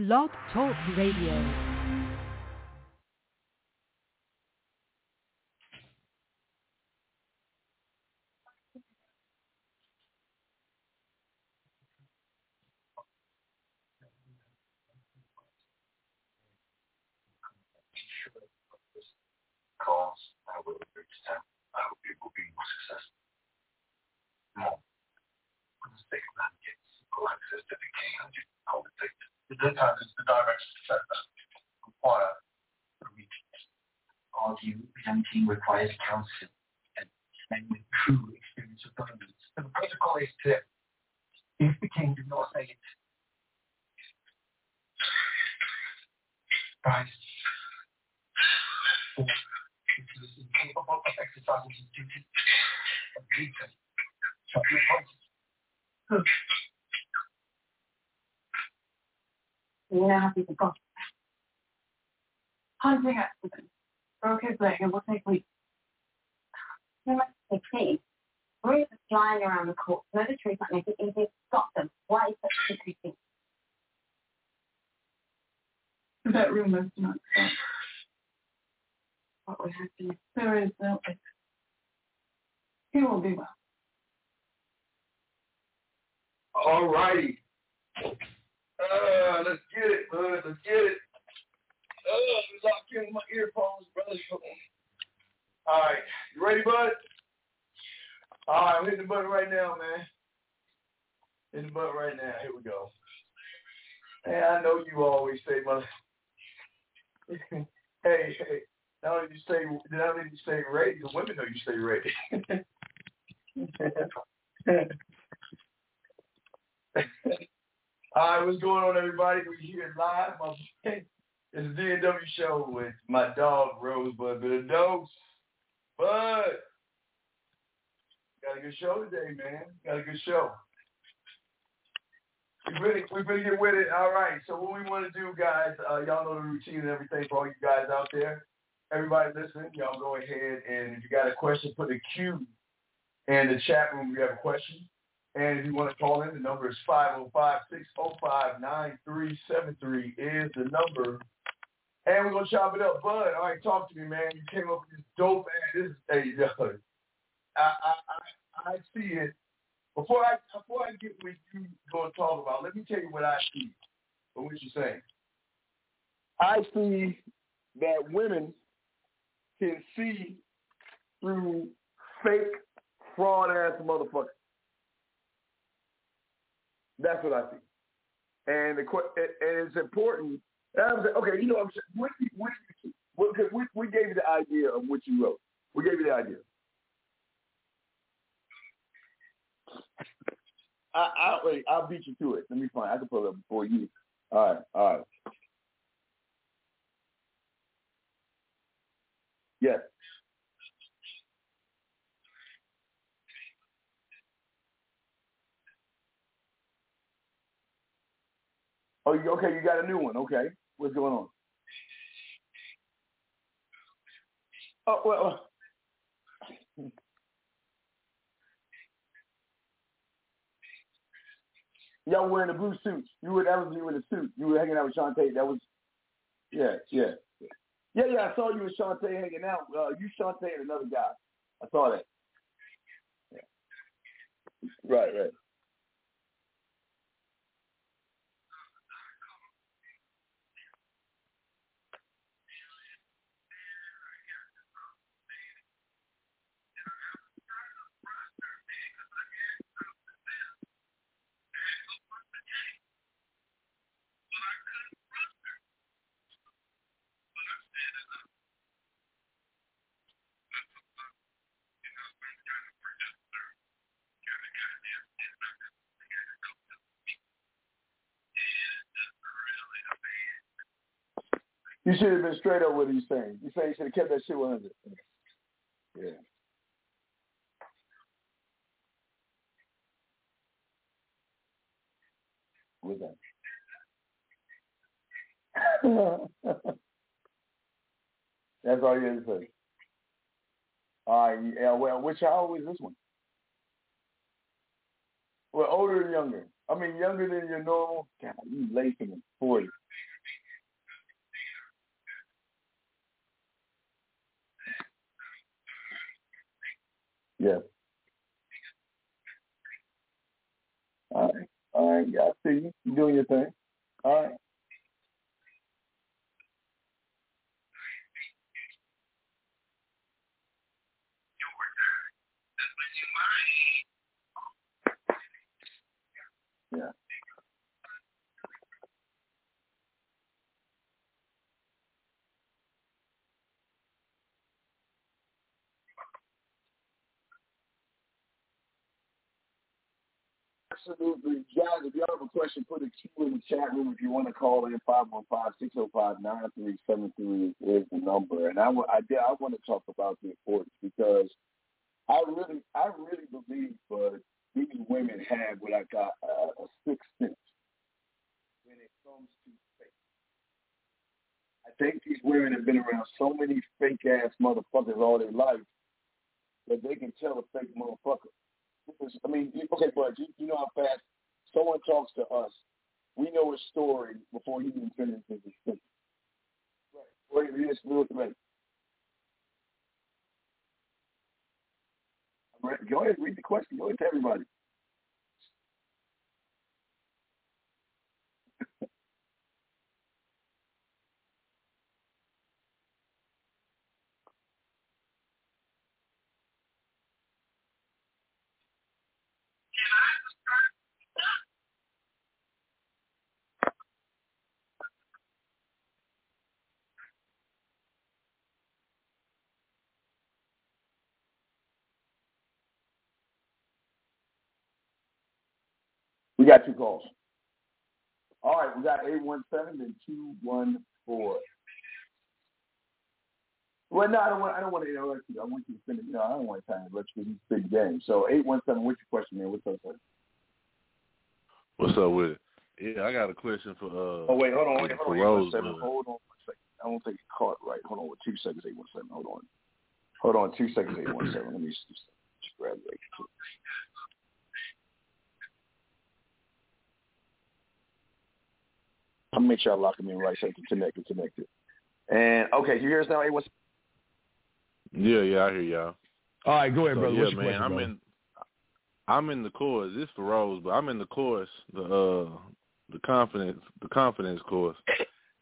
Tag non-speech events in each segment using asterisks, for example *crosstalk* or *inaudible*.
Blog Talk Radio. calls. I will reach them. I hope you will be more successful. More. For the sake of not getting equal access to the king, I would take the daytime is the direction set that require a meeting. All you presenting requires counsel and with true experience of government. And the protocol is clear. If the king did not say it, Christ or is incapable of exercising his duty of leader shall be appointed. You know how people go. Hunting accident. Broke his leg. It will take weeks. He must be key. Where is flying around the court? Military might make it easier to stop them. Why is that secrecy? That rumors do not stop. What would happen? There is no exit. He will be well. All righty. Uh, let's get it, bud. Let's get it. Uh, lock in my earphones, brother. All right. You ready, bud? All right, I'm hitting the button right now, man. Hitting the button right now. Here we go. Hey, I know you always say, mother. hey, hey. Not only do you say, not only do you say ready, the women you ready. All right, what's going on, everybody? We're here live. My, it's the DNW show with my dog, Rosebud. Bit of dose. Bud. Got a good show today, man. Got a good show. We really, we really get with it. All right. So what we want to do, guys, uh, y'all know the routine and everything for all you guys out there. Everybody listening, y'all go ahead and if you got a question, put a Q in the chat room if you have a question. And if you want to call in, the number is 505-605-9373 is the number. And we're going to chop it up. Bud, all right, talk to me, man. You came up with this dope ass. This is, hey, yo, I, I, I, I see it. Before I, before I get what you going to talk about, let me tell you what I see what you're saying. I see that women can see through fake, fraud-ass motherfuckers. That's what I see. And the and it's important. And I'm saying, okay, you know, I'm saying, what, what, what, we, we gave you the idea of what you wrote. We gave you the idea. I, I wait. I'll beat you to it. Let me find. I can pull it up before you. All right. All right. Yes. Oh, okay. You got a new one. Okay. What's going on? Oh well. uh, Y'all were wearing the blue suits. You were that was you in a suit. You were hanging out with Shantae. That was yeah, yeah. Yeah, yeah, I saw you and Shantae hanging out. Uh, you, Shantae, and another guy. I saw that. Yeah. Right, right. You should have been straight up with he's saying. You say you should have kept that shit 100. Yeah. What's that? *laughs* That's all you had to say. All right. Yeah, well, which how is this one? Well, older and younger. I mean, younger than your normal. God, you late in the Yeah. All right. All right. Yeah, I see you doing your thing. All right. Yeah. Absolutely. Guys, if y'all have a question, put a Q in the chat room. If you want to call in, 515-605-9373 is the number. And I, I, I want to talk about the importance because I really, I really believe uh, these women have what I got uh, a sixth sense when it comes to faith. I think these women have been around so many fake ass motherfuckers all their life that they can tell a fake motherfucker. I mean, okay, bud, you, you know how fast someone talks to us. We know his story before he even finishes his sentence. Right. Read this real right. Right. Go ahead, read the question. Go ahead to everybody. We got two calls. All right, we got 817 and 214. Well, no, I don't want. I don't want to interrupt you. I want you to finish. You know, I don't want to time to let you because it's a big game. So eight one seven. What's your question, man? What's up, sir? What's up with it? Yeah, I got a question for uh Oh wait, hold on, wait, for hold on, 817. Rosewood. Hold on one second. I don't think it caught right. Hold on, with two seconds, eight one seven. Hold on, hold on, two seconds, eight one seven. Let me just, just, just grab it. I'm gonna make sure I lock them in right so I can connect it, connected. And okay, you hear us now? Eight one. Yeah, yeah, I hear y'all. All right, go ahead, So, brother. yeah, What's your man, question, I'm brother? in I'm in the course. This for Rose, but I'm in the course, the uh the confidence the confidence course.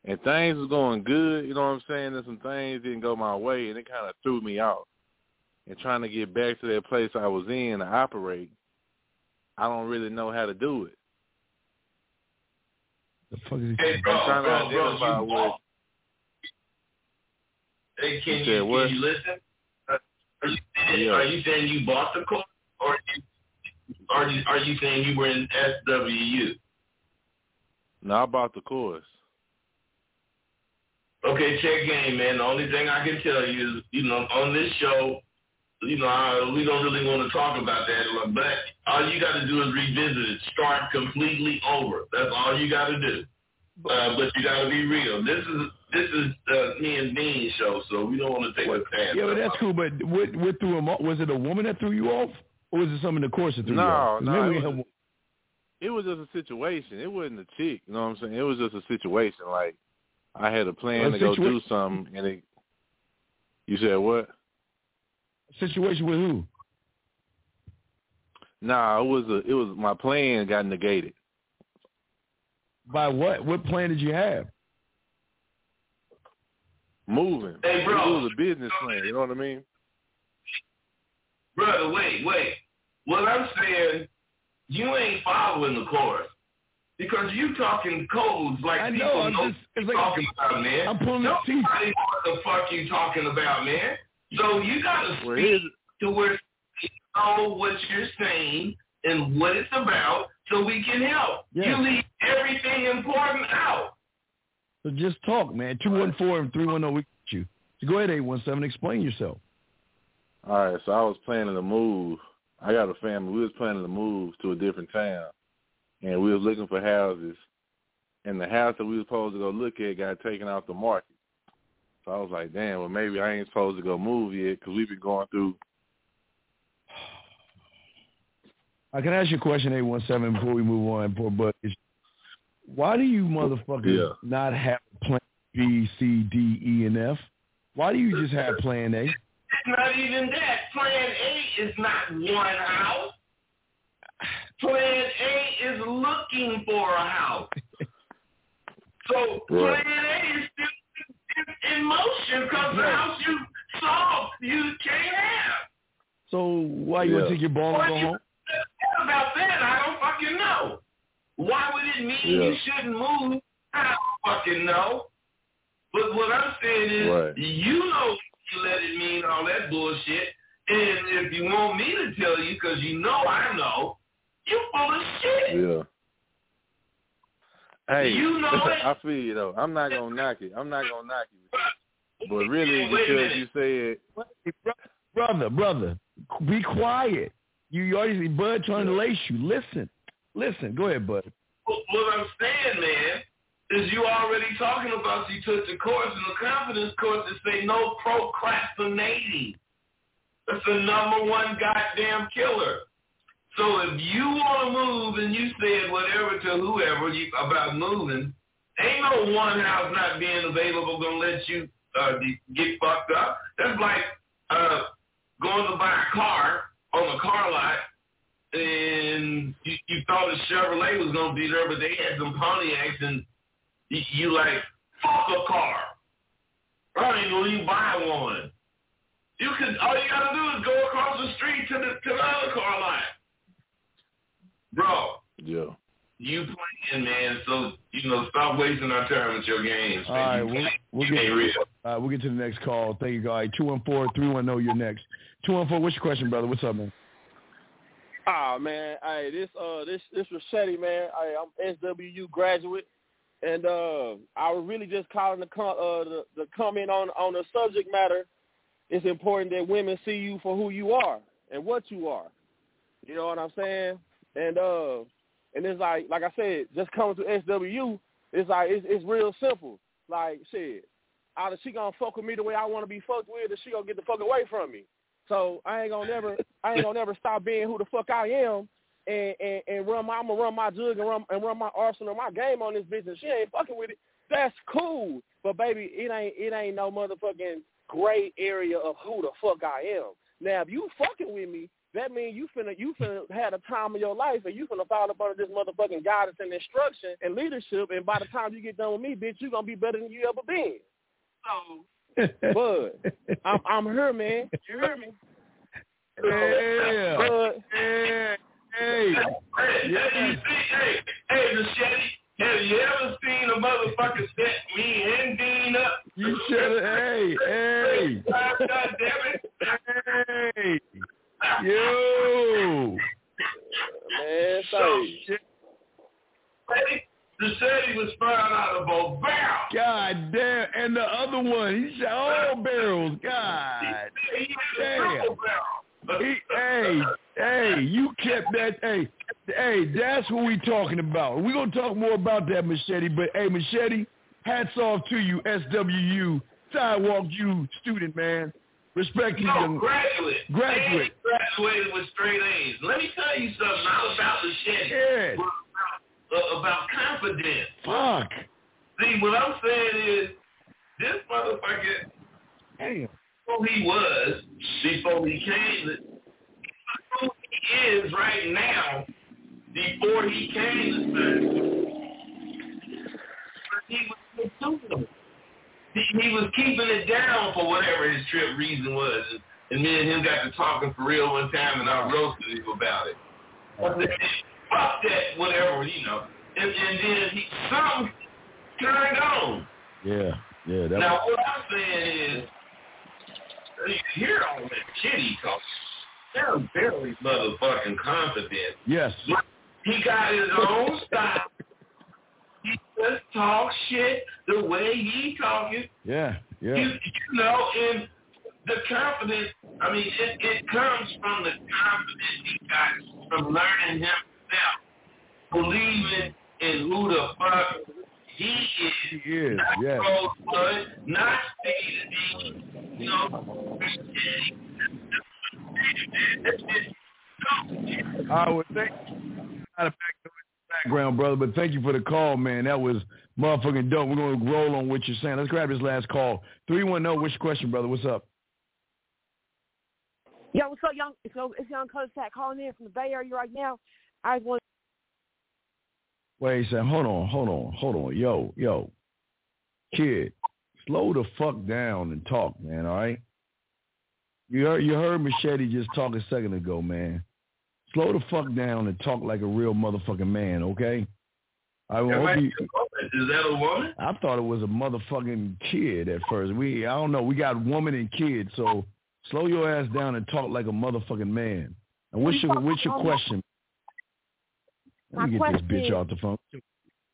And things was going good, you know what I'm saying? And some things didn't go my way and it kinda threw me off. And trying to get back to that place I was in to operate, I don't really know how to do it. The fuck is Hey, bro, I'm trying to bro, bro, identify you what- walk. Hey, can You you, said can what? you listen? Uh, Are you saying, Yeah. are you saying you bought the course, or are you, are you are you saying you were in SWU? No, I bought the course. Okay, check game, man. The only thing I can tell you is, you know, on this show, you know, I, we don't really want to talk about that, but all you got to do is revisit it, start completely over. That's all you got to do. Uh, but you got to be real. This is this is uh, me and Dean show, so we don't want to take a chance. Yeah, but that's cool. But what what threw him off? Was it a woman that threw you off, or was it something in the course that threw you off? 'Cause No, no, it have- was, it was just a situation. It wasn't a chick, you know what I'm saying? It was just a situation. Like I had a plan A to go do situa- something, and it. You said what? situation with who? Nah, it was a. It was my plan got negated. By what? What plan did you have? Moving. Hey, bro. It was a business plan. You know what I mean? Brother, wait, wait. What I'm saying, you ain't following the course. Because you talking codes like I know, people I'm know just- what it's you like- talking about, man. I'm pulling up teeth. What the fuck you talking about, man. So you gotta speak here's to where you know what you're saying and what it's about so we can help. Yes. You leave everything important out. So just talk, man. Two one four and three one zero. We get you. So go ahead, eight one seven. Explain yourself. all right. So I was planning to move. I got a family. We was planning to move to a different town, and we was looking for houses. And the house that we was supposed to go look at got taken off the market. So I was like, damn, well maybe I ain't supposed to go move yet because we've been going through. I can ask you a question, eight one seven, before we move on. Poor Bud. Why do you motherfuckers Yeah. not have plan B, C, D, E, and F? Why do you just have plan A? It's not even that. Plan A is not one house. Plan A is looking for a house. So *laughs* Right. plan A is still in, in motion because the house you saw you can't have. So why you want to take your ball and go home? What about that? I don't fucking know. Why would it mean Yeah. you shouldn't move? I don't fucking know. But what I'm saying is, Right. you know you let it mean all that bullshit. And if you want me to tell you, because you know I know, you full of shit. Yeah. Hey, You know it. I feel you though. I'm not gonna knock it. I'm not gonna knock it. But really, Wait a because minute. you said Brother, brother, be quiet. You, you already Bud trying to lace you. Listen, listen. Go ahead, Bud. What what I'm saying, man, is you already talking about you took the course, and the confidence course is say no procrastinating. That's the number one goddamn killer. So if you want to move and you said whatever to whoever you, about moving, ain't no one house not being available gonna let you uh, get fucked up. That's like uh, going to buy a car on a car lot and you, you thought a Chevrolet was gonna be there, but they had some Pontiacs, and you, you like fuck a car. I ain't gonna even buy one. You could all you gotta do is go across the street to the to the other car lot, bro. yeah. You playing, man. So you know, stop wasting our time with your games. All right, you we'll, we'll get real. uh, we'll get to the next call. Thank you, guys. Two one four three one zero. You're next. Two one four. What's your question, brother? What's up, man? Ah man, hey, this uh this this Rachetti man, hey, I'm SWU graduate, and uh I was really just calling to com- uh the, the comment on on the subject matter. It's important that women see you for who you are and what you are. You know what I'm saying? And uh and it's like like I said, just coming to SWU, it's like it's it's real simple. Like shit, either she gonna fuck with me the way I want to be fucked with, or she gonna get the fuck away from me. So I ain't gonna never, I ain't gonna never stop being who the fuck I am, and and, and run my, I'm gonna run my jug and run and run my arsenal, my game on this bitch, she ain't fucking with it. That's cool, but baby, it ain't, it ain't no motherfucking gray area of who the fuck I am. Now, if you fucking with me, that means you finna, you finna had a time of your life, and you finna fall up under this motherfucking guidance and instruction and leadership, and by the time you get done with me, bitch, you gonna be better than you ever been. So. Bud, *laughs* I'm I'm here, man. You hear me? Yeah. Bud, Hey, Hey, hey. hey, you see, hey, hey, Machete, have you ever seen a motherfucker set me and Dean up? You should have. Hey, hey, God damn it. hey. Yo. man, So, say, Hey, the Chevy was found out of a barrel. God damn. And the other one, he shot all *laughs* barrels. God. He triple barrel. He, hey, hey, you kept that. Hey, hey, that's what we talking about. We're going to talk more about that, Machete. But, hey, Machete, hats off to you, SWU, Sidewalk U student, man. Respect you. No, graduate. Graduate. Graduated with straight A's. Let me tell you something not about the Chevy. Yeah. About, about confidence. Fuck. See, what I'm saying is, this motherfucker, Damn. who he was before he came, who he is right now before he came. He was doing he, he was keeping it down for whatever his trip reason was. And, and me and him got to talking for real one time, and I roasted him about it. Oh, I said, *laughs* fuck that, whatever, you know. And, and then he some turned on. Yeah, yeah. That Now, what I'm saying is, you hear all that shit he talks. They're very motherfucking confident. yes. He got his own style. He just talk shit the way he talking. Yeah, yeah. you know, and the confidence, I mean, it, it comes from the confidence he got from learning himself, believing in who the fuck he is. He is, Not yes. Rosebud, not Stevie, you know. I would think not a back noise in the background, brother, but thank you for the call, man. That was motherfucking dope. We're going to roll on what you're saying. Let's grab this last call. 310, what's your question, brother? What's up? Yo, what's up, young? So it's Young Cuzak calling in from the Bay Area right now. I just want Wait a second. Hold on, hold on, hold on. Yo, yo. kid, slow the fuck down and talk, man. All right. You heard you heard Machete just talk a second ago, man. Slow the fuck down and talk like a real motherfucking man, okay? I That hope might you, be a woman. Is that a woman? I thought it was a motherfucking kid at first. We I don't know. We got woman and kid, so slow your ass down and talk like a motherfucking man. And what's your what's your question? Let me My get this bitch off the phone.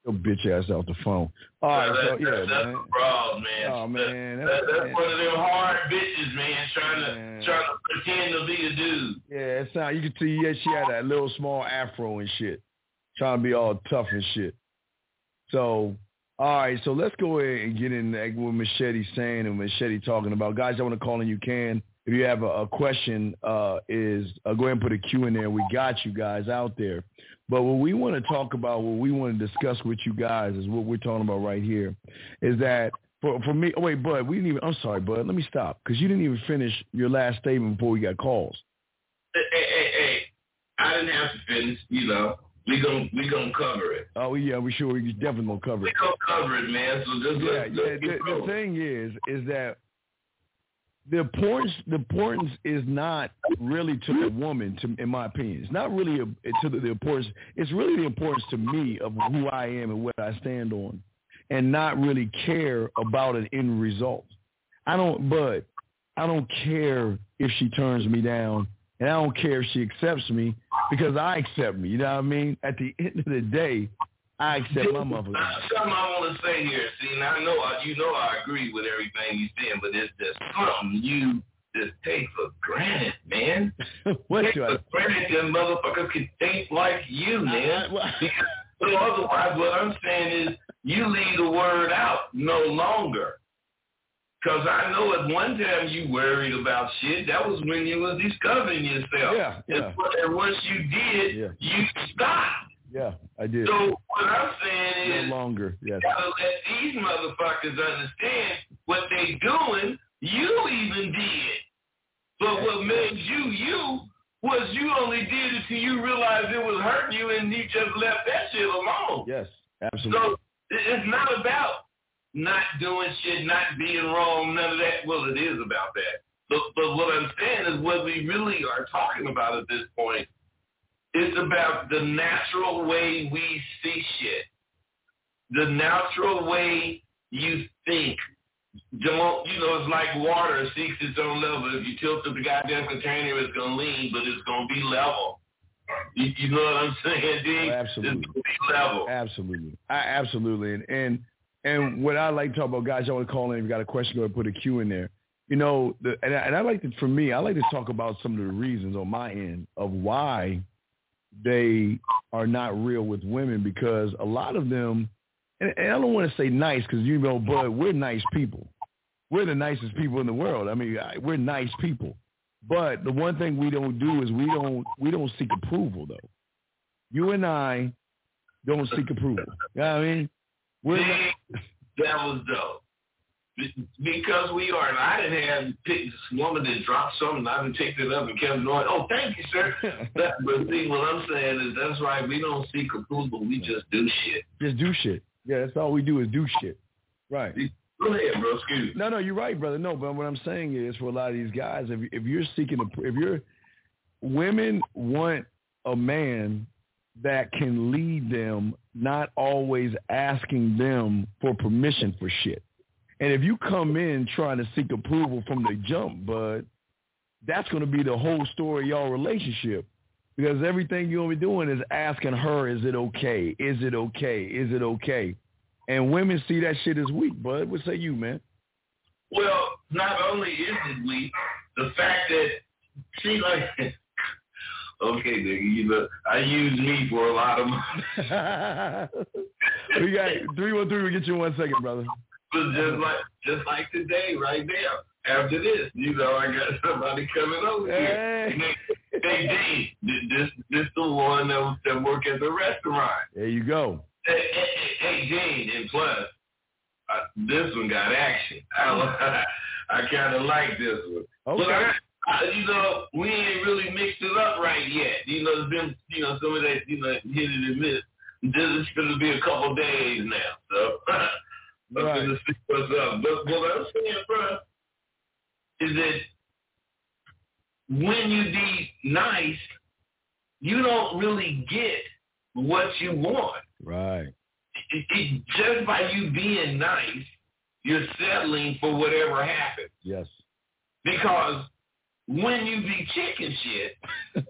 Your bitch ass off the phone. All right, that, so that- yeah, that's man. the problem, man. Oh man, That, that's, that's one of them hard bitches, man, trying to Man. trying to pretend to be a dude. yeah. It sound you can see yeah she had that little small afro and shit, trying to be all tough and shit. So all right, so let's go ahead and get in like what Machete saying and Machete talking about. Guys, I want to call in. You can if you have a, a question. Uh, is uh, go ahead and put a Q in there. We got you guys out there. But what we want to talk about, what we want to discuss with you guys, is what we're talking about right here. Is that for for me? Oh wait, Bud, we didn't even. I'm sorry, Bud. Let me stop because you didn't even finish your last statement before we got calls. Hey, hey, hey, I didn't have to finish. You know, we gonna we gonna cover it. Oh yeah, we sure we definitely gonna cover it. We gonna cover it, man. So just Yeah, let's, yeah. let's The, the thing is, is that the importance the importance is not really to the woman, to in my opinion. It's not really a, to the, the importance. It's really the importance to me of who I am and what I stand on, and not really care about an end result. I don't, but I don't care if she turns me down, and I don't care if she accepts me because I accept me. You know what I mean? At the end of the day, I accept my. Now, something I want to say here. See, now I know I, you know I agree with everything you're saying, but it's just something you just take for granted, man. *laughs* what take do I? for granted that motherfuckers can think like you, man. Because, *laughs* so otherwise, what I'm saying is you leave the word out no longer. Because I know at one time you worried about shit. That was when you was discovering yourself. Yeah, yeah. And, and once you did, Yeah. you stopped. Yeah, I did. So what I'm saying is no longer. Yes. gotta let these motherfuckers understand what they're doing, you even did. But what made you you was you only did it till you realized it was hurting you and you just left that shit alone. Yes. Absolutely. So it's not about not doing shit, not being wrong, none of that. Well, it is about that. But, but what I'm saying is what we really are talking about at this point is about the natural way we see shit. The natural way you think. Don't, you know, it's like water. Seeks its own level. If you tilt the goddamn container, it's going to lean, but it's going to be level. You, you know what I'm saying, D? Oh, absolutely. It's going to be level. Absolutely. I, absolutely. And, and and what I like to talk about, guys, y'all want to call in. If you got a question, go ahead and put a Q in there. You know, the, and, I, and I like to, for me, I like to talk about some of the reasons on my end of why they are not real with women because a lot of them, and, and I don't want to say nice because you know, but we're nice people. We're the nicest people in the world. I mean, I- we're nice people. But the one thing we don't do is we don't we don't seek approval though. You and I don't seek approval. You know what I mean? We're not, that was dope. Be- Because we are, and I didn't have pick this woman that dropped something, I didn't pick it up and kept going, oh, thank you, sir. *laughs* That, but see, what I'm saying is that's right. We don't seek approval. We just do shit. just do shit. Yeah, that's all we do is do shit. Right. Go ahead, bro. Excuse me. No, no, you're right, brother. No, but what I'm saying is, for a lot of these guys, if if you're seeking, a, if you're, women want a man that can lead them, not always asking them for permission for shit. And if you come in trying to seek approval from the jump, bud, that's going to be the whole story of y'all relationship. Because everything you're going to be doing is asking her, is it okay? Is it okay? Is it okay? And women see that shit as weak, bud. What say you, man? Well, not only is it weak, the fact that see, like, *laughs* okay, nigga, you know, I use me for a lot of money. *laughs* we got three one three. We get you in one second, brother. But just like just like today, right now, after this, you know, I got *laughs* somebody coming over here. Hey, Hey, D, this this the one that that work at the restaurant. there you go. Hey, hey, hey, hey Gene, and plus, uh, this one got action. *laughs* I I kind of like this one. But Okay. I, I, you know, we ain't really mixed it up right yet. You know, there's been, you know, some of that, you know, hit it and miss. This is going to be a couple days now. So, *laughs* I'm Right. gonna see what's up. But what I'm saying, bro, is that when you be nice, you don't really get what you want. Right. It, it, just by you being nice, you're settling for whatever happens. Yes. Because when you be chicken shit, *laughs*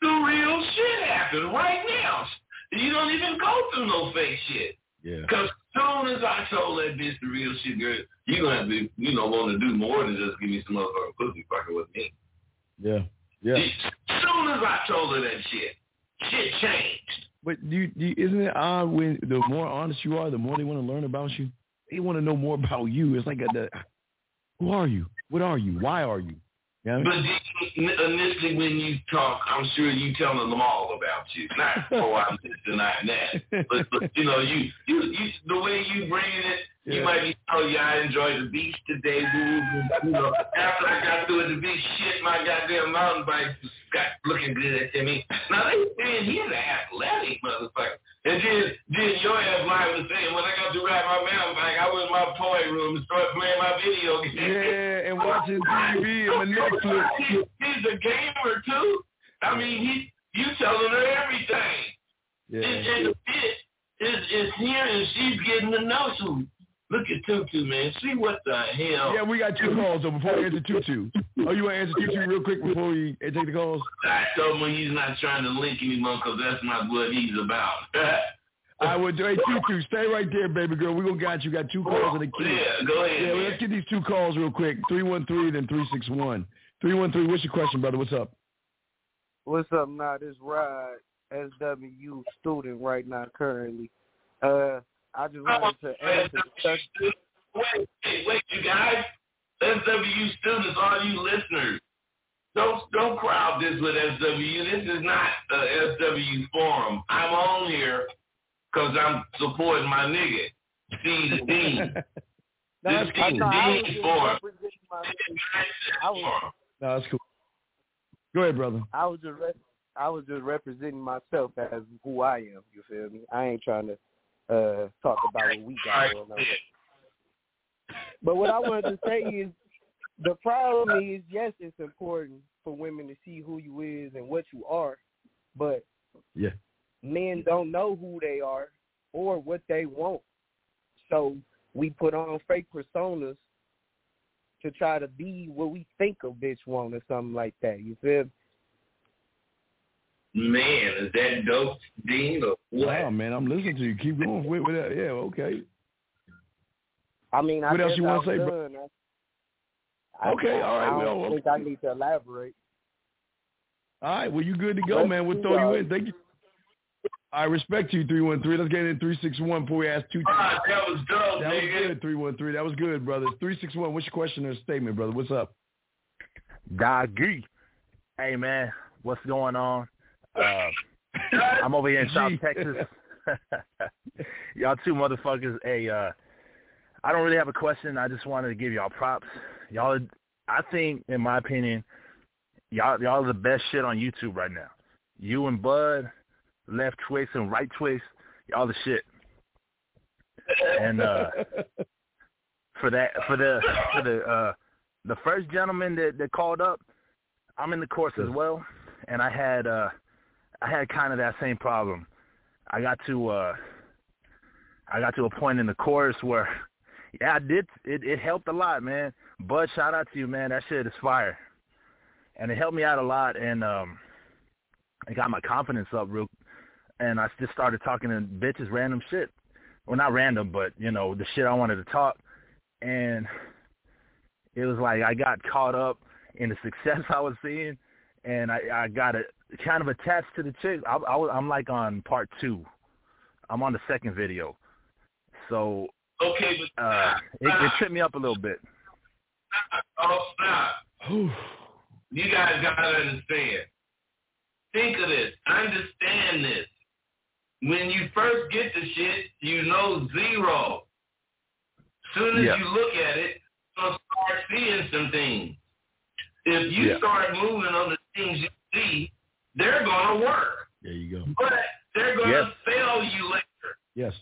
the real shit happens right now. You don't even go through no fake shit. Yeah. Because soon as I told that bitch the real shit, girl, you gonna have to, you know, want to do more than just give me some motherfucking pussy fucking with me. Yeah. Yeah. As soon as I told her that shit, shit changed. But do you, do you, isn't it odd when the more honest you are, the more they want to learn about you? They want to know more about you. It's like a, the, who are you? What are you? Why are you? You know? But initially, when you talk, I'm sure you telling them all about you. Not, oh, I'm just denying that. But, but you know, you, you, you, the way you bring it, you Yeah. might be, oh yeah, I enjoyed the beach today. You know, after I got through with the beach, shit, my goddamn mountain bike got looking good at me. Now they saying he's an athletic motherfucker. And then, then your ass live was saying, when I got to ride my mountain bike, I went in my toy room and started playing my video game. Yeah, and watching TV and my Netflix. *laughs* He- He's a gamer too. I mean, he you telling her everything. And, Yeah. and the bit is is here, and she's getting to know you. Look at Tutu, man. See what the hell. Yeah, we got two calls though before we answer *laughs* Tutu. Oh, you want to answer Tutu real quick before we take the calls? I told him he's not trying to link anyone because that's not what he's about. *laughs* I would. do Hey, Tutu, stay right there, baby girl. We gonna got you. Got two calls in the queue. yeah, go ahead. Yeah, well, let's get these two calls real quick. Three one three, then three six one. Three one three. What's your question, brother? What's up? What's up, now? This Rod, SWU student right now currently. Uh, I just wanted to answer the question. Wait, wait, wait, you guys. SWU students, all you listeners, don't don't crowd this with SWU. This is not a SWU forum. I'm on here because I'm supporting my nigga, C the *laughs* Dean. No, This I, is no, I was Dean forum. representing my, I was, No, that's cool. Go ahead, brother. I was just rep, I was just representing myself as who I am. You feel me? I ain't trying to uh talk about what we got going on. But what I *laughs* wanted to say is the problem is yes, it's important for women to see who you is and what you are, but Yeah. men don't know who they are or what they want. So we put on fake personas to try to be what we think a bitch want or something like that. You feel? Me? Man, is that dope, Dean, or what? Wow, man, I'm listening to you. Keep going with, with that. Yeah, okay. I mean, I What else guess you wanna say, bro? I, Okay, all right, I don't well, think I need to elaborate. All right, well, you good to go, Let's man. We'll throw you y'all. in. Thank you. I respect you, 313. Let's get in 361 before we ask two. Ah, that was dope, That was good, 313. That was good, brother. 361, what's your question or statement, brother? What's up? Doggy. Hey man, what's going on? Uh, *laughs* I'm over here in South Texas. *laughs* y'all two motherfuckers. Hey, uh, I don't really have a question. I just wanted to give y'all props. Y'all, I think, in my opinion, y'all y'all are the best shit on YouTube right now. You and Bud, left twist and right twist, y'all the shit. And uh, *laughs* for that, for the for the uh, the first gentleman that that called up, I'm in the course as well, and I had uh, I had kind of that same problem. I got to uh, I got to a point in the course where, yeah, I did. It, it helped a lot, man. Bud, shout out to you, man. That shit is fire, and it helped me out a lot, and um, it got my confidence up real. And I just started talking to bitches, random shit. Well, not random, but you know the shit I wanted to talk, and it was like I got caught up in the *laughs* success I was seeing, and I, I got a, kind of attached to the chick. I, I I'm like on part two. I'm on the second video, so Okay, but uh, it, it tripped me up a little bit. oh stop. You guys gotta understand. Think of this. Understand this. When you first get the shit, you know zero. Soon as Yeah. you look at it, you'll start seeing some things. If you Yeah. start moving on the things you see, they're gonna work. There you go. But they're gonna Yes. fail you later. Yes.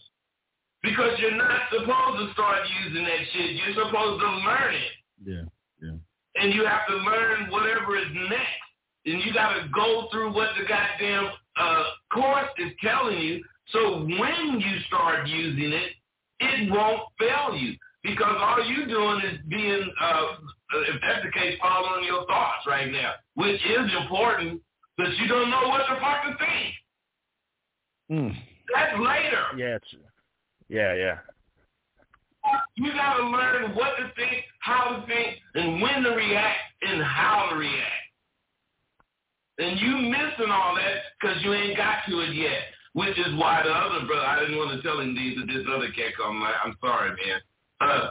Because you're not supposed to start using that shit. You're supposed to learn it. Yeah, yeah. And you have to learn whatever is next. And you got to go through what the goddamn uh, course is telling you. So when you start using it, it won't fail you. Because all you're doing is being, uh, if that's the case, follow following your thoughts right now, which is important, but you don't know what the fuck to think. Mm. That's later. Yeah, it's, yeah, yeah. You got to learn what to think, how to think, and when to react, and how to react. And you missing all that because you ain't got to it yet. Which is why the other brother, I didn't want to tell him these, but this other cat come. I'm sorry, man. Uh,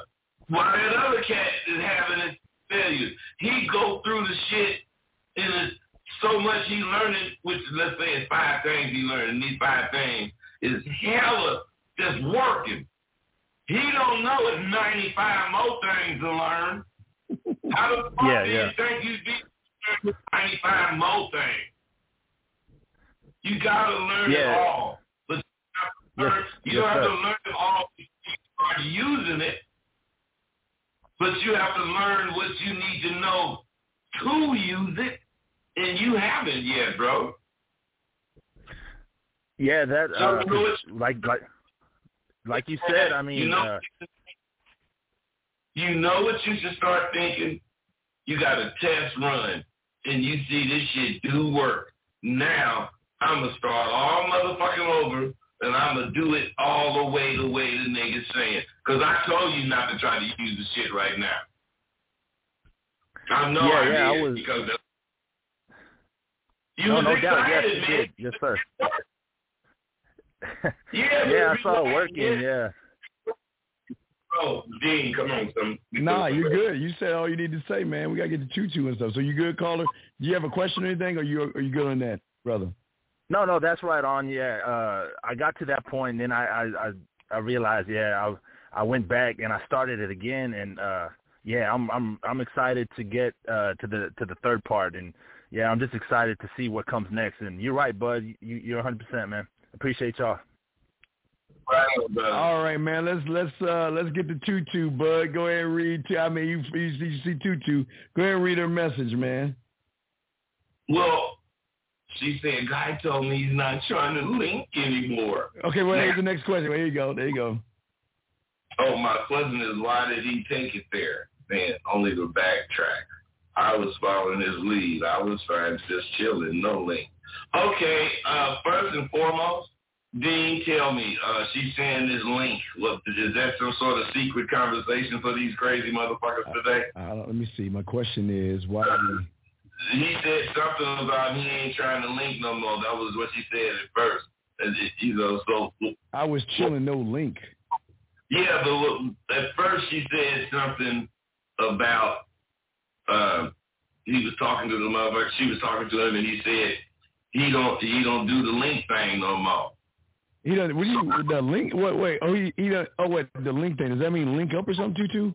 why that other cat is having his failures. He go through the shit and it's so much he learning, which let's say it's five things he learned, and these five things is hella just working. He don't know it's 95 more things to learn. How the *laughs* fuck Yeah, do yeah. you think you be 95 more things? You gotta learn it all. But you have to learn, Yes, you yes, have sir. to learn it all before you start using it. But you have to learn what you need to know to use it, and you haven't yet, bro. Yeah, that So, uh, you know 'cause like like like you said, I mean, you know, uh, you know what you should start thinking. You got a test run, and you see this shit do work. Now I'm gonna start all motherfucking over, and I'm gonna do it all the way the way the niggas saying. Cause I told you not to try to use the shit right now. I know Yeah, I yeah, I did was- because of- you no, was no doubt, yes, excited, you man. did, yes, sir. *laughs* *laughs* Yeah, yeah, I but saw it working. Yeah. Oh, Dean, come on, son. Nah, you're good. You said all you need to say, man. We gotta get the choo-choo and stuff. So you good, caller? Do you have a question or anything, or you are you good on that, brother? No, no, that's right on. Yeah, uh, I got to that point, and then I, I, I, I realized, yeah, I, I went back and I started it again, and uh, yeah, I'm, I'm, I'm excited to get uh, to the, to the third part, and yeah, I'm just excited to see what comes next. And you're right, bud. You, you're 100 percent, man. Appreciate y'all. All right, man. Let's let's uh let's get the tutu, bud. Go ahead and read. I mean, you, you, you see tutu. Go ahead and read her message, man. Well, she said, guy told me he's not trying to link anymore. Okay, well, here's the next question. There you go. There you go. Oh, my question is, why did he take it there? Man, only to backtrack. I was following his lead. I was trying to just chilling, no link. Okay, uh, first and foremost, Dean, tell me, uh, she's saying this link. is that some sort of secret conversation for these crazy motherfuckers today? Uh, let me see. My question is, why? He said something about he ain't trying to link no more. That was what she said at first. It- You know, so I was chilling, no link. Yeah, but at first she said something about uh, he was talking to the motherfucker. She was talking to him, and he said he don't he don't do the link thing no more. He doesn't. What do you the link? What? Wait. Oh, he he. does- Oh, wait. The link thing. Does that mean link up or something, tutu?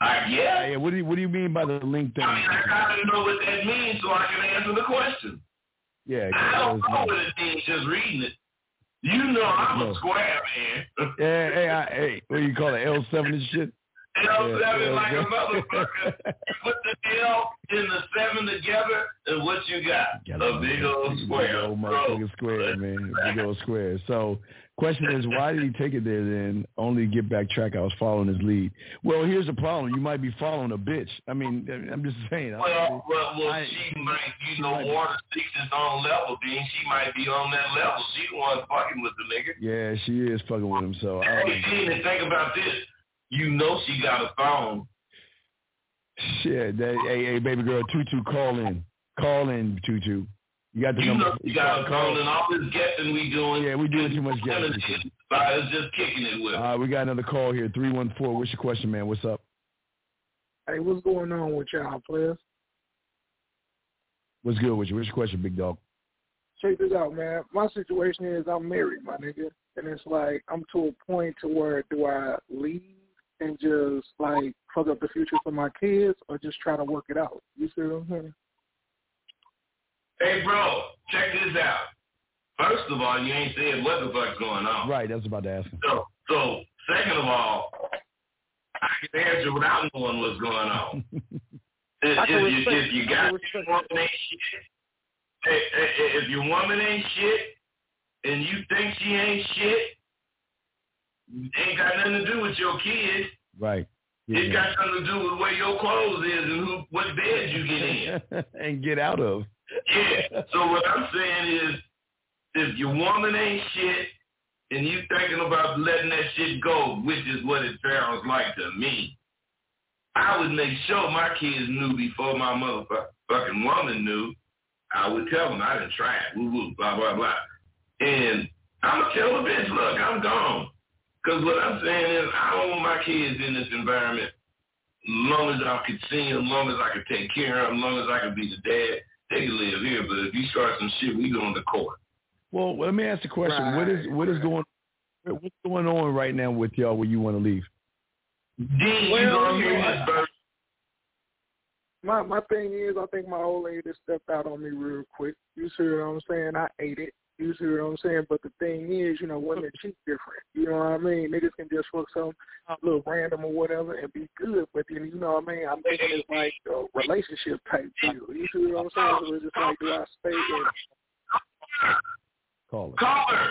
I guess. Yeah. What do you What do you mean by the link thing? I mean, I gotta know what that means so I can answer the question. Yeah. I don't know what it means just reading it. You know I'm No. a square man. Yeah. Hey. I, hey. What do you call it? L seven and shit. L Yeah, seven like a yeah. motherfucker. Put the L and the seven together, and what you got? A big old square. Big old motherfucking square, man. Big old square. So, question is, why did he take it there then? Only to get back track. I was following his lead. Well, here's the problem. You might be following a bitch. I mean, I'm just saying. I- Well, well, well, I- she might, you know, might be- water sticks its own level, Dean. She might be on that level. She the one fucking with the nigga. yeah, she is fucking with him. So, I Hey, Dean, and think about this. You know she got a phone. shit. That, hey, hey, baby girl, tutu, call in, call in, tutu. You got the You number. know she got a phone, and all this guessing we doing. Yeah, we doing too much none guessing. this about us just kicking it with. Uh, we got another call here. Three one four. What's your question, man? What's up? Hey, what's going on with y'all, players? What's good with you? What's your question, big dog? Check this out, man. My situation is I'm married, my nigga, and it's like I'm to a point to where do I leave and just like fuck up the future for my kids, or just try to work it out? You see what I'm saying? Hey, bro, check this out. First of all, you ain't saying what the fuck's going on. Right, that's about to ask. So, so Second of all, I can answer without knowing what's going on. *laughs* if, if, you, if you got your woman ain't shit, if, if- if your woman ain't shit and you think she ain't shit, ain't got nothing to do with your kids. Right. It got something to do with where your clothes is and who what bed you get in. *laughs* and get out of. Yeah. *laughs* So what I'm saying is, if your woman ain't shit and you thinking about letting that shit go, which is what it sounds like to me, I would make sure my kids knew before my motherfucking woman knew. I would tell them I didn't try it, woo woo, blah blah blah, and I'm gonna tell the bitch, look, I'm gone. Because what I'm saying is, I don't want my kids in this environment. Long as I could see them, long as I could take care of them, long as I could be the dad, they live here. But if you start some shit, we going to court. Well, let me ask the question: What is what is going what's going on right now with y'all where you want to leave? Dean, Well, you gonna hear know, this I- My my thing is, I think my old lady stepped out on me real quick. You see what I'm saying? I ate it. You see what I'm saying? But the thing is, you know, women cheat different. You know what I mean? Niggas can just fuck some little random or whatever and be good. But then, you know what I mean? I'm thinking it's like a relationship type deal. You see what I'm saying? So it's just like, do I stay in? Call it. Caller,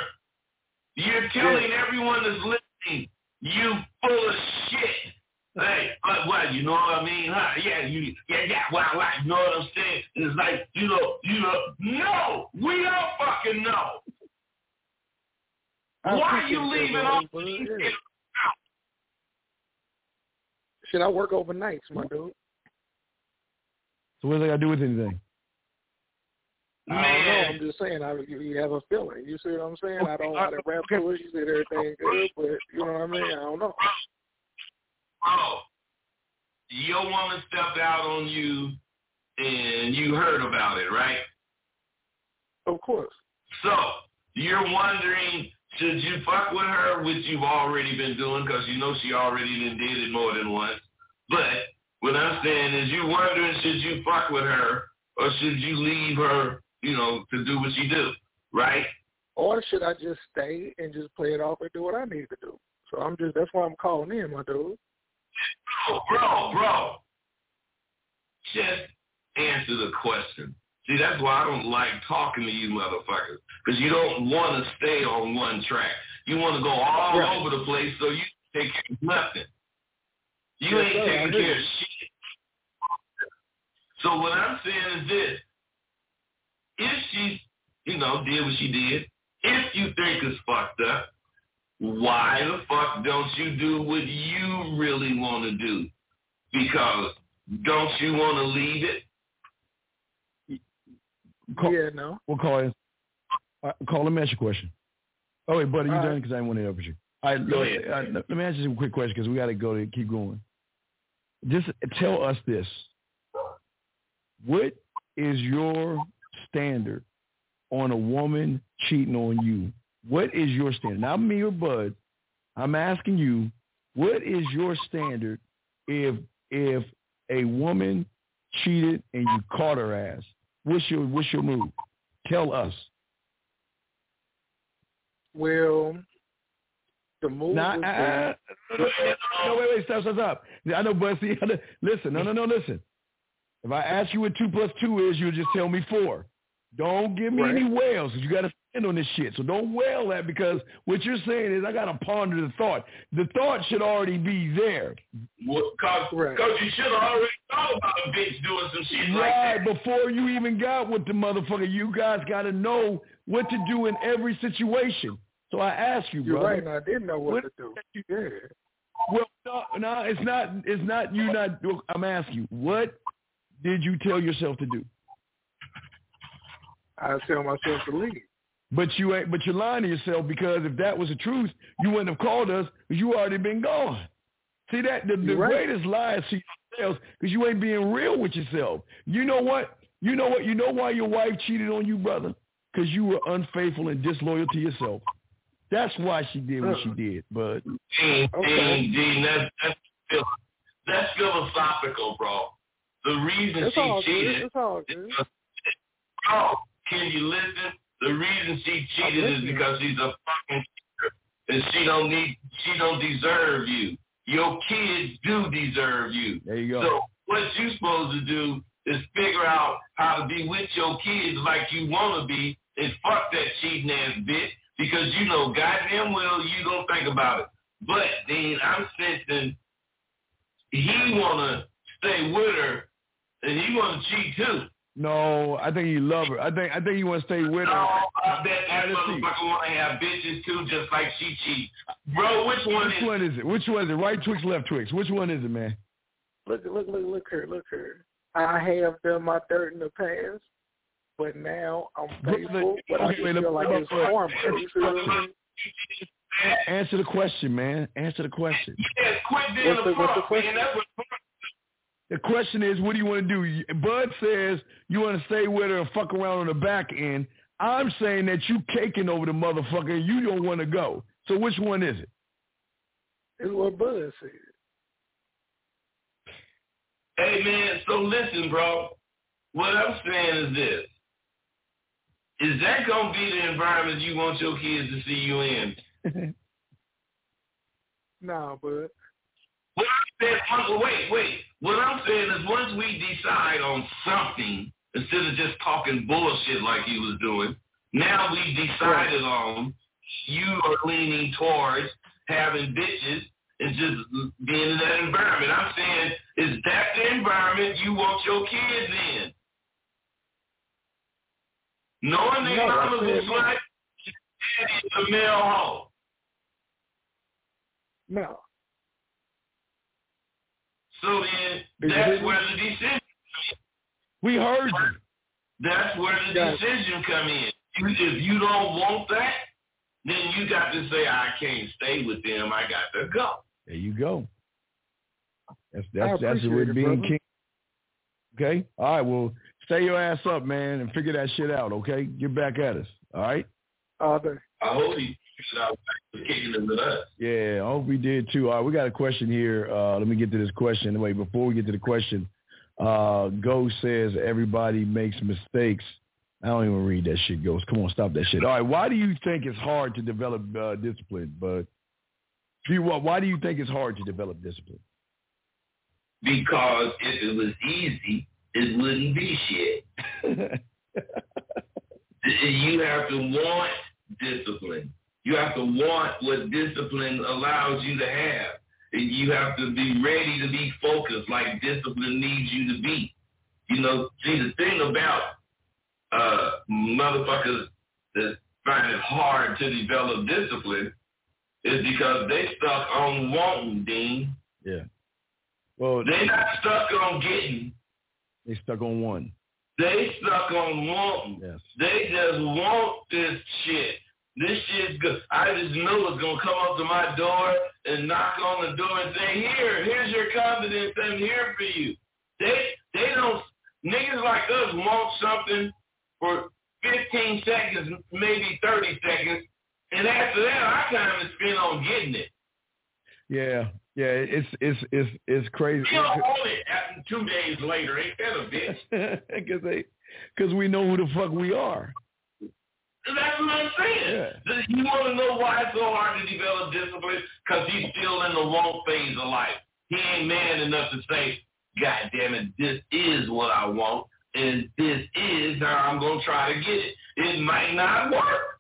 you're telling everyone that's listening, you full of shit. Hey, but what, you know what I mean? Huh? Yeah, you, yeah, yeah, wow, wow, you know what I'm saying? It's like, you know, you know, no, we don't fucking know. I Why appreciate you leaving bro, all but, these yeah. shit Shit, I work overnights, my dude. So what does that got to do with anything? I don't know. I'm just saying. I you, you have a feeling. You see what I'm saying? I don't uh, want to rap to it. You said everything good, but you know what I mean. I don't know. Bro, your woman stepped out on you and you heard about it, right? Of course. So you're wondering, should you fuck with her, which you've already been doing because you know she already done did it more than once. But what I'm saying is you're wondering, should you fuck with her or should you leave her, you know, to do what she do, right? Or should I just stay and just play it off and do what I need to do? So I'm just. That's why I'm calling in, my dude. Bro, bro, bro. Just answer the question. See, that's why I don't like talking to you motherfuckers. Because you don't want to stay on one track. You want to go all Right. over the place so you take care of nothing. You Yes, ain't taking care of shit. So what I'm saying is this. If she, you know, did what she did, if you think it's fucked up, why the fuck don't you do what you really want to do? Because don't you want to leave it? Call, yeah, no. We'll call you. Uh, call. Let me ask you a question. Oh wait, buddy, you All done? right. Because I didn't want to interrupt you. All right, Go look, ahead. uh, let me ask you some quick question because we got to go to keep going. Just tell us this: What is your standard on a woman cheating on you? What is your standard? Not me or Bud. I'm asking you, what is your standard if if a woman cheated and you caught her ass? What's your what's your move? Tell us. Well, the move. Now, was uh, no, no, wait, wait, stop, stop, stop. I know, but see, listen, no, no, no, listen. If I ask you what two plus two is, you'll just tell me four. Don't give me Right. any wails. 'cause You got to stand on this shit. So don't wail that because what you're saying is I got to ponder the thought. The thought should already be there. Because Right. you should have already thought about a bitch doing some shit like Right, that. before you even got with the motherfucker, you guys got to know what to do in every situation. So I ask you, You're brother. right, and I didn't know what, what- to do. Yeah. Well, no, no, it's not. It's not you. Not. I'm asking you. What did you tell yourself to do? I tell myself to leave. But you ain't. But you're lying to yourself because if that was the truth, you wouldn't have called us you already been gone. See that the, the right. greatest lie is to yourselves because you ain't being real with yourself. You know what? You know what? You know why your wife cheated on you, brother? Because you were unfaithful and disloyal to yourself. That's why she did what she did. But Dean, Okay. Dean, Dean, that's, that's, that's philosophical, bro. The reason It's she all good. cheated, It's all good. *laughs* bro, can you listen? The reason she cheated is because she's a fucking cheater. and she don't need, she don't deserve you. Your kids do deserve you. There you go. So what you supposed to do is figure out how to be with your kids like you want to be and fuck that cheating ass bitch because you know goddamn well you don't think about it. But then I'm sensing he want to stay with her and he want to cheat too. No, I think you love her. I think I think you want to stay with her. No, I bet that Let's motherfucker want to have bitches too, just like she cheats. Bro, which one Which is one is it? Which one is it? Right Twix, left Twix. Which one is it, man? Look, look, look, look here, look here. I have done my dirt in the past, but now I'm Look, faithful. But I okay, just feel look, like it's look. karma. You feel me? A- Answer the question, man. Answer the question. Yeah, quit being What's a the- what's the question? man. That's what The question is, what do you want to do? Bud says you want to stay with her and fuck around on the back end. I'm saying that you caking over the motherfucker and you don't want to go. So which one is it? It's what Bud said. Hey man, so listen, bro. What I'm saying is this. Is that gonna be the environment you want your kids to see you in? *laughs* Nah, Bud. What I'm uh, wait, wait. What I'm saying is once we decide on something, instead of just talking bullshit like you was doing, now we decided on you are leaning towards having bitches and just being in that environment. I'm saying, is that the environment you want your kids in? Knowing their No, I mama's said a slut, a male hoe. No. So then, that's where the decision We heard you. That's where the Yeah. decision come in. If you don't want that, then you got to say, I can't stay with them. I got to go. There you go. That's that's that's appreciate what it, being brother. king. Okay. All right. Well, stay your ass up, man, and figure that shit out. Okay. Get back at us. All right. All day. I hope he figured out kicking it with us. Yeah, I hope we did too. All right, we got a question here. Uh, let me get to this question. Wait, before we get to the question, uh, Ghost says everybody makes mistakes. I don't even read that shit, Ghost. Come on, stop that shit. All right, why do you think it's hard to develop uh, discipline? But do you, why why do you think it's hard to develop discipline? Because if it was easy, it wouldn't be shit. *laughs* You have to want discipline. You have to want what discipline allows you to have. And You have to be ready to be focused like discipline needs you to be. You know, see the thing about uh motherfuckers that find it hard to develop discipline is because they stuck on wanting, Dean. yeah. Well, They not stuck on getting. they stuck on one. They stuck on wanting. Yes. They just want this shit. This shit's good. I just know it's gonna come up to my door and knock on the door and say, "Here, here's your confidence. I'm here for you." They they don't. Niggas like us want something for 15 seconds, maybe 30 seconds, and after that, our time is spent on getting it. Yeah, yeah. It's it's it's it's crazy. You don't want it after two days later. Ain't that a bitch? *laughs* Because they, because we know who the fuck we are. That's what I'm saying. You want to know why it's so hard to develop discipline? Because he's still in the wrong phase of life. He ain't man enough to say, God damn it, this is what I want, and this is how I'm going to try to get it. It might not work,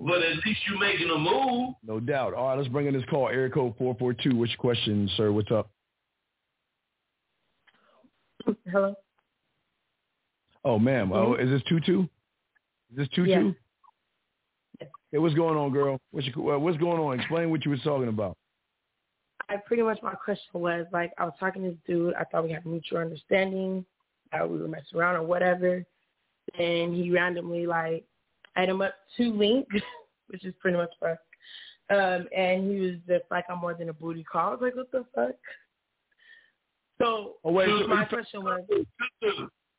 but at least you're making a move. No doubt. All right, let's bring in this call. Area code 442. Which question, sir? What's up? Hello. Oh, ma'am. Oh, is this Tutu? Is this Tutu? Yeah. Hey, what's going on, girl? What's, your, uh, what's going on? Explain what you was talking about. I pretty much my question was like I was talking to this dude. I thought we had mutual understanding. That we were messing around or whatever. And he randomly like added him up to link, which is pretty much fuck. Um, and he was just like, I'm more than a booty call. I was like, what the fuck? So Oh, wait, so so- my question was,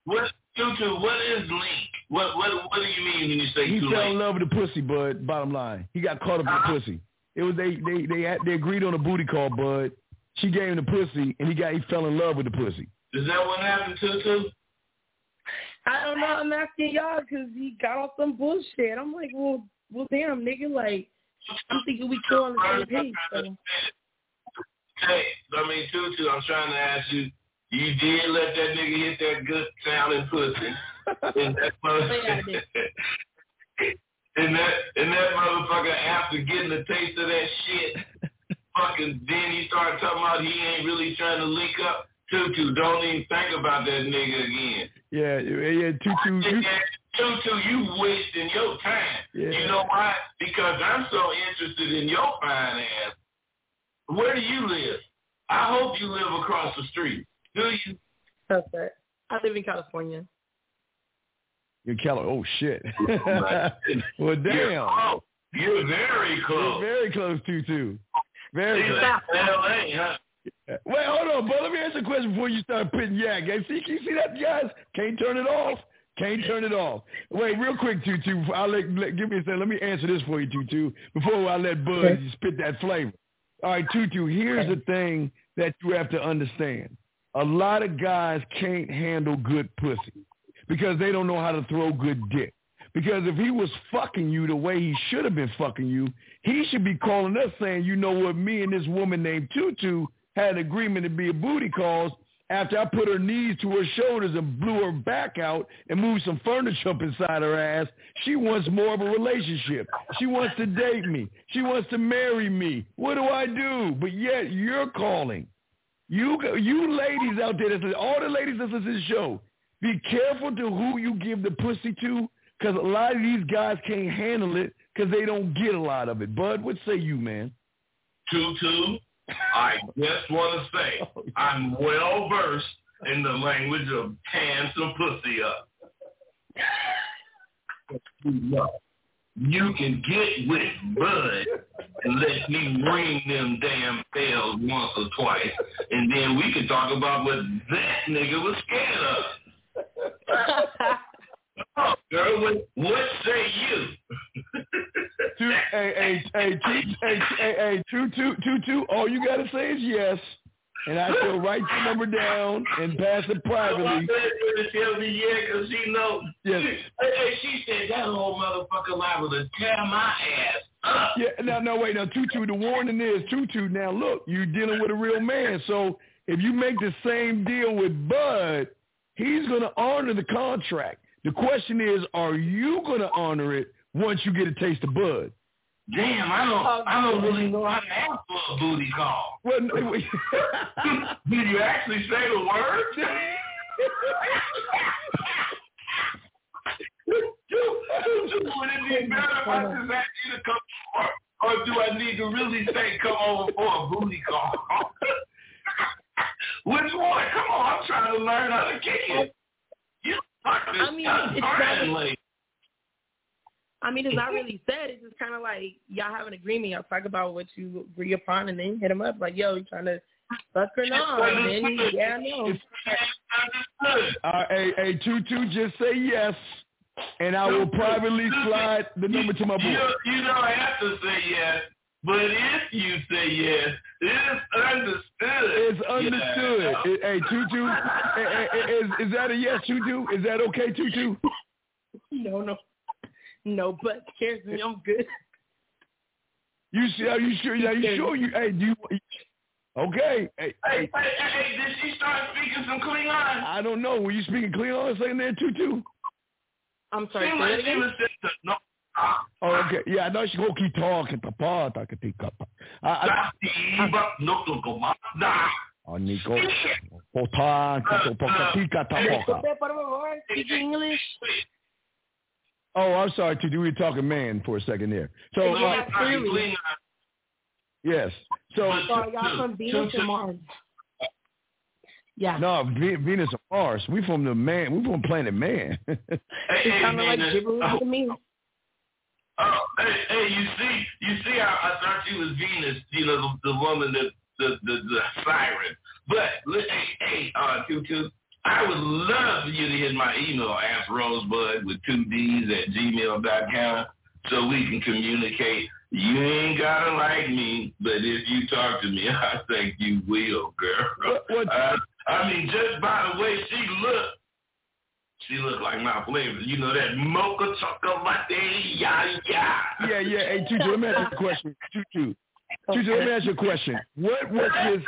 what, Tutu, what is link? What, what, what do you mean when you say He too fell late? in love with the pussy, bud. Bottom line, he got caught up in the uh-huh. pussy. It was they they they had, they agreed on a booty call, bud. She gave him the pussy, and he got he fell in love with the pussy. Is that what happened, Tutu? I don't know. I'm asking y'all because he got off some bullshit. I'm like, well, well, damn, nigga, like I'm thinking we cool on the same page. So. Hey, I mean, Tutu, I'm trying to ask you, you did let that nigga hit that good sounding pussy. *laughs* and that motherfucker, *laughs* and that and that motherfucker after getting a taste of that shit, *laughs* fucking then he started talking about he ain't really trying to link up. Tutu, don't even think about that nigga again. Yeah, yeah, Tutu. You, Tutu, you wasting your time. Yeah. You know why? Because I'm so interested in your fine ass. Where do you live? I hope you live across the street. Do you? That's right. I live in California. in Cali. Oh shit. *laughs* well, damn. You're, oh, you're very close. You're very close, Tutu. Very See, close. LA, huh? Wait, hold on, but let me ask you a question before you start putting yak. Hey, see, you see that, guys? Can't turn it off. Can't turn it off. Wait, real quick, Tutu. I'll let, let give me a second. Let me answer this for you, Tutu, before I let Buzz Okay. spit that flavor. All right, Tutu. Here's the thing that you have to understand. A lot of guys can't handle good pussy because they don't know how to throw good dick. Because if he was fucking you the way he should have been fucking you, he should be calling us saying, you know what, me and this woman named Tutu had an agreement to be a booty calls after I put her knees to her shoulders and blew her back out and moved some furniture up inside her ass. She wants more of a relationship. She wants to date me. She wants to marry me. What do I do? But yet you're calling. You you ladies out there, that listen- all the ladies that listen to the show, be careful to who you give the pussy to because a lot of these guys can't handle it because they don't get a lot of it. Bud, what say you, man? Tutu, I just want to say *laughs* oh, I'm well versed in the language of tan some pussy up. *laughs* You can get with Bud and let me ring them damn bells once or twice, and then we can talk about what that nigga was scared of. *laughs* Oh, girl, what, what say you? Two, hey, hey, hey, two, hey, hey, two, two, two, two. All you gotta say is yes, and I shall write your number down and pass it privately. tell me yeah, cause she know. Yes. *laughs* Hey, hey, she said that old motherfucker liable to tear my ass up. Yeah, now, no, wait, now, Tutu, the warning is, Tutu, now look, you're dealing with a real man, so if you make the same deal with Bud, he's going to honor the contract. The question is, are you going to honor it once you get a taste of Bud? Damn, I don't, oh, I don't really know how to ask for a booty call. *laughs* Well, no, wait. *laughs* Did you actually say the word? Would *laughs* it be better if I just ask you to come over? Or do I need to really say come over for a booty call? Which one? Come on, I'm trying to learn how to kick it. You I mean, it's not-. I mean, it's not *laughs* really said. It's just kind of like y'all have an agreement. Y'all talk about what you agree upon, and then hit them up like, "Yo, you trying to fuck or not?" And then yeah, no. Uh, hey, hey, Tutu, just say yes, and I will privately slide the number to my boy. You, you don't have to say yes, but if you say yes, it's understood. It's understood. Yeah. Hey, Tutu, *laughs* eh, eh, is, is that a yes, Tutu? Is that okay, Tutu? No, no, no. But scares me. I'm good. You see? Are you sure? Are you sure? You hey, do you? Okay. Hey, Hey, hey, hey, hey, did she start speaking some Klingon? I don't know. Were you speaking Klingon saying there, Tutu? I'm sorry. Seemed Say like that she again. was just a, no. Oh, okay. Yeah, I know she gonna keep talking. Papa, talking, tika, pa. I, I, No, no, no, ma- nah. oh, Nico. Pota, Oh, I'm sorry, Tutu. We were talking man for a second there. So, uh, it's yes. So, So y'all from Venus or Mars? Yeah. no, Ve- Venus and Mars. We from the man. We from planet Man. *laughs* Hey, It's hey, kind of like man, gibberish oh, to me. oh, hey, hey, you see, you see how I thought she was Venus, you know, the, the woman that the, the the siren. But li- hey, hey, uh, Tutu, I would love for you to hit my email, ask Rosebud with two D's at gmail dot com, so we can communicate. You ain't gotta like me, but if you talk to me, *laughs* I think you will, girl. What- what- Uh, I mean, just by the way she looked, She looked like my flavor. You know that mocha chocolate latte, yeah, yeah. Yeah, yeah. Hey, Tutu, let me ask you a question. Tutu, Tutu, let me ask you a question. What was his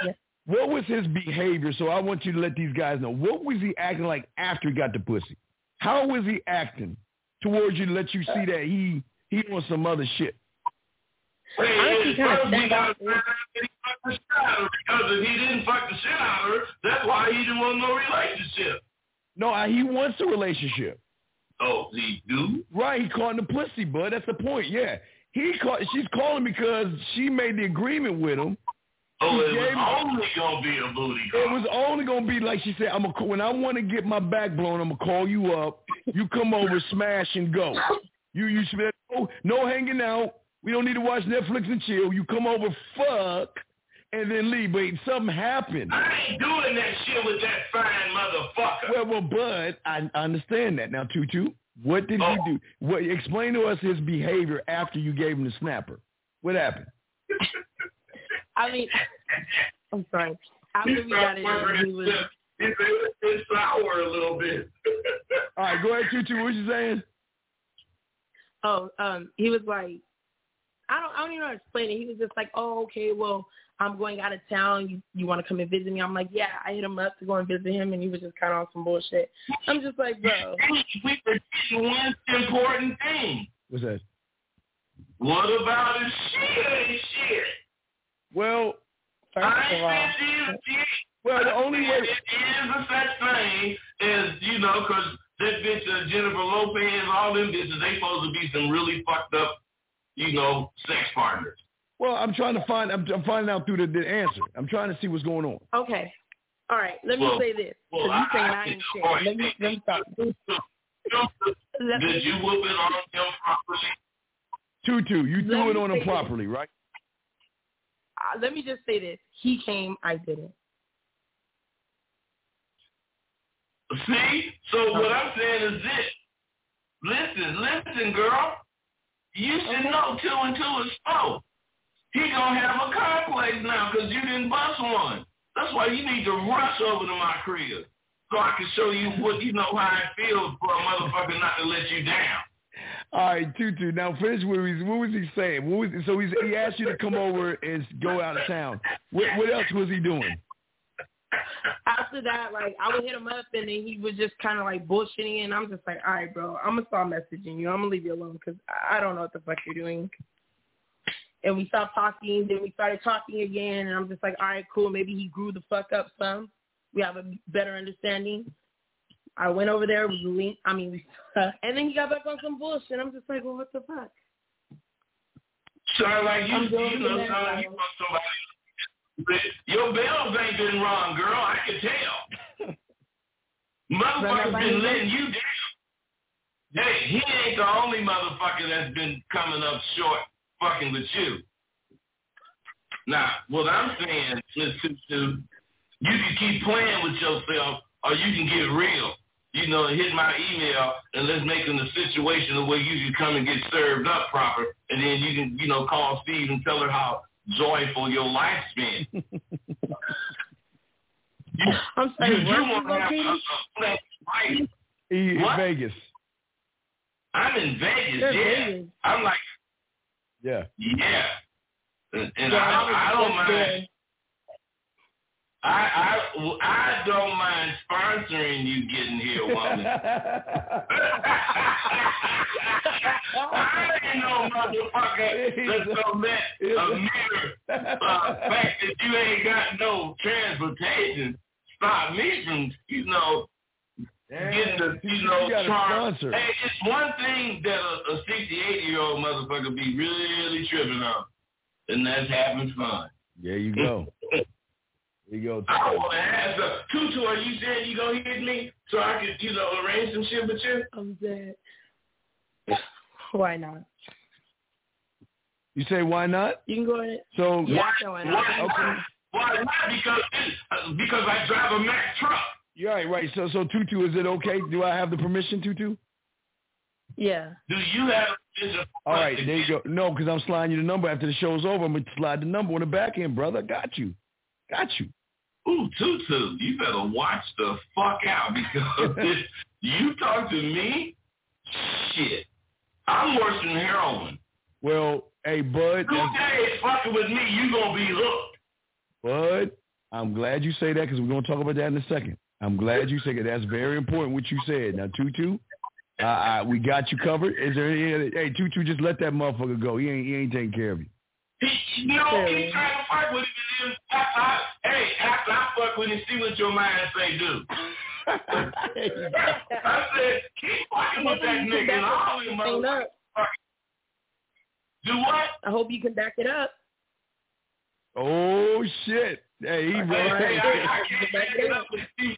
what was his behavior? So I want you to let these guys know. What was he acting like after he got the pussy? How was he acting towards you to let you see that he he on some other shit? Hey, first we got to find out that he shit out of because if he didn't fuck the shit out of her, that's why he didn't want no relationship. No, he wants a relationship. Oh, he do? Right, he caught in the pussy, bud. That's the point. Yeah, he caught. She's calling because she made the agreement with him. Oh, it was only gonna be a booty call. It was only gonna be like she said. I'm a, when I want to get my back blown, I'm gonna call you up. You come over, smash and go. You you should be no, no hanging out. We don't need to watch Netflix and chill. You come over, fuck, and then leave. But something happened. I ain't doing that shit with that fine motherfucker. Well, well, Bud, I, I understand that now. Tutu, what did Oh. you do? What? Explain to us his behavior after you gave him the snapper. What happened? *laughs* I mean, I'm sorry. After we got it, in, he was. It's, it's sour a little bit. All right, go ahead, Tutu. What you saying? Oh, um, he was like, I don't, I don't even know how to explain it. He was just like, oh, okay, well, I'm going out of town. You, you want to come and visit me? I'm like, yeah. I hit him up to go and visit him, and he was just kind of on some bullshit. I'm just like, bro. we forget one important thing. What's that? What about his shit ain't shit? Well, First I of all, ain't saying she is Well, the only way. It is a such thing is, you know, because that bitch uh, Jennifer Lopez, all them bitches, they supposed to be some really fucked up, you know, sex partners. Well, I'm trying to find. I'm, I'm finding out through the, the answer. I'm trying to see what's going on. okay. All right, let me Well, say this. well, you saying I- I ain't shit. all right, Let me, let me stop. Did you me, whoop it on him properly? Tutu, you Let threw it on say him this. properly, right? Uh, let me just say this. He came, I didn't. See? So what I'm saying is this. Listen, listen, girl. You should know two and two is four. He gonna have a complex now 'cause you didn't bust one. That's why you need to rush over to my crib so I can show you what you know how it feels for a motherfucker not to let you down. All right, Tutu. Now finish what was what was he saying? What was so he's, he asked you to come over and go out of town. What, what else was he doing? After that, like I would hit him up, and then he was just kind of like bullshitting, and I'm just like, all right, bro, I'm gonna start messaging you. I'm gonna leave you alone because I don't know what the fuck you're doing. And we stopped talking. Then we started talking again, and I'm just like, all right, cool. Maybe he grew the fuck up some. We have a better understanding. I went over there. We linked. I mean, we, *laughs* and then he got back on some bullshit. I'm just like, well, what the fuck? So like you, I'm going you know, like you want somebody. Your bells ain't been wrong, girl. I can tell. *laughs* Motherfucker's been letting you down. Hey, he ain't the only motherfucker that's been coming up short fucking with you. Now, what I'm saying is, to, you can keep playing with yourself, or you can get real. You know, hit my email and let's make them a situation where you can come and get served up proper, and then you can, you know, call Steve and tell her how joyful your life's been. *laughs* I'm You, sorry, you where want to have a, a life. In What? Vegas. I'm in Vegas, You're yeah. Vegas. I'm like, Yeah. yeah. And, and Yeah, I, was I don't just mind. I, I, I don't mind sponsoring you getting here, woman. *laughs* I ain't no motherfucker that's gonna let a mere uh, fact that you ain't got no transportation stop me from, you know, getting the, you know, You a Hey, it's one thing that a, a 68 year old motherfucker be really tripping on, and that's having fun. There you go. *laughs* There you go. I want to ask her, Tutu, are you saying you gonna hit me so I could, you know, arrange some shit with you? I'm dead. *laughs* Why not? You say why not? You can go ahead. So Yeah, why, so why why, not? why, why not? Because uh, because I drive a Mack truck. You're right, right. So so Tutu, is it okay? Do I have the permission, Tutu? Yeah. Do you have? All right, there you go. No, because I'm sliding you the number after the show's over. I'm gonna slide the number on the back end, brother. Got you. Got you. Ooh, Tutu, you better watch the fuck out because this *laughs* You talk to me? Shit. I'm worse than heroin. Well, hey, Bud. Two days fucking with me, you gonna be hooked. Bud, I'm glad you say that because we're going to talk about that in a second. I'm glad you said that. That's very important what you said. Now, Tutu, uh, uh, we got you covered. Is there any hey, Tutu, just let that motherfucker go. He ain't, he ain't taking care of you. You know, keep trying to fuck with him. And then after I, hey, after I fuck with him, see what your mind say do. *laughs* I said, keep fucking with that nigga and all you motherfuckers. Do what? I hope you can back it up. Oh, shit. Hey, he Hey, hey, I, I can't back it up with you.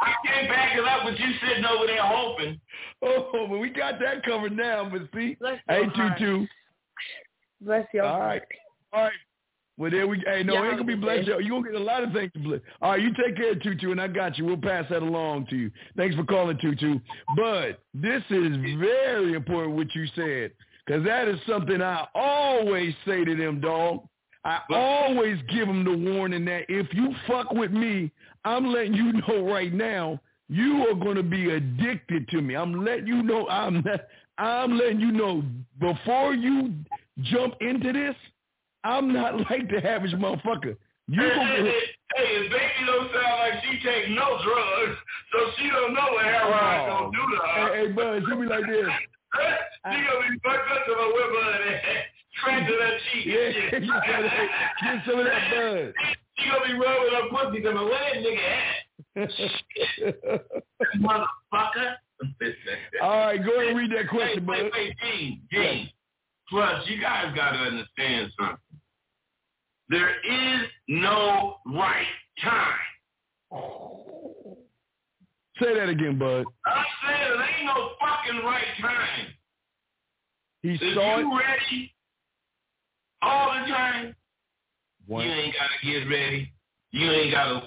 I can't back it up with you sitting over there hoping. Oh, but we got that covered now. But see, Bless hey, your heart. Tutu. Bless you. All right. All right. Well, there we Hey, no, Yeah, it ain't going to be blessed. You're going to get a lot of things to bless. All right, you take care, of Tutu, and I got you. We'll pass that along to you. Thanks for calling, Tutu. But this is very important what you said because that is something I always say to them, dog. I always give them the warning that if you fuck with me, I'm letting you *laughs* know right now you are going to be addicted to me. I'm letting you know. I'm *laughs* I'm letting you know before you jump into this. I'm not *laughs* like the average motherfucker. You Hey, hey, hey, hey, his baby don't sound like she take no drugs, so she don't know what heroin Oh, gonna do to her. hey, hey, bud, she be like this. *laughs* she gonna be fucked up to whipper and scratching her cheek Yeah, and *laughs* shit. get some of that, get some of that bud. She gonna be rubbing her pussy coming, where that nigga at? Motherfucker. All right, go ahead and read that question, wait, bud. wait, wait, Gene, Gene. Plus, you guys gotta understand something. There is no right time. Say that again, bud. I'm saying there ain't no fucking right time. He If saw you it. ready all the time, One. you ain't gotta get ready. You ain't gotta,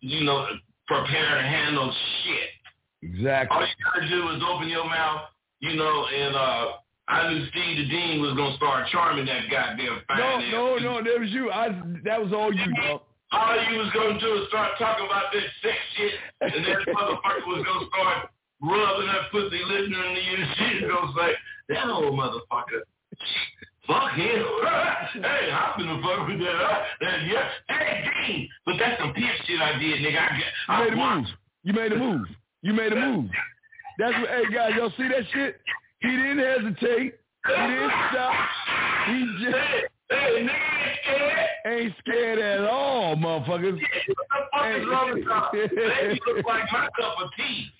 you know, prepare to handle shit. Exactly. All you gotta do is open your mouth, you know, and uh I knew Steve the Dean was gonna start charming that goddamn fine No, ass no, no, that was you. I that was all you, dog. All you was gonna do is start talking about this sex shit, and that *laughs* motherfucker was gonna start rubbing that pussy, listening to you, and she's gonna say, that old motherfucker, fuck him. *laughs* hey, I'm gonna fuck with that. Uh, that yeah. Hey, Dean, but that's some pimp shit I did, nigga. I, You I made a move. You made a move. You made a move. That's what. Hey guys, y'all see that shit? He didn't hesitate. He didn't stop. He just Hey, nigga ain't scared. ain't scared at all, motherfuckers. What the fuck is wrong with? Look like my cup of tea.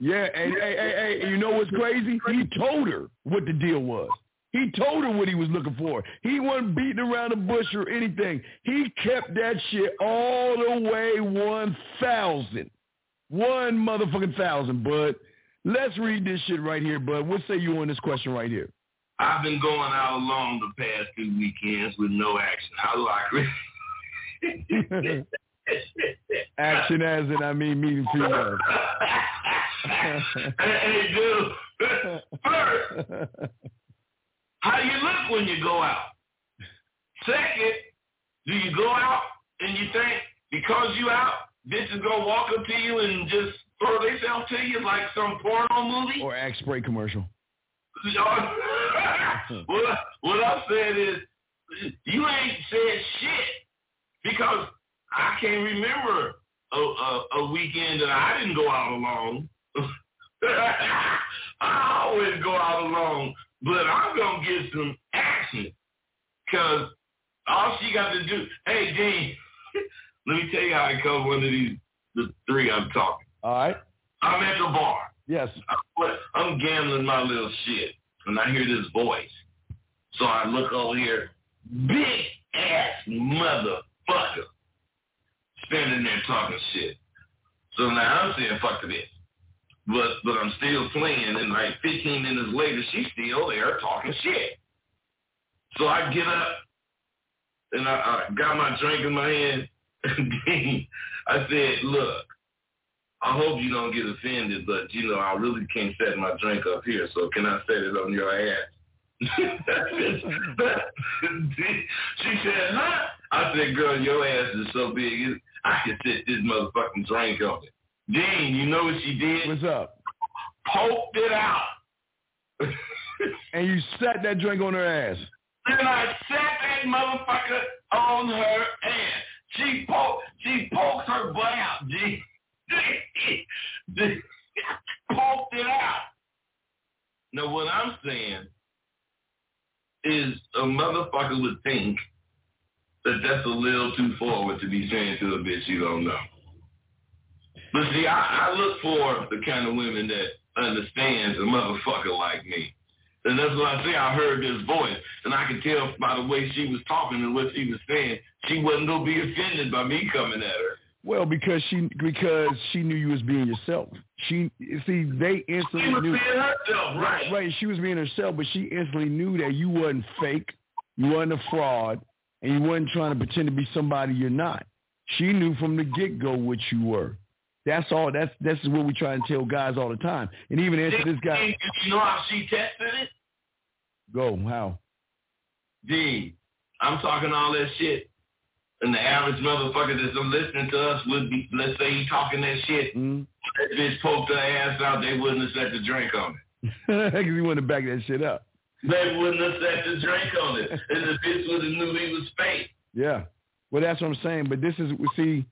Yeah, and hey, hey, hey, you know what's crazy? He told her what the deal was. He told her what he was looking for. He wasn't beating around the bush or anything. He kept that shit all the way one thousand. One motherfucking thousand, bud. Let's read this shit right here, bud. What say you on this question right here? I've been going out alone the past two weekends with no action. I like it. *laughs* Action as in I mean meeting females. *laughs* hey, dude. First, *laughs* how you look when you go out? Second, do you go out and you think because you out, bitches gonna walk up to you and just throw themselves to you like some porno movie? or act spray commercial. *laughs* what, what I'm saying is, you ain't said shit because I can't remember a, a, a weekend that I didn't go out alone. *laughs* I always go out alone, but I'm gonna get some action because all she got to do. Hey, Dean, *laughs* let me tell you how I cover one of these, the three I'm talking. All right. I'm at the bar. Yes. I'm gambling my little shit, and I hear this voice. So I look over here, big ass motherfucker, standing there talking shit. So now I'm saying fuck this, but but I'm still playing, and like 15 minutes later, she's still there talking shit. So I get up, and I, I got my drink in my hand. *laughs* and I said, look, I hope you don't get offended, but you know, I really can't set my drink up here, so can I set it on your ass? *laughs* she said, huh? I said, girl, your ass is so big, I can set this motherfucking drink on it. Dean, you know what she did? What's up? poked it out. *laughs* and you sat that drink on her ass. Then I sat that motherfucker on her ass. She poked, she poked her butt out, *laughs* Poked it out. Now what I'm saying is a motherfucker would think that that's a little too forward to be saying to a bitch you don't know. But see, I, I look for the kind of women that understands a motherfucker like me. And that's what I say. I heard this voice, and I could tell by the way she was talking and what she was saying, she wasn't gonna be offended by me coming at her. Well, because she because she knew you was being yourself. She see they instantly She was knew being herself, right? right. She was being herself, but she instantly knew that you wasn't fake, you wasn't a fraud, and you wasn't trying to pretend to be somebody you're not. She knew from the get go what you were. That's all. That's that's what we try and tell guys all the time. And even answer this guy. You know how she tested it? Go how? D. I'm talking all that shit. And the average motherfucker that's listening to us would be, let's say he talking that shit. Mm-hmm. That bitch poked her ass out, they wouldn't have set the drink on it. *laughs* Because he wanted to back that shit up. They wouldn't have set the drink on it. *laughs* And the bitch would have knew he was fake. Yeah. Well, that's what I'm saying. But this is see,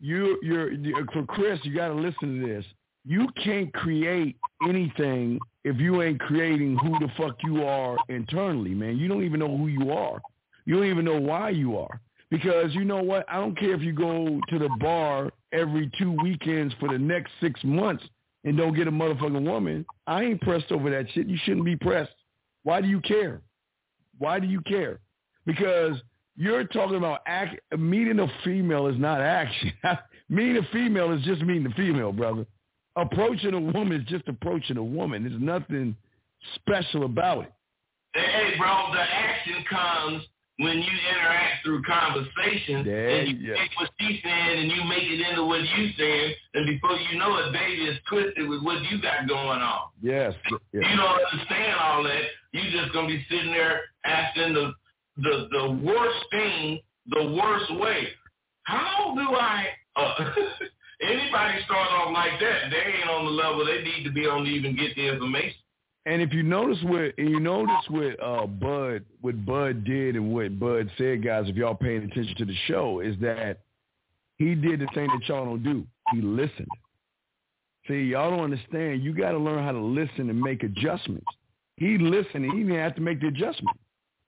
you you're you- for Chris. You got to listen to this. You can't create anything if you ain't creating who the fuck you are internally, man. You don't even know who you are. You don't even know why you are. Because you know what? I don't care if you go to the bar every two weekends for the next six months and don't get a motherfucking woman. I ain't pressed over that shit. You shouldn't be pressed. Why do you care? Why do you care? Because you're talking about act, meeting a female is not action. *laughs* meeting a female is just meeting a female, brother. Approaching a woman is just approaching a woman. There's nothing special about it. Hey, bro, the action comes when you interact through conversation There and you you- take what she's saying and you make it into what you saying, and before you know it, baby, it's twisted with what you got going on. Yes. You don't understand all that. You just gonna be sitting there asking the the the worst thing the worst way. How do I? Uh, *laughs* anybody start off like that, they ain't on the level they need to be on to even get the information. And if you notice what you notice what uh Bud what Bud did and what Bud said, guys, if y'all paying attention to the show, is that he did the thing that y'all don't do. He listened. See, y'all don't understand. You got to learn how to listen and make adjustments. He listened. And he didn't have to make the adjustment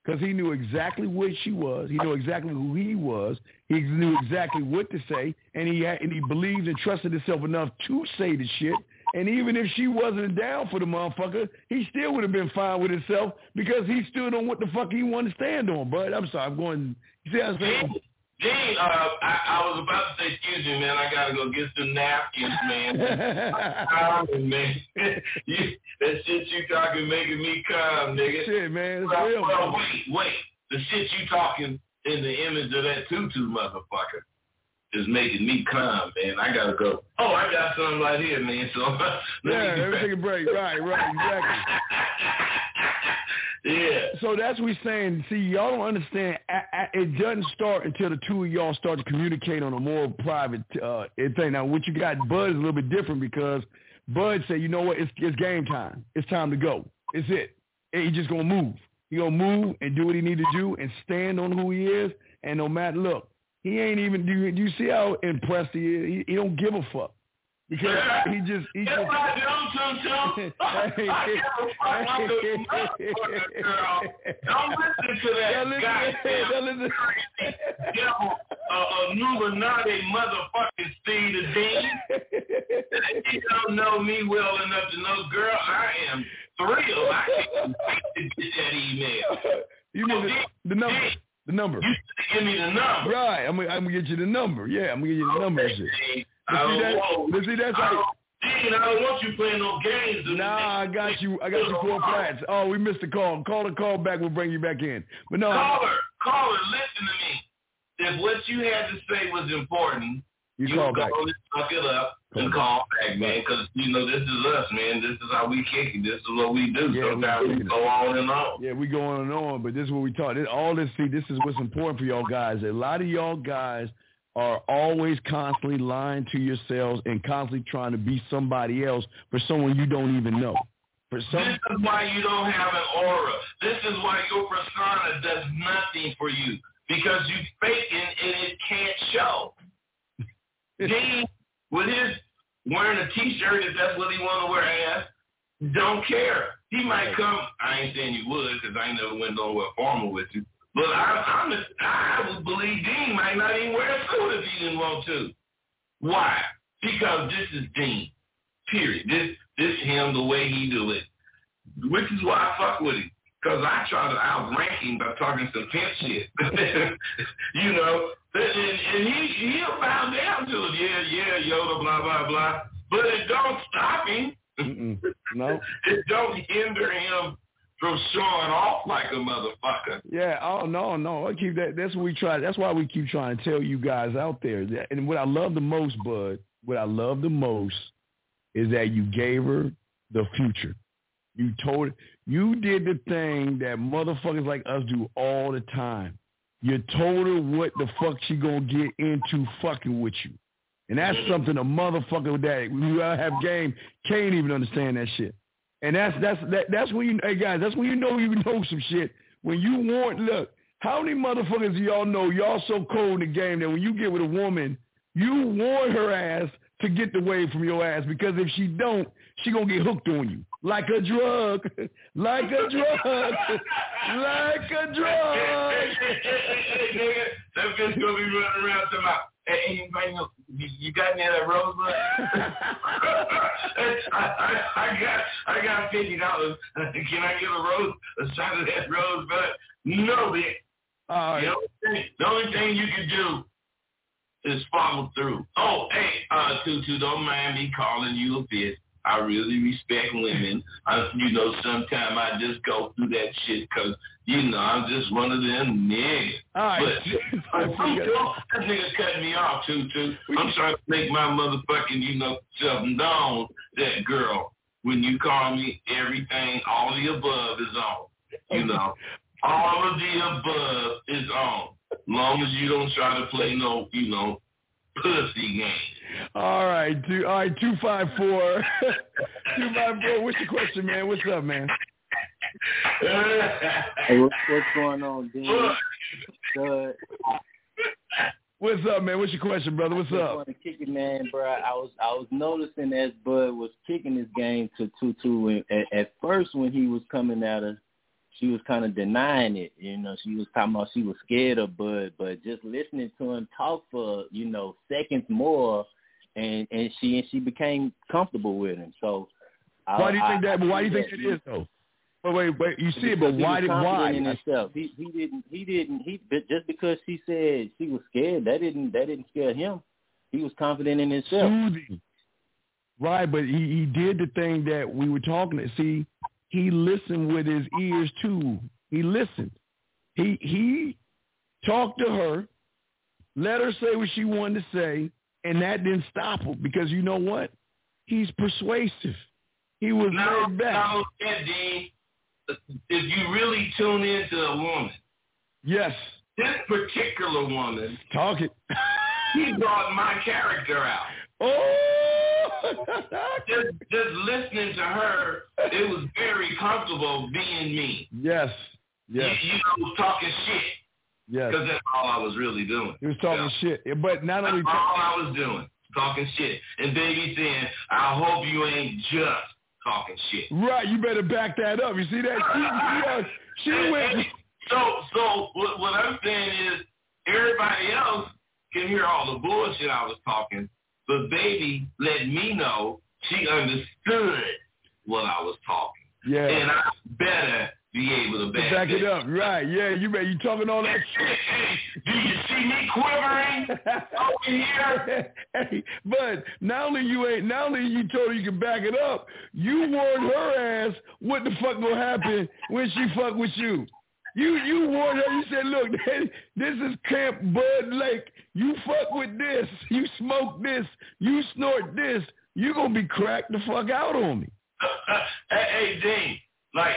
because he knew exactly what she was. He knew exactly who he was. He knew exactly what to say, and he had, and he believed and trusted himself enough to say the shit. And even if she wasn't down for the motherfucker, he still would have been fine with himself because he stood on what the fuck he wanted to stand on. Bud, I'm sorry, I'm going. You see what I'm saying? Gene, uh, I, I was about to say, excuse me, man, I gotta go get some napkins, man. *laughs* Calm, man. *laughs* you, that shit you talking making me calm, nigga. Shit, man, it's well, real, well, man. wait, wait. The shit you talking in the image of that tutu motherfucker is making me calm, man. I gotta go. Oh, I got something right here, man. So let Yeah, me let me take a break. Right, right, exactly. *laughs* Yeah. So that's what we're saying. See, y'all don't understand. It doesn't start until the two of y'all start to communicate on a more private uh, thing. Now, what you got, Bud, is a little bit different because Bud said, you know what, it's, it's game time. It's time to go. It's it. And he just gonna move. He gonna move and do what he need to do and stand on who he is. And no matter, look, he ain't even. Do you, do you see how impressed he is? He, he don't give a fuck because he just he just. right, Chum Chum Chum. I give a fuck about the girl. Don't listen to that listen- goddamn listen- crazy devil, uh, Illuminati motherfucking Steve the Dean. You don't know me well enough to know, girl, I am thrilled. I can't wait to get that email. You need the, the number. The number. You give me the number. Right. I'm gonna, I'm gonna get you the number. Yeah, I'm gonna get you the number. I see don't that? want- see that's I how. don't- I don't want you playing no games. Nah, I got you. I got you four flats. Oh, we missed the call. Call the call back. We'll bring you back in. But no, Caller, caller, listen to me. If what you had to say was important, you you call back. suck it up and call back, man. Because you know this is us, man. This is how we kick it. This is what we do. Yeah, we Sometimes we it. go on and on. Yeah, we go on and on, but this is what we talk. This, all this, see, this is what's important for y'all guys. A lot of y'all guys are always constantly lying to yourselves and constantly trying to be somebody else for someone you don't even know. For some, This is why you don't have an aura. This is why your persona does nothing for you because you faking and it can't show. *laughs* Dean, with his wearing a T-shirt, if that's what he want to wear, ass, don't care. He might come. I ain't saying you would because I ain't never went nowhere formal with you. But I, I'm, I would believe Dean might not even wear a suit if he didn't want to. Why? Because this is Dean. Period. This this him the way he do it, which is why I fuck with him. Cause I try to outrank him by talking some pimp shit. *laughs* you know, and, and he he'll down to it. Yeah, yeah, Yoda, blah blah blah. But it don't stop him. no. *laughs* It don't hinder him from showing off like a motherfucker. Yeah. Oh no, no. I keep that. That's what we try. That's why we keep trying to tell you guys out there. That, and what I love the most, Bud, what I love the most is that you gave her the future. You told you did the thing that motherfuckers like us do all the time. You told her what the fuck she gonna get into fucking with you. And that's something a motherfucker that when you have game can't even understand that shit. And that's that's that, that's when you hey guys, that's when you know you know some shit. When you want look, how many motherfuckers do y'all know y'all so cold in the game that when you get with a woman, you want her ass to get the wave from your ass because if she don't, she gonna get hooked on you. Like a drug. *laughs* like a drug. *laughs* like a drug. Nigga, that bitch gonna be running around talking about, hey, anybody know, you, got any of that rosebud? *laughs* I, I, I got I got fifty dollars. Can I get a rose a shot of that rosebud? No, bitch. Uh, the, only thing, the only thing you can do is follow through. Oh, hey, uh, Tutu, don't mind me calling you a bitch. I really respect women. I, you know, sometimes I just go through that shit because, you know, I'm just one of them niggas. All right. But *laughs* that nigga cutting me off, Tutu. I'm trying to make my motherfucking, you know, self known that girl. When you call me, everything, all the above is on. You know, *laughs* all of the above is on. Long as you don't try to play no, you know, pussy game. All right, two, all right, two five four, *laughs* two five four. What's your question, man? What's up, man? Hey, what's, what's going on, Dean? Good. What's up, man? What's your question, brother? What's I just up? want to kick it, man, bro. I was I was noticing as Bud was kicking his game to Tutu, and at, at first when he was coming at her, she was kind of denying it. You know, she was talking about she was scared of Bud, but just listening to him talk for you know seconds more, and and she and she became comfortable with him. So Why do you I- think that? I Why do you think that it though? But wait, wait, you see it, but why did why? in himself. He he didn't he didn't he but just because she said she was scared, that didn't that didn't scare him. He was confident in himself. Soothing. Right, but he, he did the thing that we were talking. To. See, he listened with his ears too. He listened. He he talked to her, let her say what she wanted to say, and that didn't stop him because you know what? He's persuasive. He was No, laid back. no, yeah, Dean. If you really tune into a woman, Yes, this particular woman, talk it. he brought my character out. *laughs* Oh, just just listening to her, it was very comfortable being me. yes, yes, You, you know, talking shit yes. because that's all I was really doing. He was talking shit. But not only That's all I was doing, talking shit. And baby saying, "I hope you ain't just talking shit." Right, you better back that up. You see that? She, she, uh, she went. So, so what, what I'm saying is, everybody else can hear all the bullshit I was talking, but baby let me know she understood what I was talking, Yeah. and I better be able to back, Back it up, right? Yeah, you better. You talking all that shit. Do you see me quivering over *laughs* here? hey, but not only you ain't, not only you told her you can back it up, you warned her ass what the fuck gonna happen when she fuck with you. You you warned her. You said, look, *laughs* this is Camp Bud Lake. You fuck with this. You smoke this. You snort this. You gonna be cracked the fuck out on me. *laughs* hey, hey, Dean, like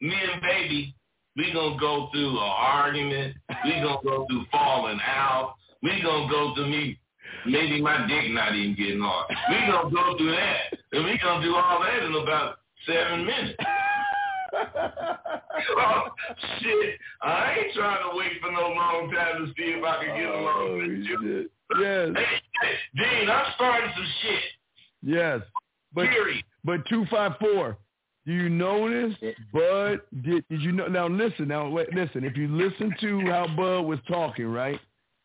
me and baby, we gonna go through an argument. We gonna go through falling out. We gonna go through me. Maybe my dick not even getting hard. We gonna go through that, and we gonna do all that in about seven minutes. *laughs* oh, shit, I ain't trying to wait for no long time to see if I can get along oh, with you. *laughs* Yes. Hey, hey, Dean, I'm starting some shit. Yes. But Period. but two five four. Do you notice Bud did did you know now listen now wait listen if you listen to how Bud was talking right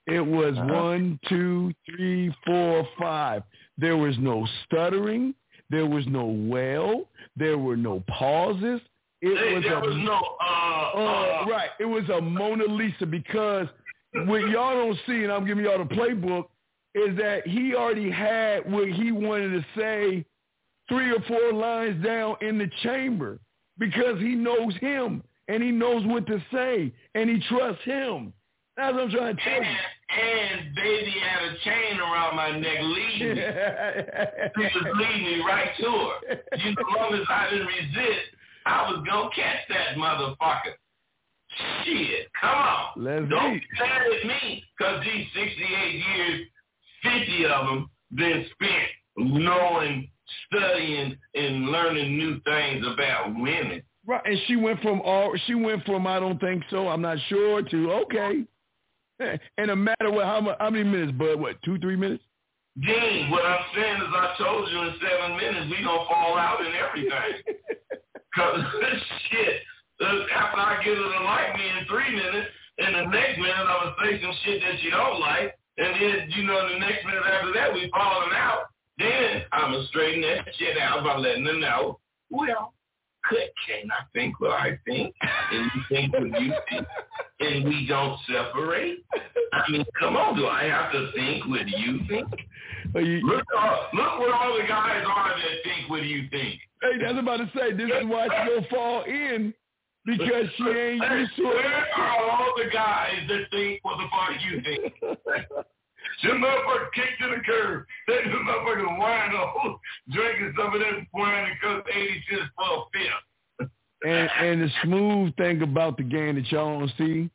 it was Uh-huh. one two three four five there was no stuttering there was no wail there were no pauses it Hey, was there a was no uh, uh, right. It was a Mona Lisa because what y'all don't see, and I'm giving y'all the playbook, is that he already had what he wanted to say three or four lines down in the chamber because he knows him and he knows what to say and he trusts him. That's what I'm trying to tell you. And baby had a chain around my neck leading me. *laughs* She was leading me right to her. You know, as long as I didn't resist, I was gonna catch that motherfucker. Shit, come on. Let's Don't be mad at me, cause these 68 years, 50 of them been spent knowing, studying, and learning new things about women. Right, and she went from all she went from I don't think so, I'm not sure to okay. *laughs* And a matter of how much, how many minutes, Bud? What two, three minutes? Dean, what I'm saying is I told you in seven minutes we gonna fall out in everything. *laughs* Cause *laughs* shit, uh, after I get her to like me in three minutes, and the next minute I'm gonna say some shit that you don't like, and then you know the next minute after that we falling out. Then I'm gonna straighten that shit out by letting her know. Well, could can I think what I think, and you think what you think, and we don't separate? I mean, come on, do I have to think what you think? Look, uh, look what all the guys are that think what you think. Hey, that's about to say this is why she gonna fall in because she ain't used to Where it. are all the guys that think what the fuck you think? *laughs* Them motherfuckers kicked to the curb. They them motherfuckers wine up, drinking some of that wine that costs 80 cents for a fifth. And and the smooth thing about the game that y'all don't see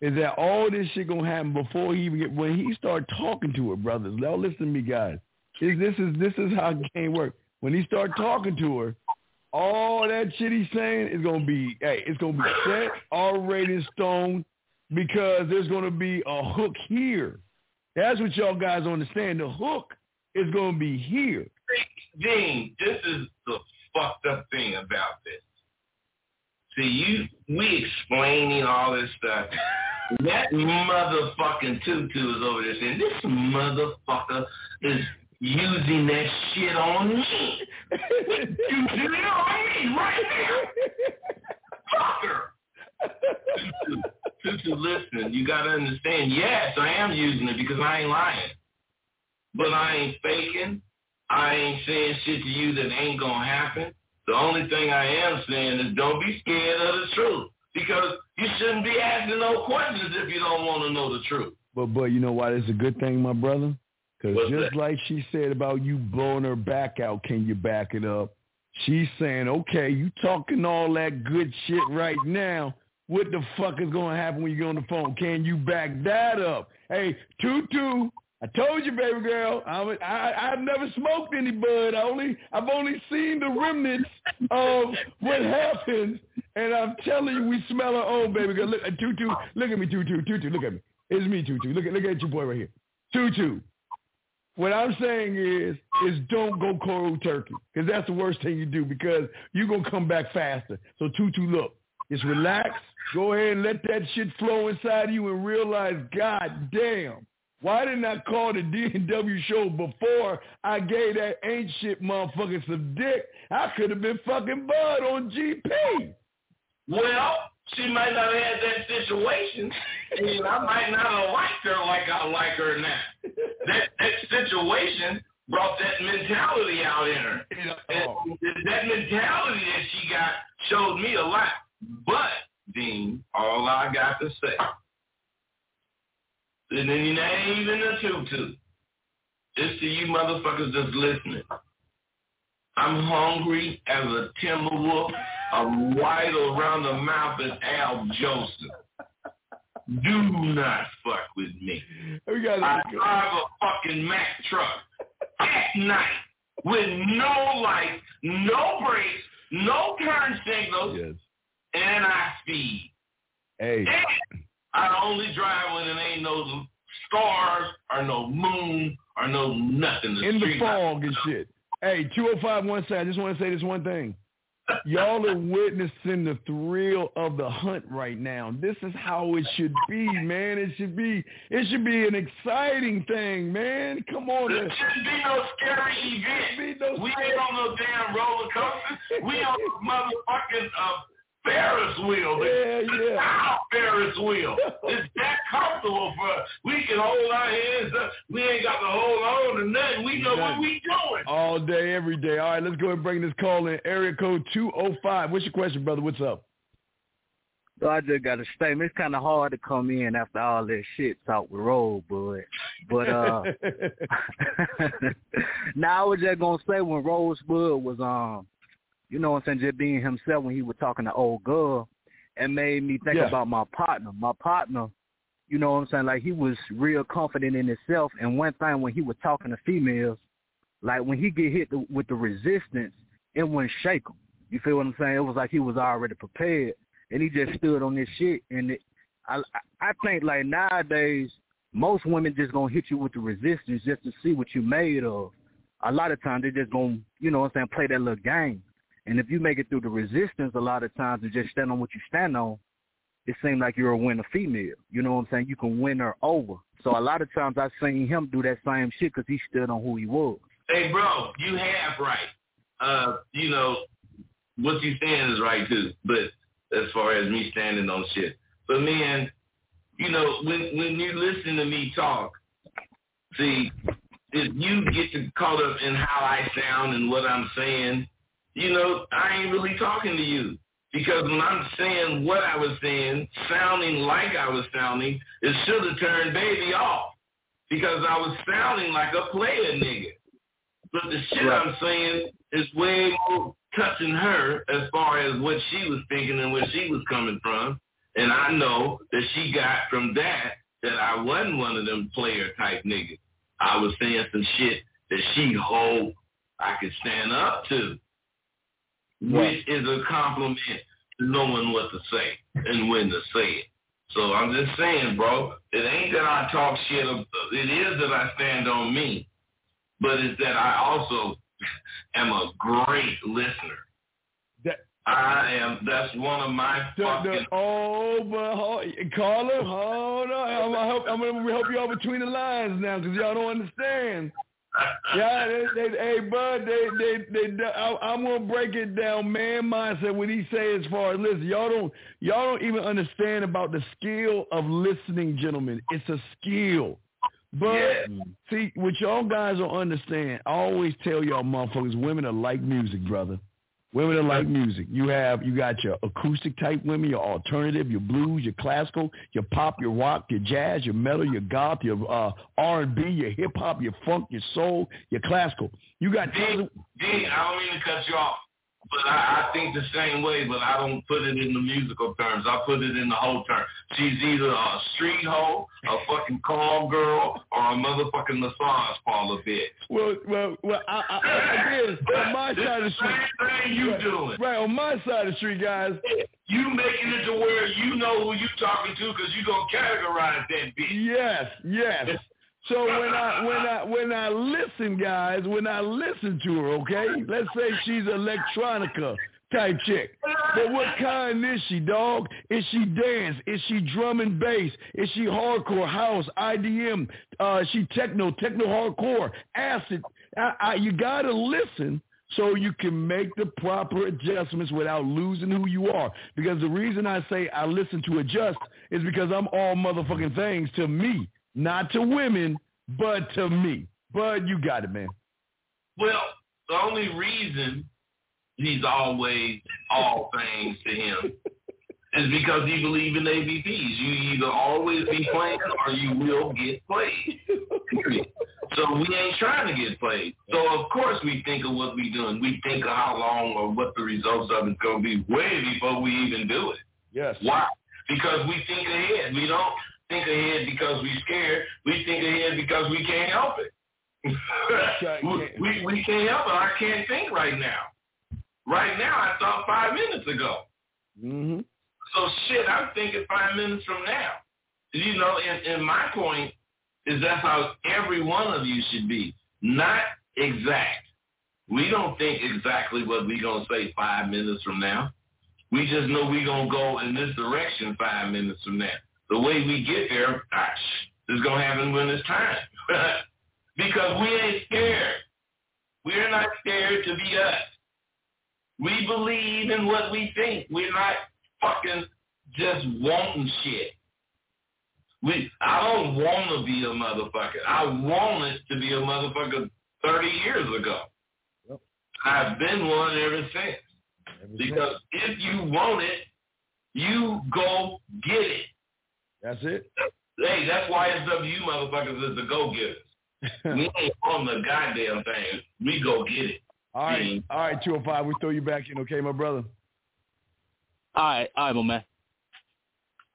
is that all this shit gonna happen before he even get when he start talking to her, brothers. Now listen to me, guys. Is this is this is how game works. When he start talking to her, all that shit he's saying is gonna be hey, it's gonna be set already in stone because there's gonna be a hook here. That's what y'all guys understand. The hook is gonna be here. Dean, this is the fucked up thing about this. See, you, we explaining all this stuff. *laughs* That motherfucking tutu is over there saying, this motherfucker is using that shit on me. using it on me right now. Fucker. Tutu, listen, you gotta understand, yes, I am using it because I ain't lying. But I ain't faking. I ain't saying shit to you that ain't gonna happen. The only thing I am saying is don't be scared of the truth. Because you shouldn't be asking no questions if you don't want to know the truth. But but you know why it's a good thing, my brother? Because just that? like she said about you blowing her back out, can you back it up? She's saying, okay, you talking all that good shit right now. What the fuck is going to happen when you get on the phone? Can you back that up? Hey, Tutu, I told you, baby girl, I'm, I, I've never smoked any bud. I only, I've only seen the remnants of what happens, and I'm telling you, we smell our own, baby girl. Look, uh, Tutu, look at me, Tutu, Tutu, look at me. It's me, Tutu. Look at, look at your boy right here, Tutu. What I'm saying is, is don't go cold turkey, because that's the worst thing you do, because you're gonna come back faster. So Tutu, look, just relax. Go ahead and let that shit flow inside you and realize, God damn, why didn't I call the *laughs* D&W show before I gave that ain't shit motherfucker some dick? I could have been fucking Bud on GP. Well, she might not have had that situation, and I might not have liked her like I like her now. That that situation brought that mentality out in her. *laughs* And that mentality that she got showed me a lot. But, Dean, all I got to say, and then it ain't even a tutu. It's to you motherfuckers that's listening. I'm hungry as a timber wolf. I'm white around the mouth as Al Joseph. Do not fuck with me. We got I drive a fucking Mack truck at night with no lights, no brakes, no turn signals, Yes. And I speed. Hey. And I only drive when there ain't no stars or no moon or no nothing. The in the fog and shit. Hey, 205 one side. I just want to say this one thing. Y'all are witnessing the thrill of the hunt right now. This is how it should be, man. It should be it should be an exciting thing, man. Come on. There shouldn't be no scary event. we ain't on no damn roller coaster. We on *laughs* motherfucking uh, Ferris wheel. Yeah, yeah. Our Ferris wheel. It's that comfortable for us. We can hold our hands up. We ain't got to hold on to nothing. We know what we doing. All day, every day. All right, let's go ahead and bring this call in. Area code 205. What's your question, brother? What's up? So I just got a statement. It's kind of hard to come in after all that shit talk with Roll, but but uh, *laughs* *laughs* now I was just gonna say when Rosebud was um, you know what I'm saying, just being himself when he was talking to old girl, it made me think Yeah. about my partner. My partner, you know what I'm saying, like he was real confident in himself. And one thing when he was talking to females, like when he get hit the, with the resistance, it wouldn't shake him. You feel what I'm saying? It was like he was already prepared, and he just stood on this shit. And it, I, I think like nowadays, most women just gonna hit you with the resistance just to see what you made of. A lot of times they just gonna, you know what I'm saying, play that little game. And if you make it through the resistance, a lot of times and just stand on what you stand on, it seems like you're a winner female. You know what I'm saying? You can win her over. So a lot of times I've seen him do that same shit because he stood on who he was. Hey, bro, you have right. Uh, you know, what you saying is right too. But as far as me standing on shit, but man, you know, when when you listen to me talk, see, if you get to caught up in how I sound and what I'm saying, you know, I ain't really talking to you. Because when I'm saying what I was saying, sounding like I was sounding, it should have turned baby off. Because I was sounding like a player nigga. But the shit I'm saying is way more touching her as far as what she was thinking and where she was coming from. And I know that she got from that that I wasn't one of them player type niggas. I was saying some shit that she hoped I could stand up to, which is a compliment to knowing what to say and when to say it. So I'm just saying, bro, it ain't that I talk shit. Of, it is that I stand on me, but it's that I also *laughs* am a great listener. That- I am. That's one of my The, fucking. the, oh, but oh, hold, caller, hold on. I'm gonna help, I'm gonna help y'all between the lines now because y'all don't understand. Yeah, they, they, hey, bud, they, they, they, I, I'm gonna break it down, man mindset. When he say as far as listen, y'all don't, y'all don't even understand about the skill of listening, gentlemen. It's a skill. But see, what y'all guys don't understand, I always tell y'all motherfuckers, women are like music, brother. Women that like music. You have you got your acoustic type women, your alternative, your blues, your classical, your pop, your rock, your jazz, your metal, your goth, your uh, R and B, your hip hop, your funk, your soul, your classical. You got D, D, I don't mean to cut you off, but I, I think the same way, but I don't put it in the musical terms. I put it in the whole term. She's either a street hoe, a fucking call girl, or a motherfucking massage parlor bitch. Well, well, well. I, I, I again, *laughs* on my side of the street, Same thing you right, doing. right on my side of the street, guys. You making it to where you know who you talking to because you gonna categorize that bitch. Yes, yes. *laughs* So when I when I when I listen, guys, when I listen to her, okay, let's say she's electronica type chick. But what kind is she, dog? Is she dance? Is she drum and bass? Is she hardcore house, IDM? Uh, she techno, techno hardcore, acid. I, I, you gotta listen so you can make the proper adjustments without losing who you are. Because the reason I say I listen to adjust is because I'm all motherfucking things to me, not to women, but to me. But you got it, man. Well, the only reason he's always all things to him is because he believes in ABPs. You either always be playing or you will get played. So we ain't trying to get played. So of course we think of what we're doing. We think of how long or what the results of it's going to be way before we even do it. Yes. Why? because we think ahead. We don't think ahead because we're scared. We think ahead because we can't help it. *laughs* we, we can't help it. I can't think right now. Right now, I thought five minutes ago. Mm-hmm. So shit, I'm thinking five minutes from now. You know, and, and my point is that's how every one of you should be. Not exact. We don't think exactly what we're going to say five minutes from now. We just know we're going to go in this direction five minutes from now. The way we get there, gosh, is going to happen when it's time. *laughs* because we ain't scared. We're not scared to be us. We believe in what we think. We're not fucking just wanting shit. We, I don't want to be a motherfucker. I wanted to be a motherfucker 30 years ago. Yep. I've been one ever since. Because if you want it, you go get it. That's it. Hey, that's why SWU motherfuckers is the go-getters. *laughs* we ain't on the goddamn thing. We go get it. All right, all right, 205, we throw you back in, okay, my brother? All right, all right, my man.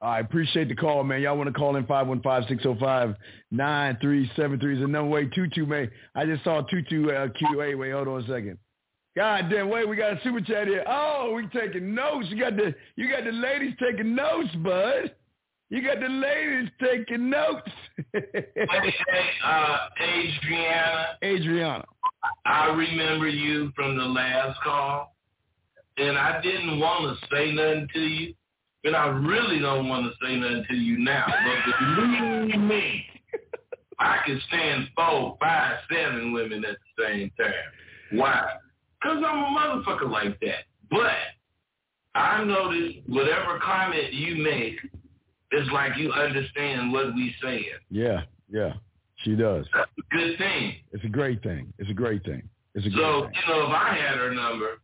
I appreciate the call, man. Y'all want to call in 515-605-9373 is the number. Wait, Tutu, man. I just saw Tutu uh, QA. Wait, hold on a second. God damn, wait, we got a super chat here. Oh, we taking notes. You got the you got the ladies taking notes, bud. You got the ladies taking notes. uh, Adriana. Adriana. I remember you from the last call, and I didn't want to say nothing to you, and I really don't want to say nothing to you now. But believe me, I can stand four, five, seven women at the same time. Why? Because I'm a motherfucker like that. But I noticed whatever comment you make, it's like you understand what we saying. Yeah, yeah, she does. That's a good thing. It's a great thing. It's a great thing. It's a great So, thing. you know, if I had her number,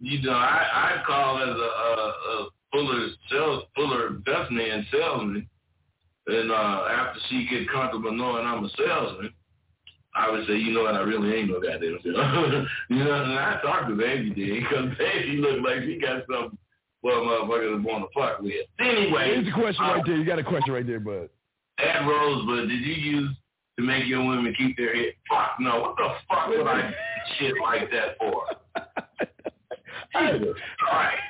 you know, I, I'd call as a, a, a Fuller sales, Fuller Bethany and salesman. And uh, after she get comfortable knowing I'm a salesman, I would say, you know what, I really ain't no goddamn salesman. *laughs* you know, and I talked to Baby then because Baby looked like she got something for a motherfucker to want to fuck with. Anyway. Here's a question uh, right there. You got a question right there, bud. At Rosebud, did you use to make your women keep their head? Fuck no. What the fuck would I do shit like that for? *laughs* Jesus Christ.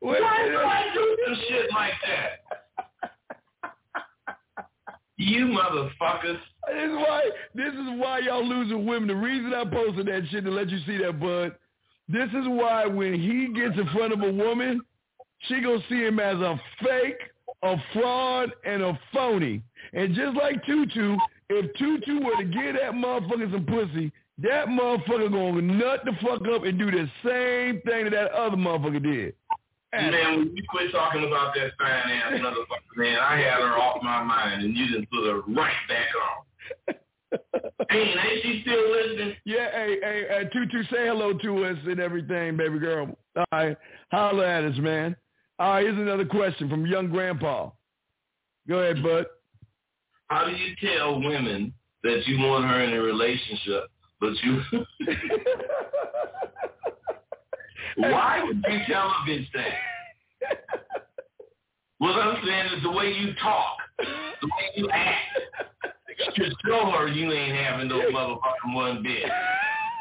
Why would I do some shit like that? You motherfuckers. This is why this is why y'all losing women. The reason I posted that shit to let you see that, bud. This is why when he gets in front of a woman, she gonna see him as a fake, a fraud, and a phony. And just like Tutu, if Tutu were to give that motherfucker some pussy, that motherfucker gonna nut the fuck up and do the same thing that that other motherfucker did. And Man, when you quit talking about that fine ass motherfucker, man, I had her off my mind, and you just put her right back on. *laughs* hey, ain't she still listening? Yeah, hey, hey, uh, Tutu, say hello to us and everything, baby girl. All right, holler at us, man. All right, here's another question from young grandpa. Go ahead, bud. How do you tell women that you want her in a relationship, but you... *laughs* Why would you tell a bitch that? What I'm saying is the way you talk, the way you act, *laughs* should show her you ain't having no motherfucking one bit.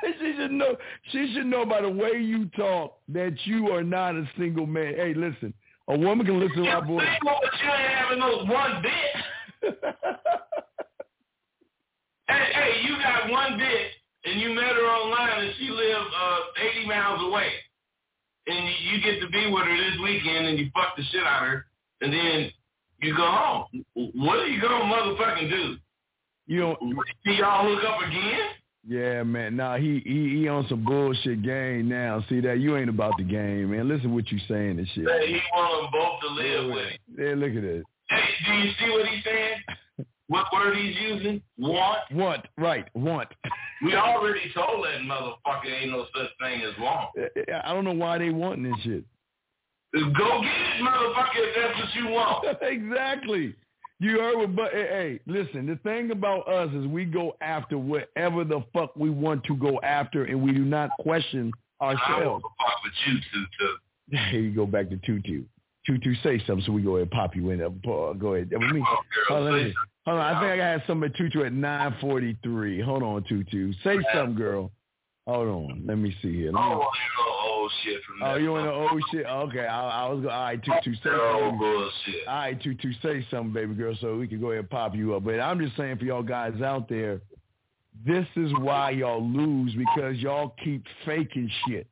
*laughs* she should know. She should know by the way you talk that you are not a single man. Hey, listen, a woman can listen to our voice. You ain't having no one bit. *laughs* hey, hey, you got one bit, and you met her online, and she lives uh, 80 miles away and you, you get to be with her this weekend and you fuck the shit out of her and then you go home. What are you gonna motherfucking do? You know, see y'all hook up again? Yeah, man. Nah, he he he on some bullshit game now. See that you ain't about the game, man. Listen what you saying and shit. Hey, he want them both to live with him. Yeah, look at this. Hey, do you see what he's saying? *laughs* what word he's using? Want. Want. Right. Want. *laughs* We already told that motherfucker ain't no such thing as want. I don't know why they wanting this shit. Go get it, motherfucker, if that's what you want. *laughs* exactly. You heard what, but hey, hey, listen, the thing about us is we go after whatever the fuck we want to go after and we do not question I ourselves. with you, Tutu. *laughs* Here you go back to Tutu. Tutu, say something so we go ahead and pop you in. Uh, Go ahead. Me. Hold on, me- hold on. I think I got something at Tutu at 943. Hold on, Tutu. Say something, girl. Hold on. Let me see here. Let me- Oh, old shit from Oh, you want to old shit? Okay, I, I was going. All right, Tutu, say Oh, something. bullshit. All right, Tutu, say something, baby girl, so we can go ahead and pop you up. But I'm just saying for y'all guys out there, this is why y'all lose because y'all keep faking shit.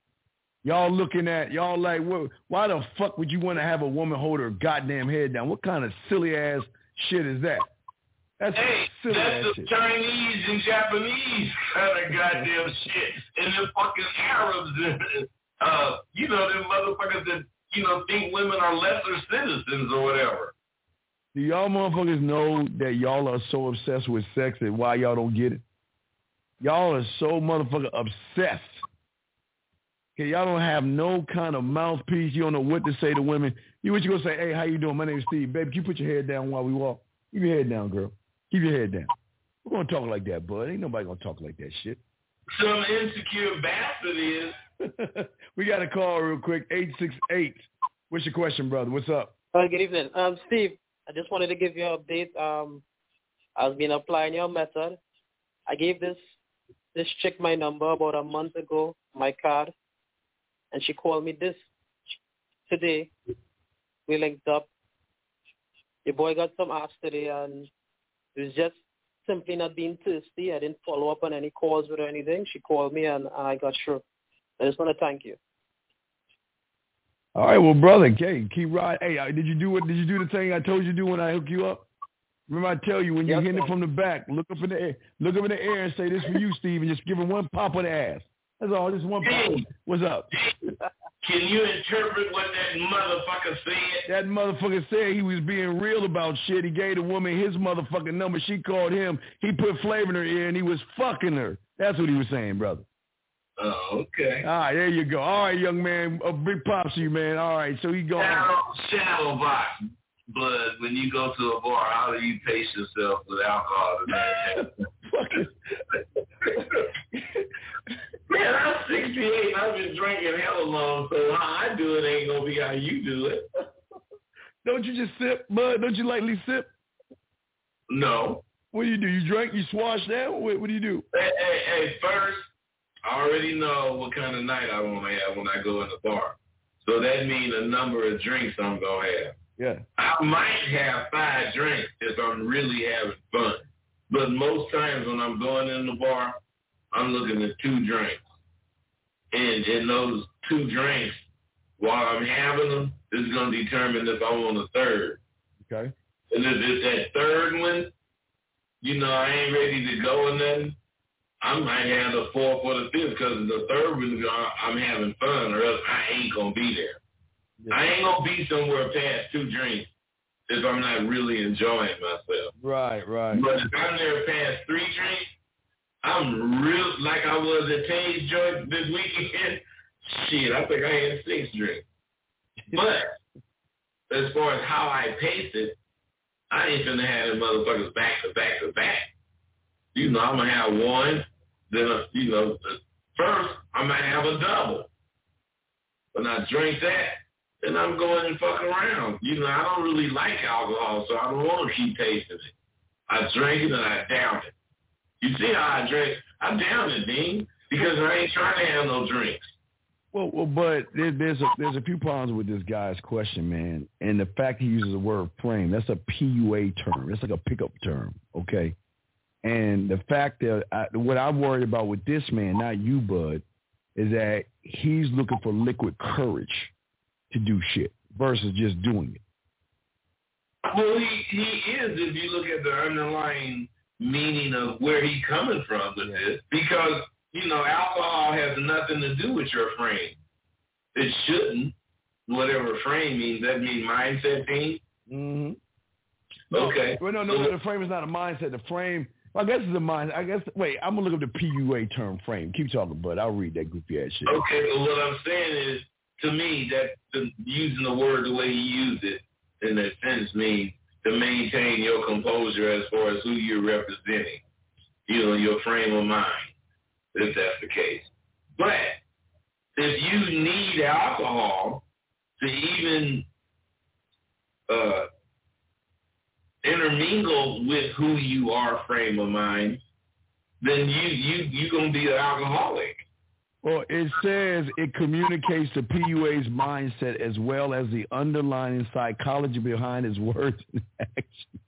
Y'all looking at y'all like, what, why the fuck would you want to have a woman hold her goddamn head down? What kind of silly ass shit is that? That's Hey, silly that's ass the shit. Chinese and Japanese kind of goddamn shit, and the fucking Arabs, and, *laughs* uh, you know, them motherfuckers that you know think women are lesser citizens or whatever. Do y'all motherfuckers know that y'all are so obsessed with sex and why y'all don't get it? Y'all are so motherfucker obsessed. Okay, y'all don't have no kind of mouthpiece. You don't know what to say to women. You what you gonna say? Hey, how you doing? My name is Steve. Baby, can you put your head down while we walk? Keep your head down, girl. Keep your head down. We're gonna talk like that, bud. Ain't nobody gonna talk like that shit. Some insecure bastard is. *laughs* we got a call real quick. Eight six eight. What's your question, brother? What's up? Uh, good evening. Um, Steve, I just wanted to give you an update. Um, I've been applying your method. I gave this this chick my number about a month ago, my card, and she called me this today. We linked up. The boy got some ass today, and it was just simply not being thirsty. I didn't follow up on any calls or anything. She called me, and, and I got sure. I just want to thank you. All right, well, brother, okay, keep riding. Hey, uh, did you do what? Did you do the thing I told you to do when I hook you up? Remember, I tell you when you Yes, hit it from the back, look up in the air, look up in the air, and say this for you, Steve, and just give him one pop of the ass. That's all. Just one pop. What's up? Can you interpret what that motherfucker said? That motherfucker said he was being real about shit. He gave the woman his motherfucking number. She called him. He put flavor in her ear, and he was fucking her. That's what he was saying, brother. Oh, okay. All right, there you go. All right, young man. A big props to you, man. All right, so he going. Shadow, shadow box. But when you go to a bar, how do you pace yourself with alcohol? *laughs* Man, I'm 68 and I've been drinking hell long, so how I do it ain't gonna be how you do it. *laughs* Don't you just sip, bud? Don't you lightly sip? No. What do you do? You drink? You swash down? What, what do you do? Hey, hey, hey, first, I already know what kind of night I want to have when I go in the bar. So that means a number of drinks I'm gonna have. Yeah. I might have five drinks if I'm really having fun. But most times when I'm going in the bar, I'm looking at two drinks. And in those two drinks, while I'm having them, is going to determine if I want a third. Okay. And if it's that third one, you know, I ain't ready to go and nothing, I might have the fourth or the fifth because the third I- I'm having fun or else I ain't going to be there. I ain't going to be somewhere past two drinks if I'm not really enjoying myself. Right, right. But if I'm there past three drinks, I'm real like I was at Tay's joint this weekend. *laughs* Shit, I think I had six drinks. But as far as how I pace it, I ain't finna have them motherfuckers back to back to back. You know, I'm gonna have one, then uh, you know, first I might have a double. When I drink that, then I'm going and fuck around. You know, I don't really like alcohol, so I don't want to keep tasting it. I drink it and I down it. You see how I drink? I down it, Dean, because I ain't trying to have no drinks. Well, well, but there, there's a there's a few problems with this guy's question, man. And the fact he uses the word frame, that's a PUA term. It's like a pickup term, okay? And the fact that I, what I'm worried about with this man, not you, Bud, is that he's looking for liquid courage to do shit versus just doing it. Well, he he is if you look at the underlying meaning of where he's coming from with this, because you know alcohol has nothing to do with your frame. It shouldn't. Whatever frame means, that means mindset thing. Mm-hmm. Okay. Well, no, no, no, the frame is not a mindset. The frame, well, I guess it's a mind. I guess. Wait, I'm gonna look up the PUA term frame. Keep talking, Bud. I'll read that goofy ass shit. Okay, but what I'm saying is, to me, that the, using the word the way he used it in that sense means to maintain your composure as far as who you're representing, you know, your frame of mind, if that's the case. But if you need alcohol to even uh, intermingle with who you are, frame of mind, then you you you gonna be an alcoholic. Well, it says it communicates the PUA's mindset as well as the underlying psychology behind his words and *laughs* actions.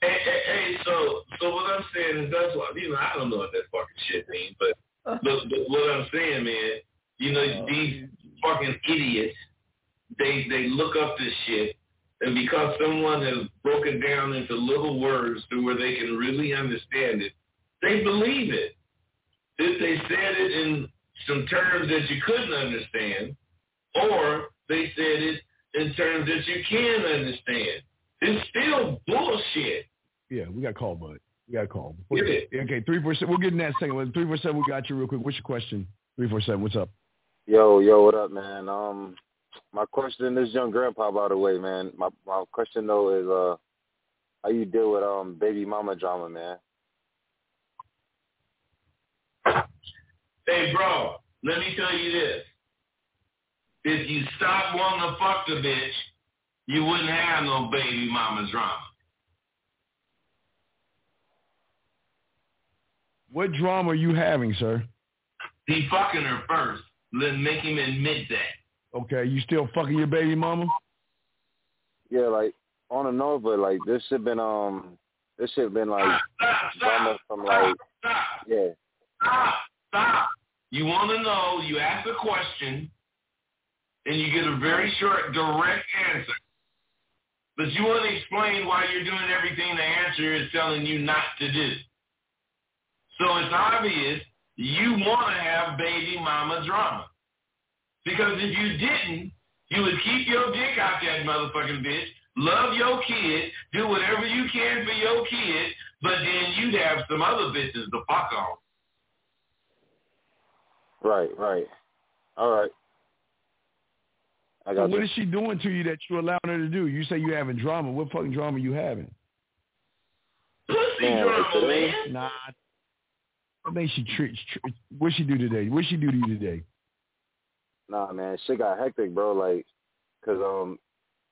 Hey, hey, hey, so so what I'm saying is that's what you know. I don't know what that fucking shit means, but but, but what I'm saying, man, you know uh, these fucking idiots, they they look up this shit, and because someone has broken down into little words to where they can really understand it, they believe it. If they said it in some terms that you couldn't understand, or they said it in terms that you can understand. It's still bullshit. Yeah, we got a call, bud. We got a call. Okay, three four seven. We'll get in that second. Three four seven. We got you real quick. What's your question? Three four seven. What's up? Yo, yo, what up, man? Um, my question, this young grandpa, by the way, man. My my question though is, uh, how you deal with um baby mama drama, man? Hey, bro, let me tell you this. If you stop wanting to fuck the bitch, you wouldn't have no baby mama drama. What drama are you having, sir? He fucking her first. Let make him admit that. Okay, you still fucking your baby mama? Yeah, like on and off, but like this shit been um, this shit been like drama from like yeah. Stop, stop. You want to know, you ask a question, and you get a very short, direct answer. But you want to explain why you're doing everything the answer is telling you not to do. So it's obvious you want to have baby mama drama. Because if you didn't, you would keep your dick out that motherfucking bitch, love your kid, do whatever you can for your kid, but then you'd have some other bitches to fuck on. Right, right. All right. I So what you. is she doing to you that you're allowing her to do? You say you're having drama. What fucking drama you having? Pussy Man, drama, today- man. Nah. What makes she treat? Tr- what she do today? What she do to you today? Nah, man, shit got hectic, bro. Like, cause um,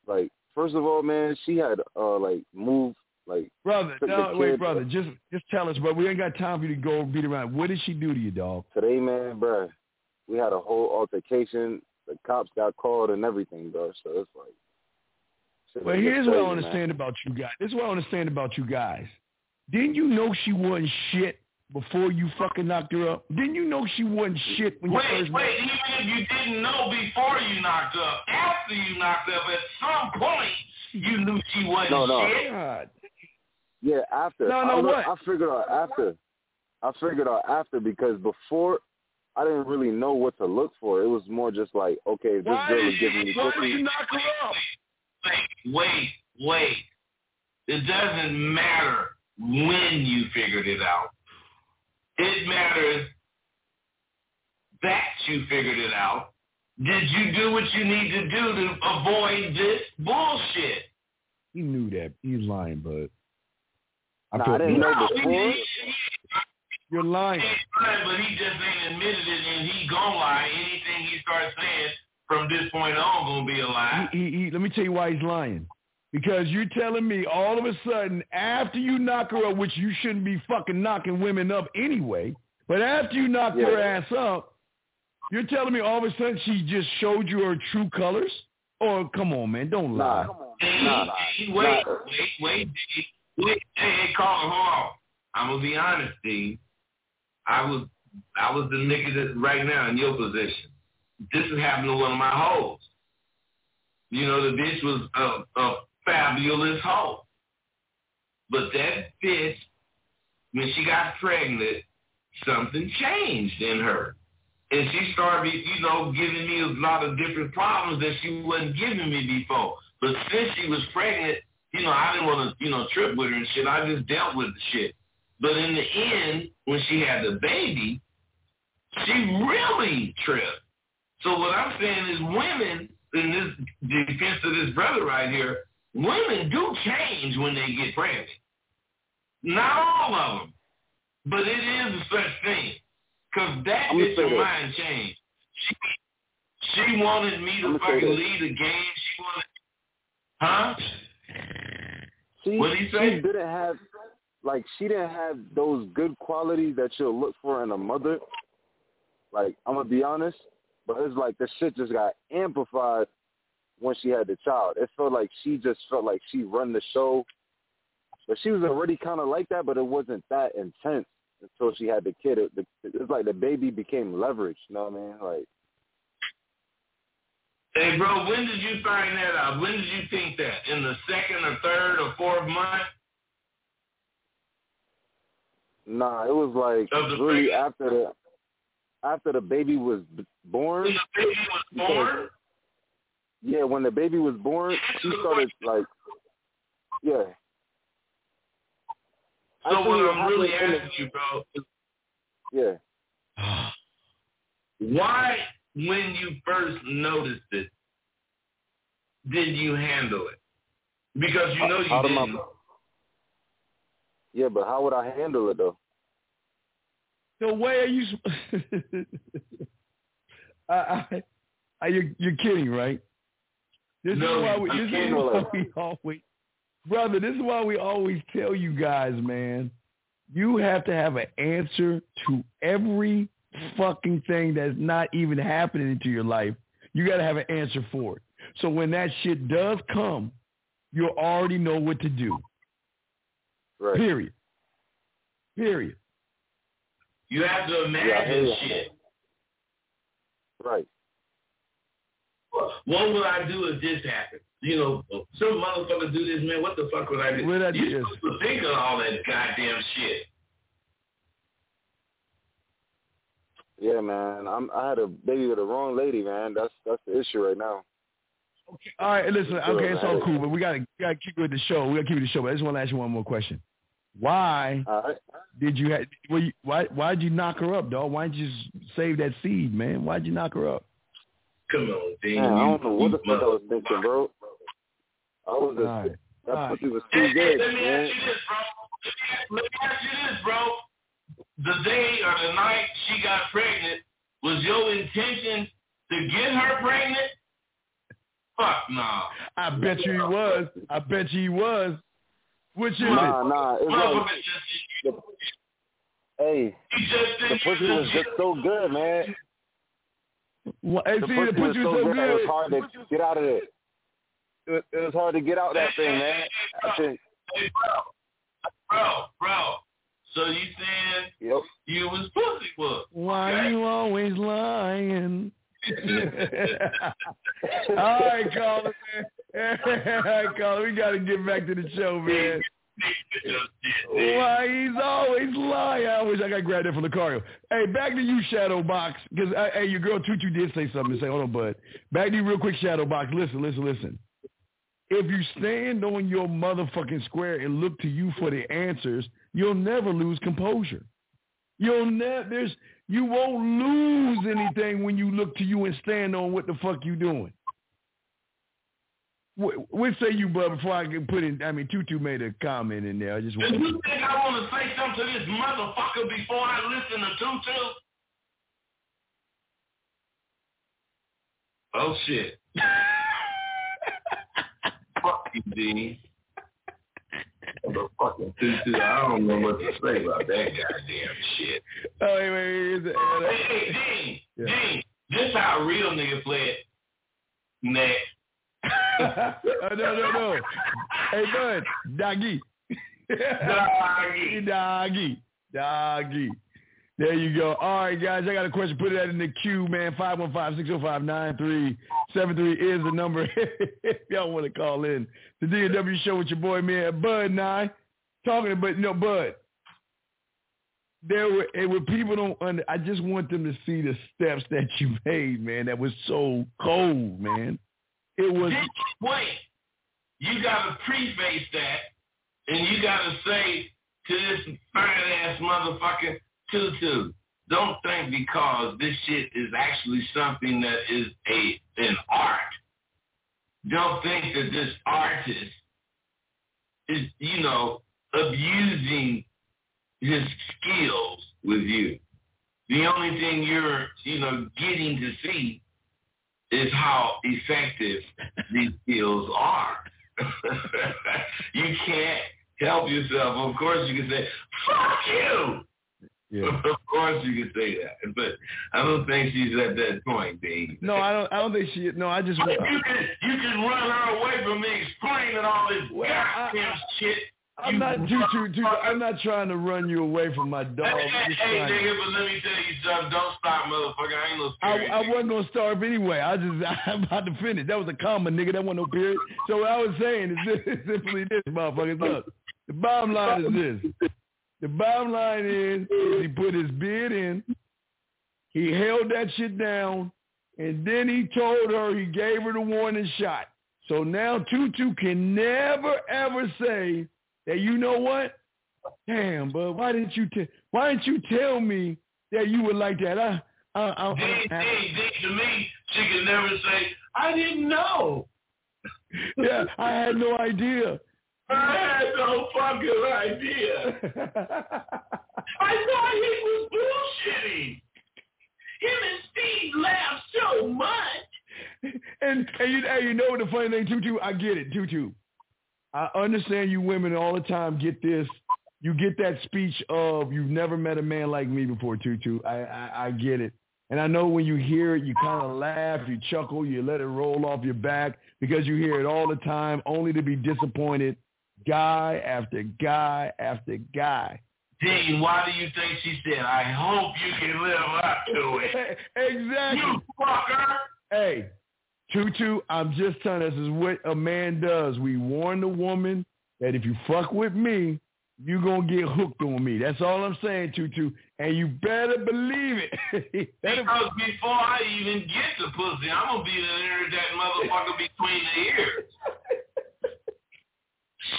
like first of all, man, she had uh like moved like Brother, no, wait, brother. Just just tell us, bro. We ain't got time for you to go beat around. What did she do to you, dog? Today, man, bro, we had a whole altercation. The cops got called and everything, bro. So it's like. Well, here's what I crazy, man. understand about you guys. This is what I understand about you guys. Didn't you know she wasn't shit before you fucking knocked her up? Didn't you know she wasn't shit when you Wait, first met wait, even if you didn't know before you knocked up, after you knocked up, at some point, you knew she wasn't No, no. shit. God. Yeah, after. No, I no, look- what? I figured out after. I figured out after because before I didn't really know what to look for. It was more just like, okay, this Why girl is giving me you- why did you knock her up? Wait, wait, wait. It doesn't matter when you figured it out. It matters that you figured it out. Did you do what you need to do to avoid this bullshit? He knew that. He's lying, bud. Nah, I didn't know No, before. he- he- You're lying. Lying, but he just ain't admitted it, and he gonna lie. Anything he starts saying from this point on gonna be a lie. He, he, he, let me tell you why he's lying. Because you're telling me all of a sudden after you knock her up, which you shouldn't be fucking knocking women up anyway, but after you knocked her ass up, you're telling me all of a sudden she just showed you her true colors? Or come on, man, don't lie. Hey, Nah, nah, hey, wait, nah. wait, wait, wait, wait. Hey, hey, Carl, hold on. I'm gonna be honest, Steve. I was, I was the nigga that right now in your position. This is happening to one of my hoes. You know, the bitch was a, a fabulous hoe, but that bitch, when she got pregnant, something changed in her. And she started, you know, giving me a lot of different problems that she wasn't giving me before. But since she was pregnant, you know, I didn't want to, you know, trip with her and shit. I just dealt with the shit. But in the end, when she had the baby, she really tripped. So what I'm saying is women, in this defense of this brother right here, women do change when they get pregnant. Not all of them, but it is a such thing. Because that I'm gonna her mind changed. She, she wanted me to I'm fucking lead a game. She wanted, Huh? She, What'd he she didn't have like she didn't have those good qualities that you'll look for in a mother. Like I'm gonna be honest, but it's like the shit just got amplified when she had the child. It felt like she just felt like she run the show, but she was already kind of like that, but it wasn't that intense until she had the kid. It, the, it's like the baby became leverage. You know what I mean? Like Hey, bro, when did you find that out? When did you think that? In the second or third or fourth month? Nah, it was like really after the after the baby was b- born. When the baby was born? Yeah, when the baby was born, she started like, yeah. So Actually, what it I'm really happened in asking you, bro, is Yeah. *sighs* why, when you first noticed it, did you handle it? Because you know you Out didn't. Yeah, but how would I handle it though? The way are you? sp- *laughs* I, I, I, you're, you're kidding, right? This No, is why we. This is why we always, brother. This is why we always tell you guys, man. You have to have an answer to every fucking thing that's not even happening into your life. You got to have an answer for it. So when that shit does come, you already know what to do. Right. Period. Period. You have to Yeah, imagine hear you. shit. Right. What would I do if this happened? You know, some motherfucker do this, man. What the fuck would I do? What I do You're supposed to think of all that goddamn shit. Yeah, man. I'm I had a baby with the wrong lady, man. That's that's the issue right now. Okay. All right, listen. Sure, Okay, it's all cool, but we gotta gotta keep with the show. We gotta keep with the show. But I just want to ask you one more question. Why All right. did you have? Well, you, why why did you knock her up, dog? Why'd you just save that seed, man? Why'd you knock her up? Come on, Dean. Man, I don't know what the you fuck I was thinking, bro. I was just All right. that All right. pussy was Hey, too hey, good, let me man. ask you this, bro. Let me ask you this, bro. The day or the night she got pregnant, was your intention to get her pregnant? Fuck no. I bet you he was. I bet you he was. Which is Nah, it? nah. It's Motherfucker like, just, hey, the think pussy was just so good, man. Well, hey, The see, pussy was pussy so was so good. It was hard to get out of it. It, it was hard to get out that thing, man. I think. Hey, bro, bro, bro. So you saying Yep. you was pussy was? Why you always lying? *laughs* All right, caller, man. *laughs* All right, caller, we got to get back to the show, man. Why he's always lying. I wish I could grab that from the car. Hey, back to you, Shadow Box, because uh, hey, your girl Tutu did say something. Say, hold on, bud. Back to you, real quick, Shadow Box. Listen, listen, listen. If you stand on your motherfucking square and look to you for the answers, you'll never lose composure. You'll never. There's. You won't lose anything when you look to you and stand on what the fuck you doing. What, what say you, bud? Before I can put in, I mean, Tutu made a comment in there. I just Do want. you think I want to say something to this motherfucker before I listen to Tutu? Oh shit. *laughs* Fuck you, D. Motherfucking Tutu. I don't know what to say about that goddamn shit. Oh, wait, wait, wait. Hey, hey, Dean, Yeah. Dean, this how a real nigga play it. Next. *laughs* no, no, no. Hey, bud, doggy. Doggy. doggy. Doggy. There you go. All right, guys, I got a question. Put that in the queue, man. 515-605-9373 is the number *laughs* if y'all want to call in. The DW show with your boy, man, Bud and I. Talking about, you know, Bud, there were, and when people don't under, I just want them to see the steps that you made, man. That was so cold, man. It was Wait. You got to preface that, and you got to say to this fine ass motherfucker, Tutu, don't think because this shit is actually something that is a an art. Don't think that this artist is, you know, abusing his skills with you. The only thing you're, you know, getting to see is how effective these skills are. *laughs* you can't help yourself. Of course you can say, fuck you. Yeah. *laughs* of course you can say that. But I don't think she's at that point, babe. No, I don't. I don't think she. No, I just. *laughs* You can you can run her away from me explaining all this goddamn shit. I'm not too, I'm not trying to run you away from my dog. Hey, hey, hey nigga, but let me tell you something. Don't stop, motherfucker. I ain't no I. I wasn't gonna starve anyway. I just *laughs* I'm about to finish. That was a comma, nigga. That wasn't no period. So what I was saying is *laughs* this, simply this, motherfuckers. Look, the bottom line is this. The bottom line is, is he put his bid in. He held that shit down, and then he told her he gave her the warning shot. So now Tutu can never ever say that you know what? Damn, but why didn't you tell? Why didn't you tell me that you would like that? I, I, I, D, I, D, D, to me, she can never say, I didn't know. *laughs* yeah, I had no idea. I had no fucking idea. *laughs* I thought he was bullshitting. Him and Steve laughed so much. and and you, hey, you know the funny thing, Tutu? I get it, Tutu. I understand you women all the time get this. You get that speech of you've never met a man like me before, Tutu. I, I, I get it. And I know when you hear it, you kind of laugh, you chuckle, you let it roll off your back because you hear it all the time, only to be disappointed, guy after guy after guy. Dean, why do you think she said, I hope you can live up to it? *laughs* exactly. You fucker. Hey, Tutu, I'm just telling you, this is what a man does. We warn the woman that if you fuck with me, you going to get hooked on me. That's all I'm saying, Tutu. And you better believe it. *laughs* Because before I even get the pussy, I'm to be there that motherfucker between the ears.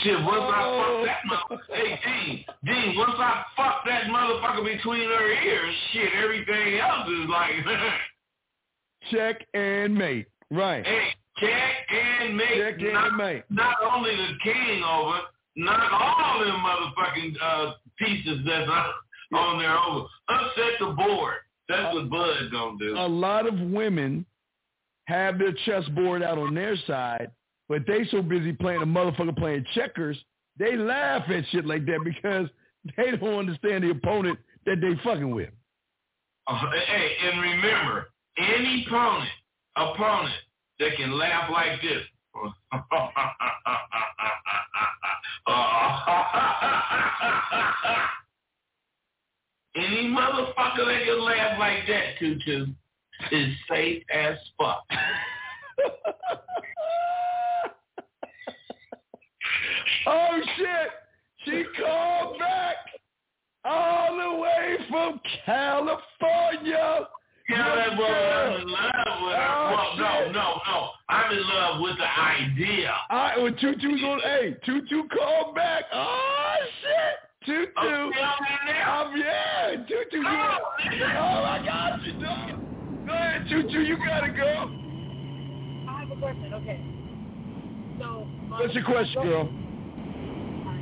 Shit, once I fuck oh. that motherfucker, hey Dean, Dean, once I fuck that motherfucker between her ears, shit, everything else is like, *laughs* Check and mate. Right. hey, check and make Check and not, mate. not only the king over, not all them motherfucking uh, pieces that's on on there over. Upset the board. That's what Bud gonna do. A lot of women have their chessboard out on their side, but they so busy playing a motherfucker playing checkers, they laugh at shit like that because they don't understand the opponent that they fucking with. Uh, hey, and remember, any opponent, opponent that can laugh like this. *laughs* any motherfucker that can laugh like that, Tutu, is safe as fuck. *laughs* Oh shit! She called back all the way from California. Yeah, that I'm in love with her. Oh, well, no, no, no. I'm in love with the idea. I when Tutu's on hey, Tutu called back. Oh shit! Tutu. Oh, still in there? Um, yeah, Tutu. Come you- on, oh my God, you dog. Go ahead, Tutu. You gotta go. I have a question. Okay. So. my- What's your question, girl?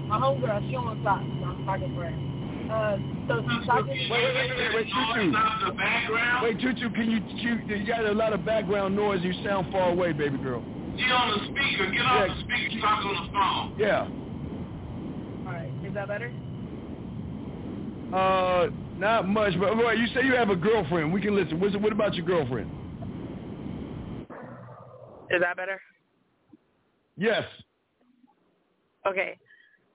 My homegirl, she on top. So I'm talking for her. Uh, so. Wait, wait, wait, wait, wait, Tutu. the background? Wait, Tutu, can you, you you got a lot of background noise. You sound far away, baby girl. Get on the speaker. Get off the speaker. Talk on the phone. Yeah. All right. Is that better? Uh, not much, but all right, you say you have a girlfriend. We can listen. What's, what about your girlfriend? Is that better? Yes. Okay.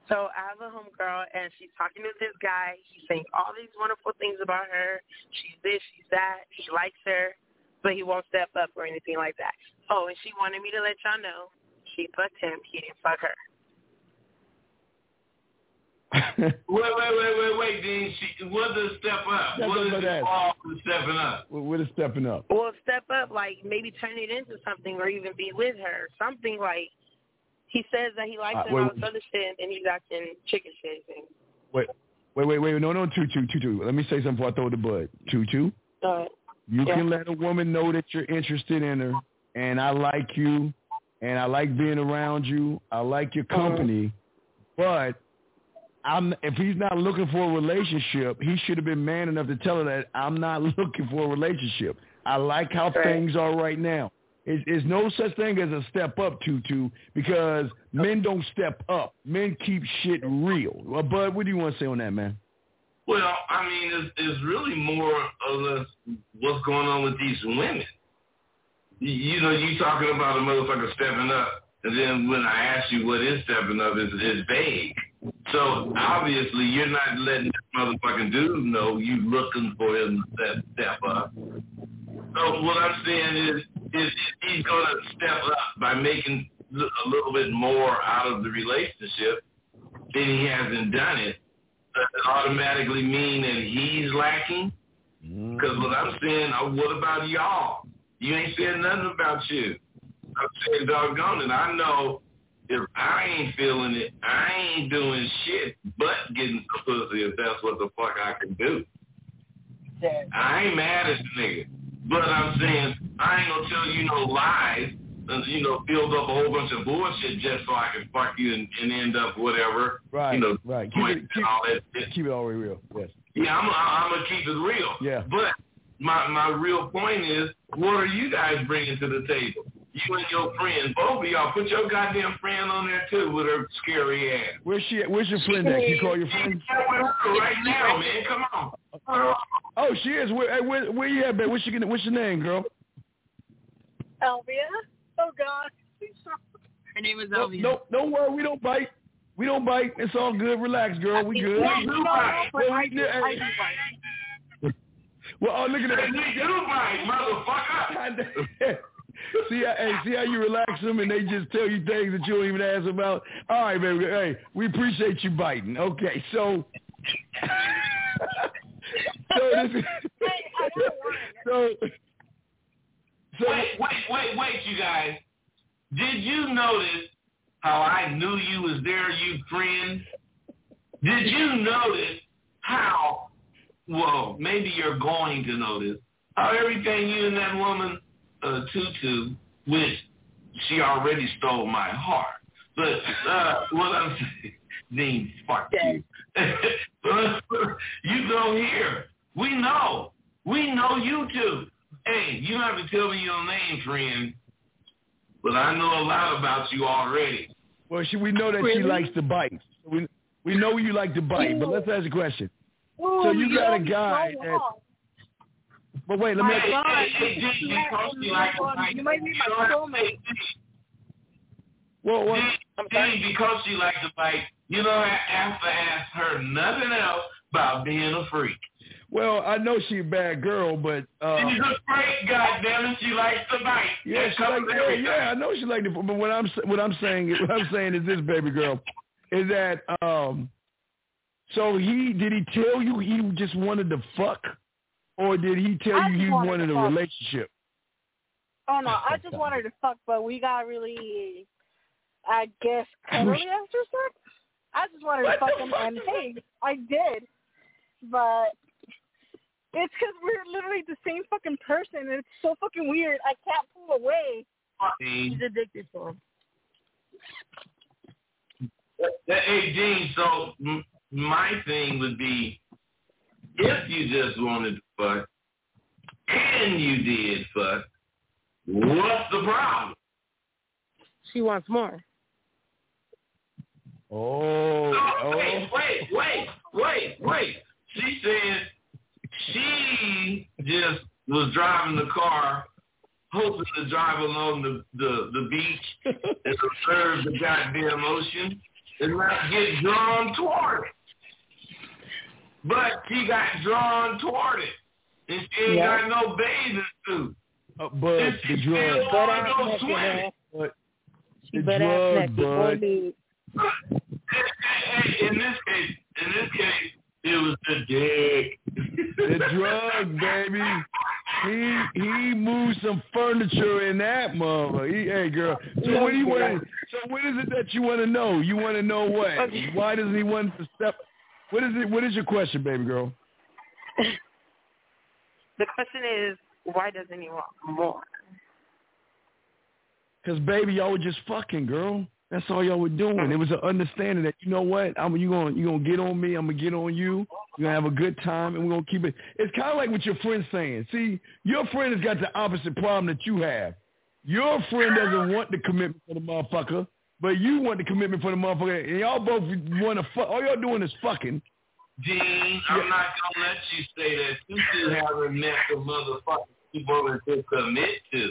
So I have a homegirl, and she's talking to this guy. He's saying all these wonderful things about her. She's this, she's that. He likes her, but he won't step up or anything like that. Oh, and she wanted me to let y'all know she fucked him. He didn't fuck her. *laughs* Wait, wait, wait, wait, wait, Dean. She, what does step up? Step what up is my it ass. for stepping up? What is stepping up? Well, step up, like maybe turn it into something, or even be with her. Something like he says that he likes Uh, wait, all other shit, and he's acting chicken shit. Wait, wait, wait, wait. No, no, Tutu, Tutu. Let me say something before I throw the bud. Tutu, uh, you Yeah. can let a woman know that you're interested in her, and I like you, and I like being around you. I like your company, but I'm if he's not looking for a relationship, he should have been man enough to tell her that I'm not *laughs* looking for a relationship. I like how Right. things are right now. It's, it's no such thing as a step up, Tutu, because men don't step up. Men keep shit real. Well, Bud, what do you want to say on that, man? Well, I mean, it's, it's really more or less what's going on with these women. You, know, you talking about a motherfucker stepping up, and then when I ask you what is stepping up, is is vague. So obviously, you're not letting this motherfucking dude know you're looking for him to step up. So what I'm saying is, is he's going to step up by making a little bit more out of the relationship, then he hasn't done it. Does it automatically mean that he's lacking? Because what I'm saying, uh, what about y'all? You ain't saying nothing about you. I'm saying, doggone it. I know if I ain't feeling it, I ain't doing shit but getting some pussy if that's what the fuck I can do. I ain't mad at the nigga. But I'm saying I ain't gonna tell you no lies and you know, build up a whole bunch of bullshit just so I can fuck you and, and end up whatever. Right. You know, right. Keep it, keep, all that shit. keep it all real. Yes. Yeah, I'm I'm gonna keep it real. Yeah. But my my real point is, what are you guys bringing to the table? You and your friend, both of y'all, put your goddamn friend on there too with her scary ass. Where's she? At? Where's your friend at? Can you call your friend? Right now, man. Come on. Uh, Oh, she is. Where, hey, where, where you at, babe? What's your What's your name, girl? Elvia. Oh God. Her name is No, Elvia. no, don't worry. We don't bite. We don't bite. It's all good. Relax, girl. We good. No, no, no, but Well, I we- do- hey, I do *laughs* Well, oh, look at that. You bite, motherfucker. *laughs* see, how, hey, see how you relax them and they just tell you things that you don't even ask about. All right, baby. Hey, we appreciate you biting. Okay, so. *laughs* *laughs* so this is, *laughs* *laughs* so. So wait, wait, wait, wait, you guys. Did you notice how I knew you was there, you friend? Did you notice how, well, maybe you're going to notice, how everything you and that woman, uh, Tutu, which she already stole my heart. But uh, what I'm saying, Dean, fuck you. *laughs* you go here. We know. We know you too. Hey, you don't have to tell me your name, friend. But I know a lot about you already. Well, she, we know that she Really? likes to bite. We we know you like to bite, but let's ask a question. Ooh, so you got a guy so that. But wait, let me. My God, hey, hey, you hey, because you like to bite. you might be my soulmate. Well, well, Dean, because she likes to bite, you don't have to ask her nothing else about being a freak. Well, I know she's a bad girl, but uh, She's a freak, goddammit. She likes to bite. yeah, she like, covers yeah, yeah, I know she likes to. But what I'm what I'm saying what I'm saying is this, baby girl, is that um, so he did he tell you he just wanted to fuck, or did he tell I you he wanted wanted a fuck. relationship? Oh no, I just wanted to fuck, but we got really, I guess, cuddly after sex. I just wanted to fuck him, and hey, I did, but it's because we're literally the same fucking person. and It's so fucking weird. I can't pull away. Dean. He's addicted to him. Uh, uh, hey, Dean, so my thing would be, if you just wanted to fuck, and you did fuck, what's the problem? She wants more. Oh, Oh, wait, wait, wait, wait, wait. She said she just was driving the car, hoping to drive along the, the, the beach and observe the goddamn ocean and not get drawn toward it. But she got drawn toward it. And she ain't Yeah. got no bathing suit. Uh, but And the she drug, still wanna go swimming. but She the butt ass drug, naked, boy, bud. dude. Hey, in this case, in this case, it was the dick. The drug, baby. He he moved some furniture in that mother. He, hey, girl. So what do you want? So what is it that you want to know? You want to know what? Why does he want to step? What is it? What is your question, baby girl? The question is, why doesn't he want more? Because baby, y'all were just fucking, girl. That's all y'all were doing. It was an understanding that you know what, I'm you gonna you gonna get on me. I'm gonna get on you. You're gonna have a good time, and we're gonna keep it. It's kind of like what your friend's saying. See, your friend has got the opposite problem that you have. Your friend doesn't want the commitment for the motherfucker, but you want the commitment for the motherfucker, and y'all both want to fuck. All y'all doing is fucking. Dean, I'm not gonna let you say that. You still haven't met the motherfucker you wanted to commit to.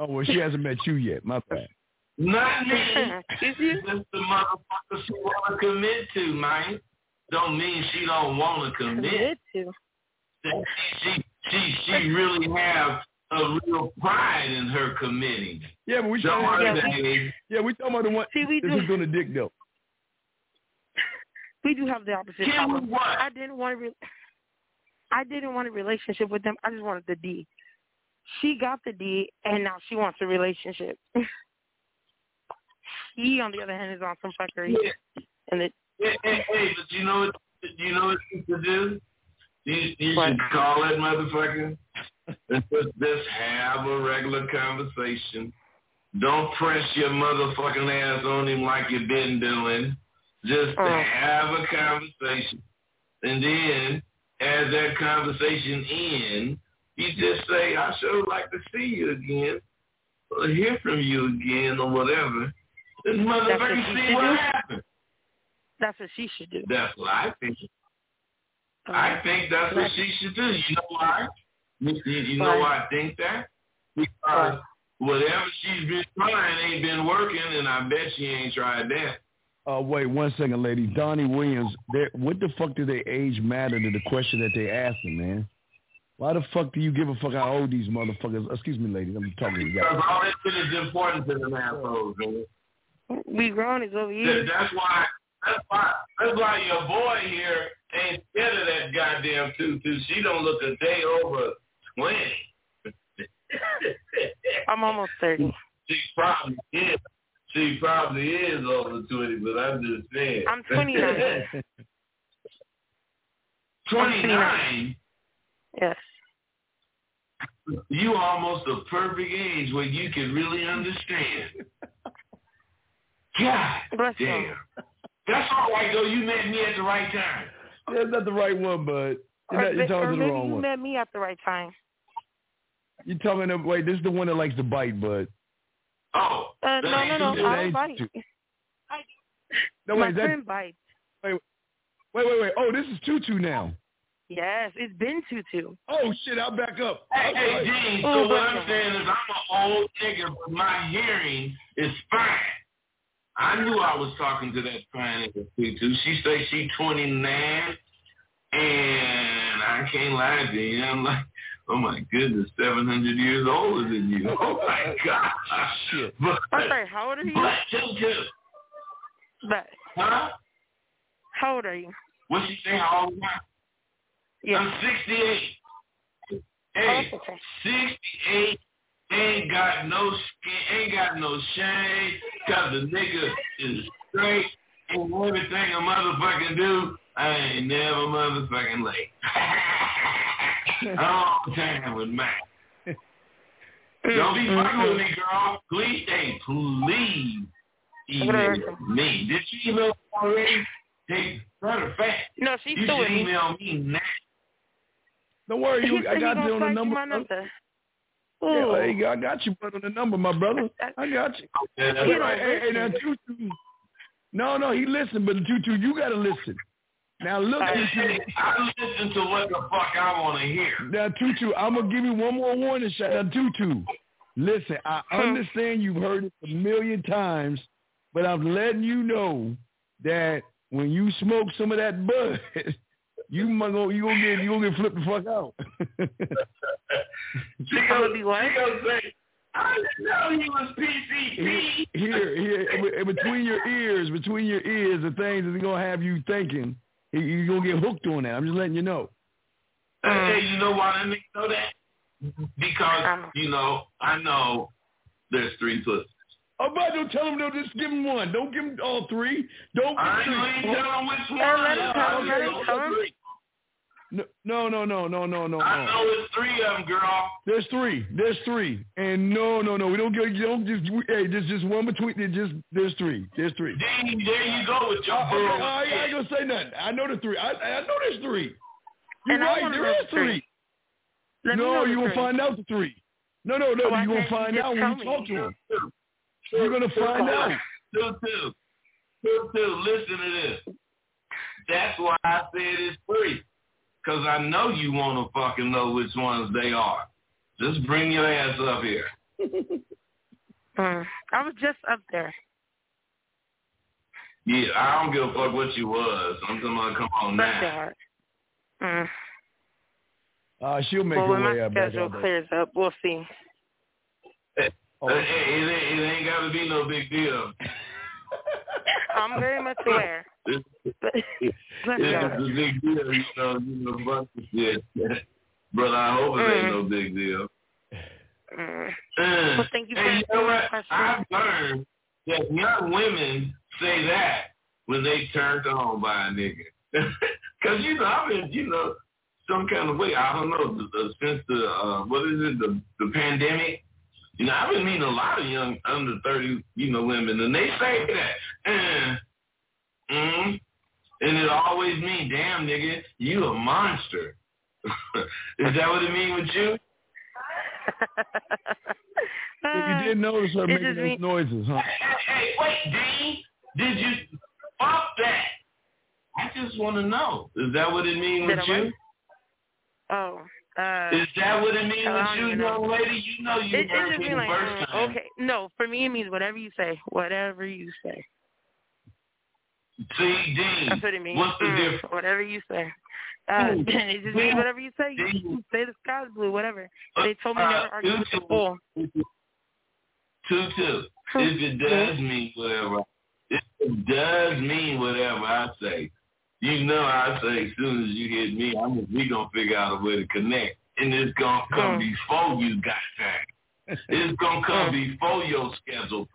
Oh well, she hasn't met you yet. My bad. Not me. *laughs* Just the motherfucker she want to commit to, man. Don't mean she don't want to commit. to. She she she really have a real pride in her committing. Yeah, but we Don't talking worry, about baby. yeah, we talking about the one. See, we this do- is doing the dick though. We do have the opposite Can we what? I didn't want a re- I didn't want a relationship with them. I just wanted the D. She got the D, and now she wants a relationship. *laughs* he, on the other hand, is on some fuckery. Yeah. And it, Hey, hey, hey, but you know what? You know what you should do? You, you What? should call that motherfucker and just, just have a regular conversation. Don't press your motherfucking ass on him like you've been doing. Just Uh. have a conversation, and then as that conversation ends, you just say, "I sure would like to see you again, or hear from you again, or whatever." And what motherfucker, see should what do. happens. that's what she should do. That's what I think. I think that's what she should do. You know why? You, you, you know why I think that? Because whatever she's been trying ain't been working, and I bet she ain't tried that. Uh, wait one second, lady. Donnie Williams. What the fuck do their age matter to the question that they asking, man? Why the fuck do you give a fuck how old these motherfuckers? Excuse me, ladies. I'm talking to you Because all that shit is important to them assholes, man. We grown is over here. that's why. That's why. That's why your boy here ain't scared of that goddamn tutu. She don't look a day over twenty. *laughs* I'm almost thirty. She probably is. She probably is over twenty, but I'm just saying. I'm 29. *laughs* 29? Yes. You almost the perfect age where you can really understand. God Bless you. damn. That's all right though. You met me at the right time. That's not the right one, bud. You're, not, you're or talking to the wrong you one. You met me at the right time. You're talking to wait. This is the one that likes to bite, bud. Oh. Uh, no, no, no. That I don't ain't bite. two. No, My that, friend bites. wait, wait, wait, wait. Oh, this is Tutu now. Yes, it's been tutu. Oh shit! I'll back up. Hey, hey, sorry. Gene, Oh, so what I'm saying is I'm an old nigga, but my hearing is fine. I knew I was talking to that fine nigga too. She say she 29, and I can't lie to you. I'm like, oh my goodness, 700 years older than you. *laughs* Oh my god. Shit. But, I'm sorry, how old are you? but Tutu, But huh? how old are you? What she say? How old am I? Yeah. I'm 68. Oh, Hey, that's okay. 68 ain't got no skin, ain't got no shame, cause the nigga is straight and everything a motherfucking do, I ain't never motherfucking late. *laughs* All time with mine. Don't be fucking with me, girl. Please, hey, please email me. Did you email already? Hey, matter of fact, No, she's you still should with me. email me now. Don't worry, you. I *laughs* got you on the flash number. My number. Yeah, Ooh. there you go. I got you, but on the number, my brother. *laughs* I got you. *laughs* Yeah, that's He Hey, hey, hey, now. Tutu. No, no, he listened, but Tutu, you got to listen. Now look, Hey, Tutu. hey, I listen to what the fuck I want to hear. Now, Tutu, I'm gonna give you one more warning shot. Now, uh, Tutu, listen, I hmm. understand you've heard it a million times, but I'm letting you know that when you smoke some of that bud, *laughs* you might go, you gonna get, you gonna get flipped the fuck out. She gonna, she gonna say, I didn't know he was PCP. here, here, between your ears, between your ears, the things that's gonna have you thinking, you- you're gonna get hooked on that. I'm just letting you know. Hey, you know why I nigga know that? Because, you know, I know there's three pussies. Oh, but don't tell him. No, just give him one. Don't give him all three. Don't. Give I him ain't three. tell him which one. Let him tell him, let him tell him. Three. No, no, no, no, no, no, no. I know it's three of them, girl. There's three. There's three. And no, no, no. We don't get. You don't just. we- Hey, just just one between. there Just there's three. There's three. There there you go with your Uh, okay, bull. I, I ain't gonna say nothing. I know the three. I, I know there's three. You're And right. wanna There know is the three. three. No, you will three. find out the three. No, no, no. Why You're gonna you find out when you talk me? to him. You're gonna find out. Two, two. Two, two. Listen to this. That's why I said it's free. Because I know you want to fucking know which ones they are. Just bring your ass up here. *laughs* Mm. I was just up there. Yeah, I don't give a fuck what you was. I'm talking about come on Bless your now. heart. Mm. Uh, she'll make well, her when way my up back schedule clears up, we'll see. Oh. Hey, hey, it, ain't, it ain't got to be no big deal. I'm very much aware. *laughs* But it's a big deal, you know, you know, bunch of shit. *laughs* but I hope it ain't Mm. no big deal. Mm. Uh, Well, thank you for hey, you know what? question. I've learned that young women say that when they turned on by a nigga. *laughs* Because, you know, I've been, you know, some kind of way, I don't know, the, the, since the, uh, what is it, the, the pandemic, you know, I've been meeting a lot of young under 30, you know, women, and they say that. Uh, mm, and it always mean, damn, nigga, you a monster. *laughs* is that what it mean with you? *laughs* if you didn't notice her it making just those mean- noises, huh? Hey, wait, Dean, did you fuck that? I just want to know. Is that what it mean with I you? Oh. Uh, Is that what it mean I with you, even know. lady? You know you it, it just mean like, first mm, time. okay. No, for me it means whatever you say. Whatever you say. See, Dean, That's what it means. what's the Mm, difference? Whatever you say. Uh, Ooh, *laughs* it just Dean, means whatever you say. You Dean. say the sky's blue, whatever. They told me Uh, never argue with the two. Two, two. If it does mean whatever, if it does mean whatever I say, you know I say as soon as you hit me, I'm we gonna figure out a way to connect, and it's gonna come Mm. before you got time. *laughs* It's gonna come before your schedule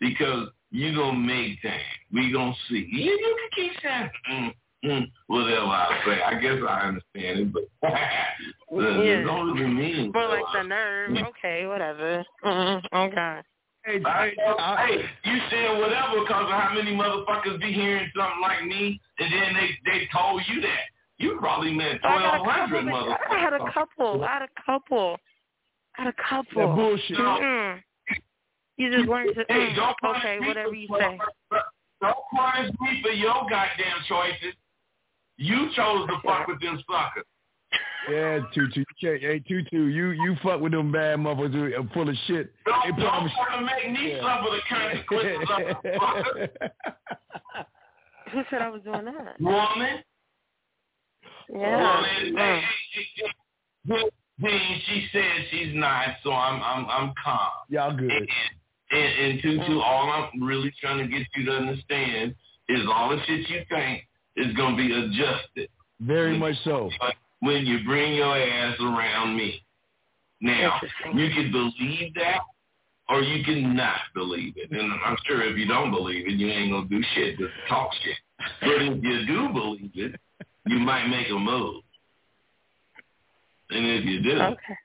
because you gonna make time. We gonna see. You, you can keep saying mm, mm, whatever I say. I guess I understand it, but *laughs* it Yeah. don't really mean. More like the nerve. Okay, whatever. Mm, okay. Hey, I, hey, you saying whatever because of how many motherfuckers be hearing something like me, and then they they told you that. You probably met I got twelve a hundred couple. motherfuckers. I had a couple. I had a couple. I had a couple. That bullshit. Mm-mm. You just learned to. Hey, Mm, don't punish okay, me whatever for- you say. Don't punish me for your goddamn choices. You chose to fuck with them suckers. Yeah, Tutu. You can't- Hey, Tutu, you you fuck with them bad motherfuckers who are full of shit. They Don't, don't promise. fucking make me suffer the consequences of the *laughs* fucker. Who said I was doing that? Woman. Yeah. Woman. Mm. Hey, hey, hey, hey. She said she's not, so I'm I'm I'm calm. Y'all good. And, and, and Tutu, mm-hmm. all I'm really trying to get you to understand is all the shit you think is gonna be adjusted Very much so. when you bring your ass around me. Now, you can believe that or you can not believe it. And I'm sure if you don't believe it, you ain't gonna do shit, just talk shit. But if you do believe it, you might make a move. And if you do, Okay.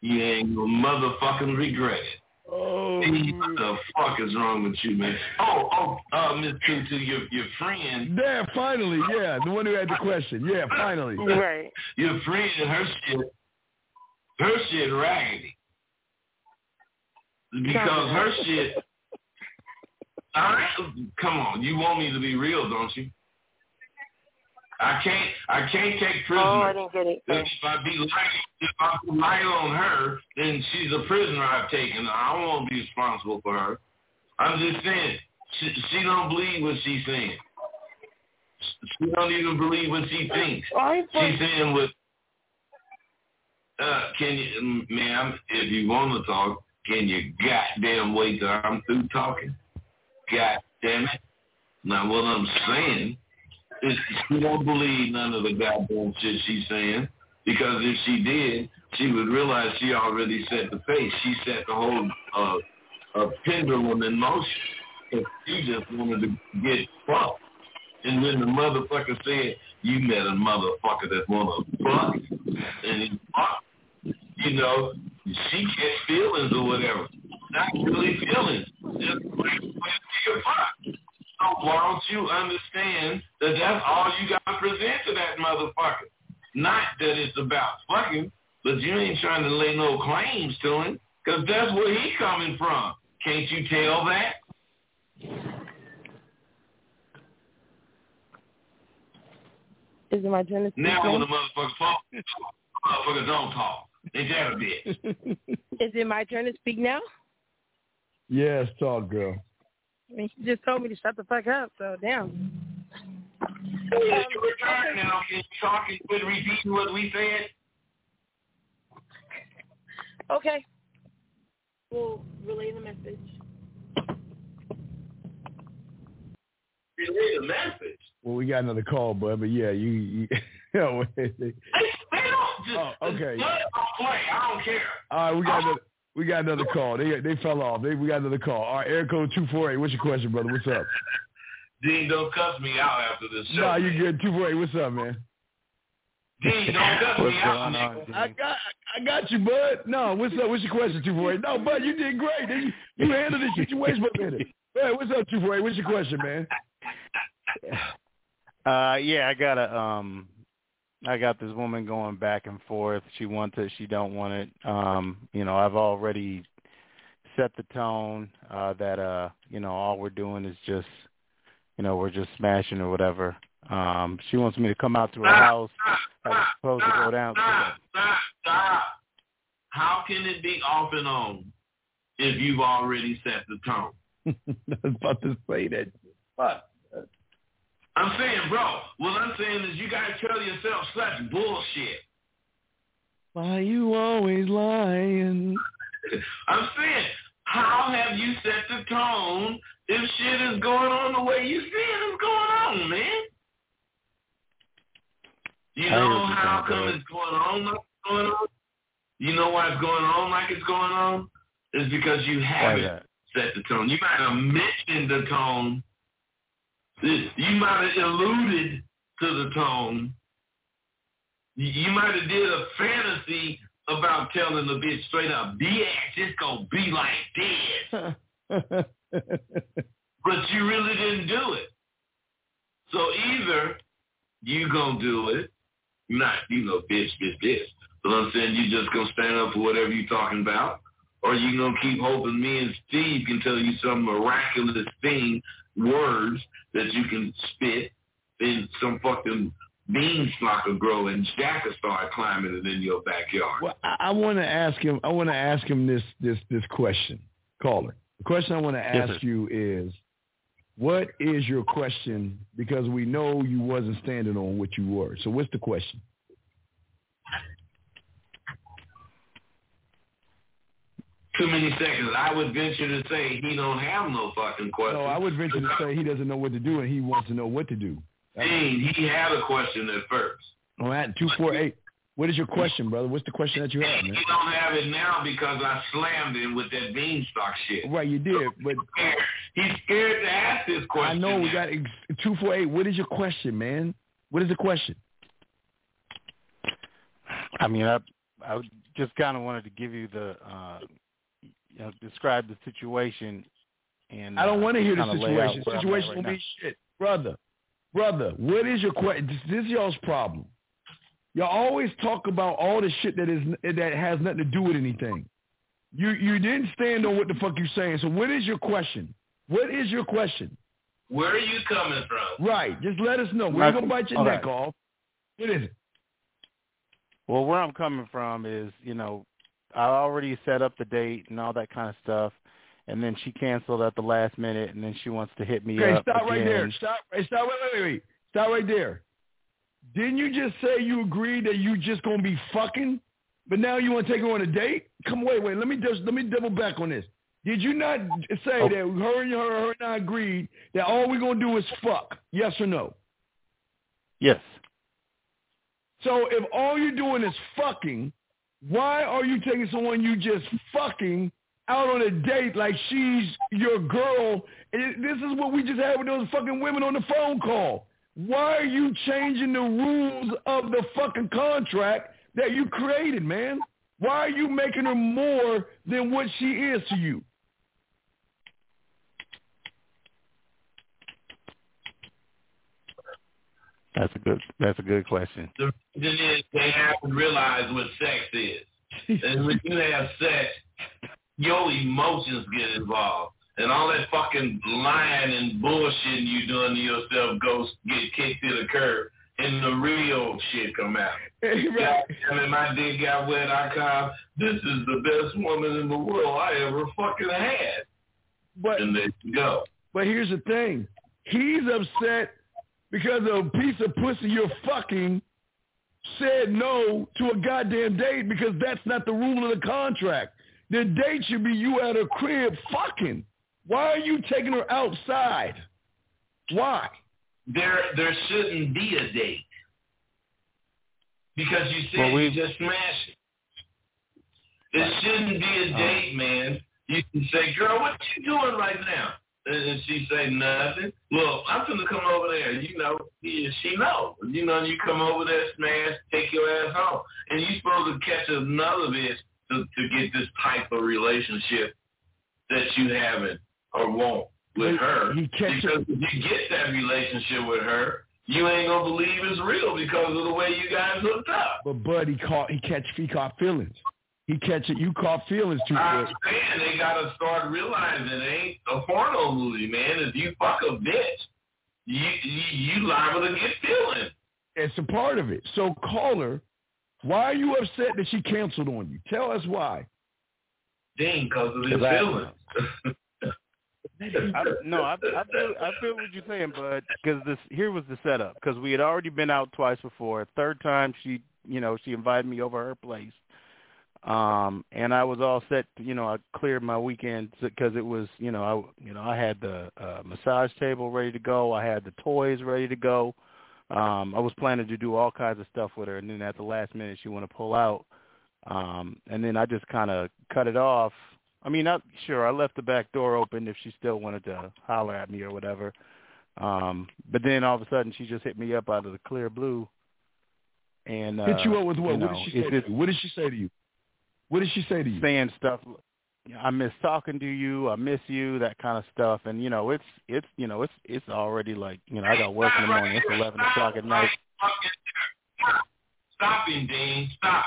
you ain't gonna motherfucking regret it. Oh, Hey, what the fuck is wrong with you, man? Oh, oh, uh, Miss Tutu, your your friend, yeah, finally, yeah, the one who had the question. Yeah, finally. Right. your friend, and her shit, her shit raggedy. Because her shit, *laughs* I, come on, you want me to be real, don't you? I can't, I can't take Oh, I didn't get it. If I be light, if I light on her, then she's a prisoner I've taken. I don't want to be responsible for her. I'm just saying, she, she don't believe what she's saying. She don't even believe what she thinks. She's saying what, uh, can you, ma'am, if you want to talk, can you goddamn wait till I'm through talking? God damn it. Now what I'm saying is she don't believe none of the goddamn shit she's saying because if she did, she would realize she already set the pace. She set the whole uh, uh, pendulum in motion. And she just wanted to get fucked. And when the motherfucker said, you met a motherfucker that want to fuck, and you know, she gets feelings or whatever. Not really feelings. Just fuck. So why don't you understand that that's all you got to present to that motherfucker? Not that it's about fucking. but you ain't trying to lay no claims to him because that's where he coming from. Can't you tell that? Is it my turn to speak Now now? when the motherfuckers talk, motherfuckers don't talk. Ain't that a bitch? Is it my turn to speak now? Yes, talk, girl. I mean, she just told me to shut the fuck up, so damn. It's your return now. Can you talk and quit repeating what we said? Okay. We'll relay the message. Relay the message. Well, we got another call, bud. But yeah, you. you *laughs* They don't just, Oh, okay. just let it play. I don't care. all right, we got another, we got another call. They they fell off. They, we got another call. All right, air code two four eight. What's your question, brother? What's up? *laughs* Dean, don't cuss me out after this show. Nah, you good? Two four eight. What's up, man? Dean, don't cuss What's me out. on. I got I got you, bud. No, what's up? What's your question, two four eight? No, bud, you did great. You, you handled the situation for a minute. Hey, what's up, two four eight? What's your question, man? *laughs* Uh, yeah, I got a um, I got this woman going back and forth. She wants it, she don't want it. Um, you know, I've already set the tone uh, that uh, you know, all we're doing is just, you know, we're just smashing or whatever. Um, she wants me to come out to her house. I'm supposed to go down. Stop, stop, stop. How can it be off and on if you've already set the tone? *laughs* I was about to say that. Fuck. I'm saying, bro, what I'm saying is you gotta tell yourself such bullshit. Why you always lying? I'm saying, how have you set the tone if shit is going on the way you see it is going on, man? You know what how come it's going on like it's going on? You know why it's going on like it's going on? It's because you haven't set the tone. You might have mentioned the tone. You might have alluded to the tone. You might have did a fantasy about telling the bitch straight up, bitch, it's gonna be like this. *laughs* But you really didn't do it. So either you gonna do it, not, you know, bitch, bitch, bitch. But I'm saying you just gonna stand up for whatever you're talking about, or you gonna keep hoping me and Steve can tell you some miraculous thing, words that you can spit, then some fucking beanstalk will grow and Jack will start climbing it in your backyard. Well, I, I want to ask him. I want to ask him this this this question, caller. The question I want to ask sir. you is, what is your question? Because we know you wasn't standing on what you were. So what's the question? Too many seconds. I would venture to say he don't have no fucking question. No, I would venture to say he doesn't know what to do and he wants to know what to do. Dean, he had a question at first. All right, two four eight. What is your question, brother? What's the question that you have, man? He don't have it now because I slammed him with that beanstalk shit. Right, you did, but He's scared to ask this question. I know we got two four eight. What is your question, man? What is the question? I mean, I I just kind of wanted to give you the uh, you know, describe the situation. And I don't uh, want to hear the kinda situation. where Situation right be shit, brother. Brother, what is your question? This, this is y'all's problem. Y'all always talk about all the shit that is that has nothing to do with anything. You you didn't stand on what the fuck you saying. So what is your question? What is your question? Where are you coming from? Right. Just let us know. We're My- gonna bite your okay. neck off. What is it? Well, where I'm coming from is, you know, I already set up the date and all that kind of stuff, and then she canceled at the last minute, and then she wants to hit me Okay, up Okay, stop right there. Stop. Stop. Wait, wait, wait, wait. Stop right there. Didn't you just say you agreed that you just gonna be fucking, but now you want to take her on a date? Come, wait, wait. Let me just let me double back on this. Did you not say Oh. that her and her, her and I agreed that all we're gonna do is fuck? Yes or no? Yes. So if all you're doing is fucking, why are you taking someone you just fucking out on a date like she's your girl? And this is what we just had with those fucking women on the phone call. Why are you changing the rules of the fucking contract that you created, man? Why are you making her more than what she is to you? That's a good. That's a good question. The reason is they haven't realized what sex is. and when you have sex, your emotions get involved. And all that fucking lying and bullshit you doing to yourself goes get kicked to the curb and the real shit come out. right. I mean, my dick got wet. I come. This is the best woman in the world I ever fucking had. But and there you go. But here's the thing: he's upset because a piece of pussy you're fucking said no to a goddamn date because that's not the rule of the contract. The date should be you at her crib fucking. Why are you taking her outside? Why? There, there shouldn't be a date because you said Well, we- you just smashed it. There shouldn't be a uh, date, man. You can say, "Girl, what you doing right now?" And she say nothing. Well, I'm gonna come over there. You know, she know. You know, you come over there, smash, take your ass home, and you supposed to catch another bitch to, to get this type of relationship that you haven't or won't with her. because if you get that relationship with her, you ain't gonna believe it's real because of the way you guys hooked up. But Bud, he caught he catch he caught feelings. He catch it. You caught feelings too I'm quick. saying they gotta start realizing it ain't a porno movie, man. If you fuck a bitch, you you, you liable to get feelings. It's a part of it. So call her. Why are you upset that she canceled on you? Tell us why. Dang, because of his feelings. I, no, I, I feel I feel what you're saying, but because this here was the setup because we had already been out twice before. Third time she, you know, she invited me over her place, um, and I was all set. You know, I cleared my weekend because it was, you know, I, you know, I had the uh, massage table ready to go. I had the toys ready to go. Um, I was planning to do all kinds of stuff with her, and then at the last minute she wanted to pull out, um, and then I just kind of cut it off. I mean, not sure. I left the back door open if she still wanted to holler at me or whatever. Um, but then all of a sudden, she just hit me up out of the clear blue. And uh, Hit you up with what? You what know, did she say? it's To just you? What did she say to you? What did she say to you? saying stuff. I miss talking to you. I miss you. That kind of stuff. And you know, it's it's you know, it's it's already like you know, I got work in the morning. It's eleven o'clock at night. Stop him, Dean. Stop.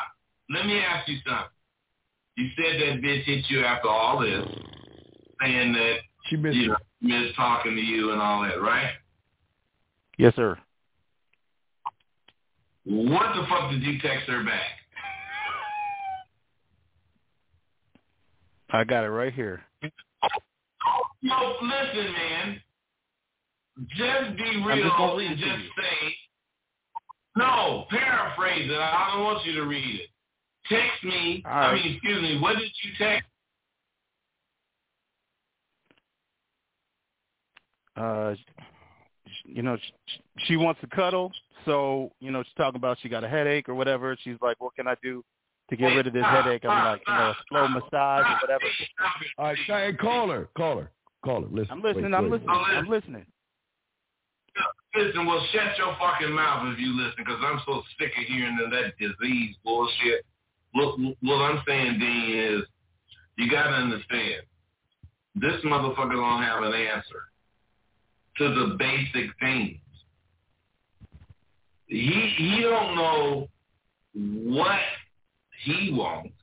Let me ask you something. You said that bitch hit you after all this, saying that she missed you know, miss talking to you and all that, right? Yes, sir. What the fuck did you text her back? I got it right here. No, listen, man. Just be real just and just say. No, paraphrase it. I don't want you to read it. Text me. All I mean, excuse me. What did you text? uh you know she, she wants to cuddle so you know she's talking about she got a headache or whatever she's like what can i do to get rid of this headache i'm like you know a slow massage or whatever All right, hey, call her. Call her. Call her. Listen. i'm listening Wait, i'm wait. listening i'm listening Listen, well, shut your fucking mouth if you listen, because I'm so sick of hearing that disease bullshit. What, what I'm saying, Dean, is you got to understand, this motherfucker don't have an answer to the basic things. He he don't know what he wants.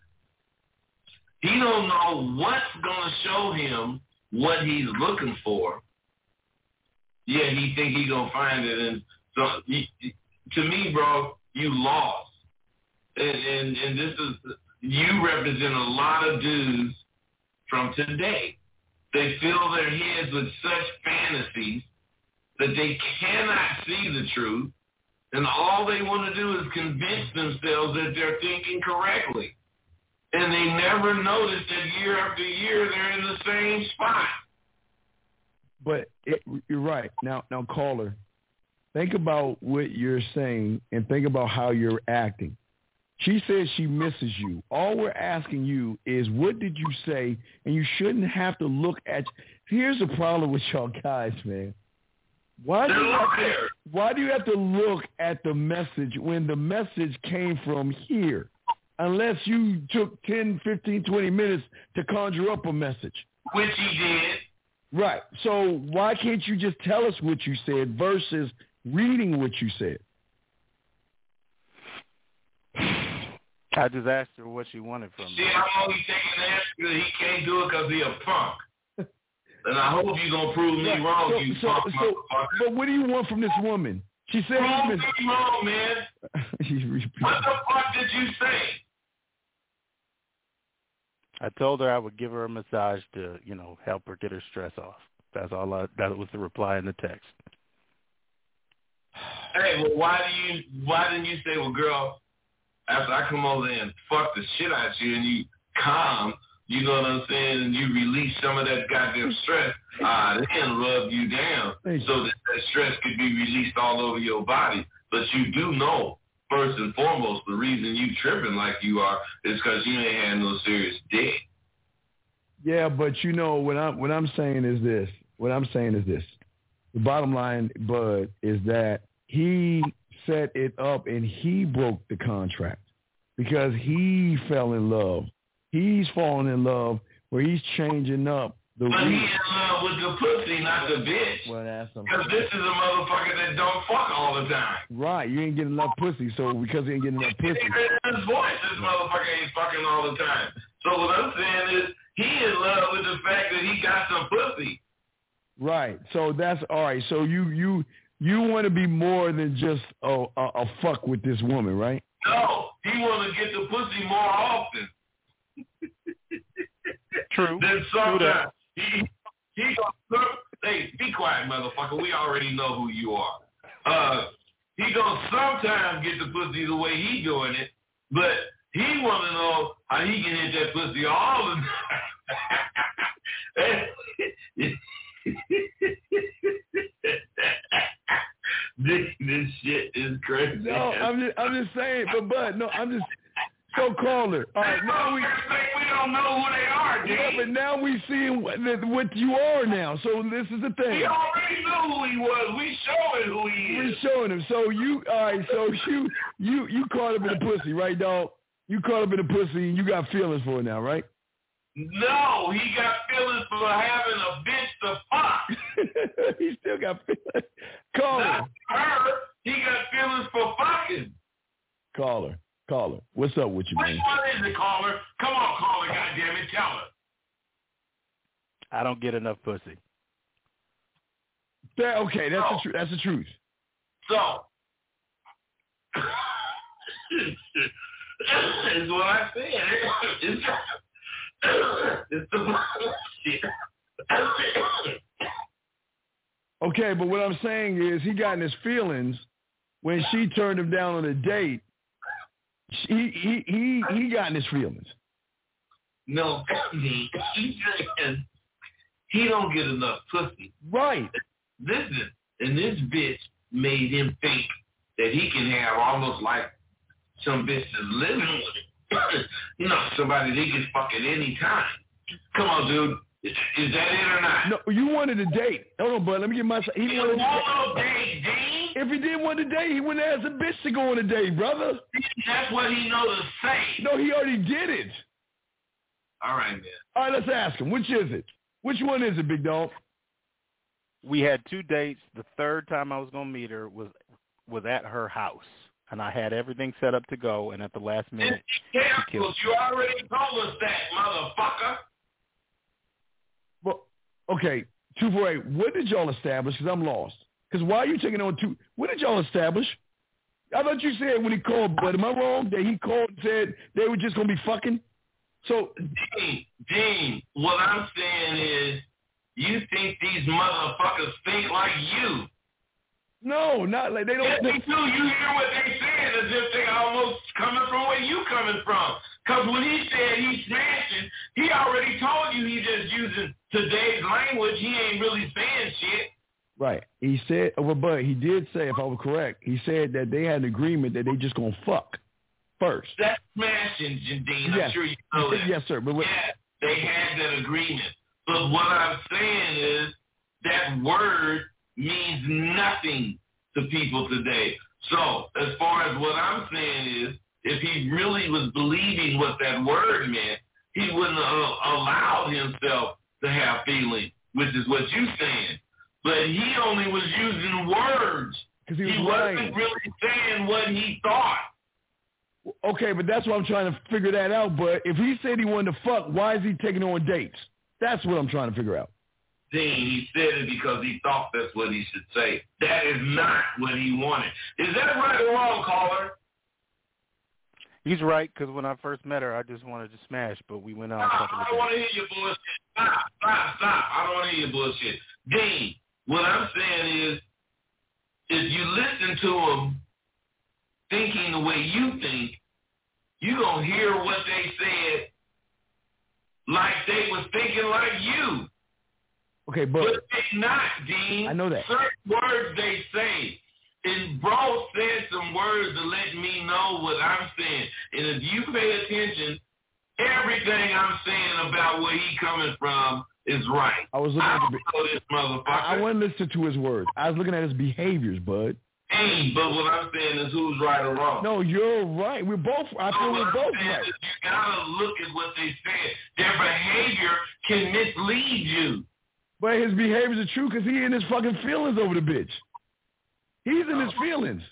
He don't know what's gonna show him what he's looking for. Yeah, he think he gonna find it, and so he, to me, bro, you lost. And, and and this is you represent a lot of dudes from today. They fill their heads with such fantasies that they cannot see the truth, and all they want to do is convince themselves that they're thinking correctly. And they never notice that year after year they're in the same spot. But it, you're right. Now, now, caller, think about what you're saying and think about how you're acting. She says she misses you. All we're asking you is what did you say? And you shouldn't have to look at. Here's the problem with y'all guys, man. Why do you have to, why do you have to look at the message when the message came from here? Unless you took 10, 15, 20 minutes to conjure up a message. Which he did. Right. So why can't you just tell us what you said versus reading what you said. I just asked her what she wanted from See me. how long he taking the answer because he can't do it because he a punk. And I hope you're gonna prove me Right. wrong, So- you so- punk so- motherfucker. But what do you want from this woman? She said, Prove Miss- me wrong, man. *laughs* What the fuck did you say? I told her I would give her a massage to, you know, help her get her stress off. That's all. I, that was the reply in the text. Hey, well, why do you? Why didn't you say, well, girl, after I come over there and fuck the shit out of you and you calm, you know what I'm saying, and you release some of that goddamn stress, uh, then rub you down so that that stress could be released all over your body. But you do know, first and foremost, the reason you tripping like you are is because you ain't had no serious dick. Yeah, but you know what I'm what I'm saying is this. What I'm saying is this. The bottom line, Bud, is that he set it up and he broke the contract because he fell in love. He's falling in love where he's changing up the But he re- in love with the pussy, not the bitch. Well, that's Because this is a motherfucker that don't fuck all the time. right. You ain't getting enough pussy, so because he ain't getting enough pussy. In his voice, this motherfucker ain't fucking all the time. So what I'm saying is, he in love with the fact that he got some pussy. Right. So that's all right. So you you you want to be more than just a, a, a fuck with this woman, right? No, he want to get the pussy more often. True. Then sometimes he he gonna hey be quiet, motherfucker. We already know who you are. Uh, he gonna sometimes get the pussy the way he doing it, but he want to know how he can hit that pussy all the this, *laughs* this shit is crazy. No, I'm just I'm just saying, but but no, I'm just so caller. All right, now we we don't know who they are, dude. yeah, but now we seeing what, what you are now. So this is the thing. We already know who he was. We showing who he is. We is. showing him. So you all right? So you you you caught up in the pussy, right, dog? You caught up in the pussy, and you got feelings for it now, right? No, he got feelings for having a bitch to fuck. *laughs* he still got feelings. Caller, Not her. He got feelings for fucking. caller, caller. What's up with you, Which man? one is it, caller? Come on, caller, goddamn it, tell her. I don't get enough pussy. That, okay, that's the truth. That's the truth. So, *laughs* is what I said. It's, it's the shit. Okay, but what I'm saying is he got in his feelings when she turned him down on a date. He he he he got in his feelings. No, *coughs* he, he said he don't get enough pussy. Right. Listen, and this bitch made him think that he can have almost like some bitch that's living with him. *coughs* you know, somebody they can fuck at any time. Come on, dude. Is, is that it or not? No, you wanted a date. Hold on, bud. Let me get my. He wanted a date, Dean? If he didn't want a date, he wouldn't ask a bitch to go on a date, brother. That's what he knows to say. No, he already did it. All right, man. All right, let's ask him. Which is it? Which one is it, big dog? We had two dates. The third time I was gonna meet her was was at her house, and I had everything set up to go. And at the last minute, she killed. Cancels. You already told us that, motherfucker. Well, okay, two four eight. What did y'all establish? Because I'm lost. Because why are you taking on two? What did y'all establish? I thought you said when he called, but am I wrong that he called and said they were just gonna be fucking? So Dean, Dean, what I'm saying is, you think these motherfuckers think like you. no, not like they don't. Yes, they do. You hear what they saying as if they almost coming from where you coming from. Because when he said he's smashing, he already told you he just using today's language. He ain't really saying shit. Right. He said, well, but he did say, if I was correct, he said that they had an agreement that they just gonna fuck first. That's smashing, Dean. Yes. I'm sure you know that. yes, sir. But what, Yeah, they had that agreement. But what I'm saying is that word means nothing to people today. So as far as what I'm saying is, if he really was believing what that word meant, he wouldn't uh, have allowed himself to have feelings, which is what you're saying. But he only was using words because he was he wasn't really saying what he thought. Okay, but that's what I'm trying to figure that out. But if he said he wanted to fuck, why is he taking on dates? That's what I'm trying to figure out. Dean, he said it because he thought that's what he should say. That is not what he wanted. Is that right or wrong, caller? He's right because when I first met her, I just wanted to smash, but we went out. a Stop. couple ah, I of don't want to hear your bullshit. Stop, stop, stop. I don't want to hear your bullshit. Dean, what I'm saying is, if you listen to him thinking the way you think, you going to hear what they said like they was thinking like you. Okay, but But they not, Dean. I know that. Certain words they say. And bro said some words to let me know what I'm saying. And if you pay attention, everything I'm saying about where he coming from is right. I was looking I at the. this motherfucker. I, I want to listen to his words. I was looking at his behaviors, bud. Hey, but what I'm saying is who's right or wrong. No, you're right. We're both. I feel So we're both right. is you gotta look at what they said. Their behavior can mislead you. But his behaviors are true because he in his fucking feelings over the bitch. He's in his uh, feelings.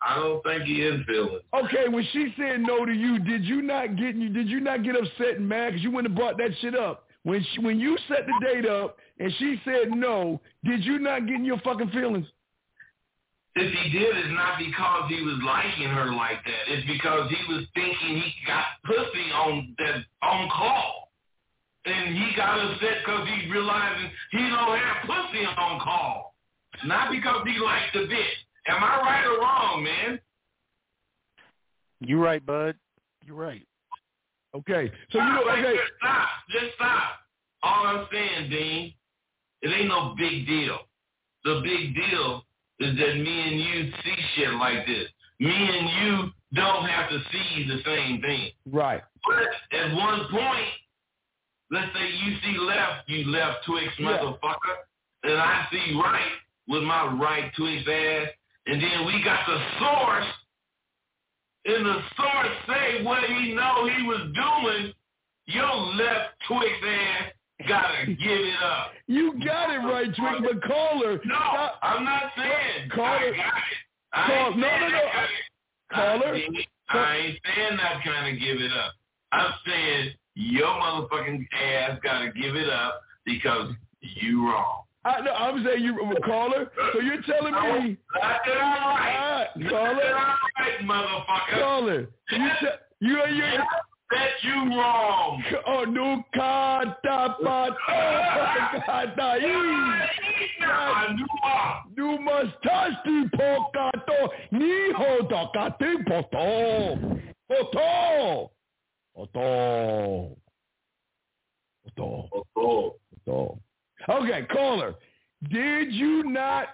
I don't think he is feeling. Okay, when she said no to you, did you not get you? Did you not get upset and mad because you went and brought that shit up? When she, when you set the date up and she said no, did you not get in your fucking feelings? If he did, it's not because he was liking her like that. It's because he was thinking he got pussy on that on call, and he got upset because he realized he don't have pussy on call, not because he liked the bitch. Am I right or wrong, man? You're right, bud. You're right. Okay, so you know, okay, Just stop. Just stop. All I'm saying, Dean, it ain't no big deal. The big deal is that me and you see shit like this. Me and you don't have to see the same thing. right. But at one point, let's say you see left, you left Twix Yeah. motherfucker, and I see right with my right Twix ass, and then we got the source, and the source say what he know he was doing, your left Twix ass gotta give it up. *laughs* You got it right, Twix, but call her. No, Stop. I'm not saying Call I her. got it. I Call- no, no, no. got it. Call. I ain't- I ain't saying that kind of give it up. I'm saying your motherfucking ass gotta give it up because you wrong. I, no, I'm saying you call her. So you're telling me, Not that I'm right. Not call that her, I'm right, motherfucker. call her. You te- you you. Bet you wrong. Oh, no, kata pata kata Du mustasti pokato niho takati poto poto poto poto poto. Okay, caller. Did you not?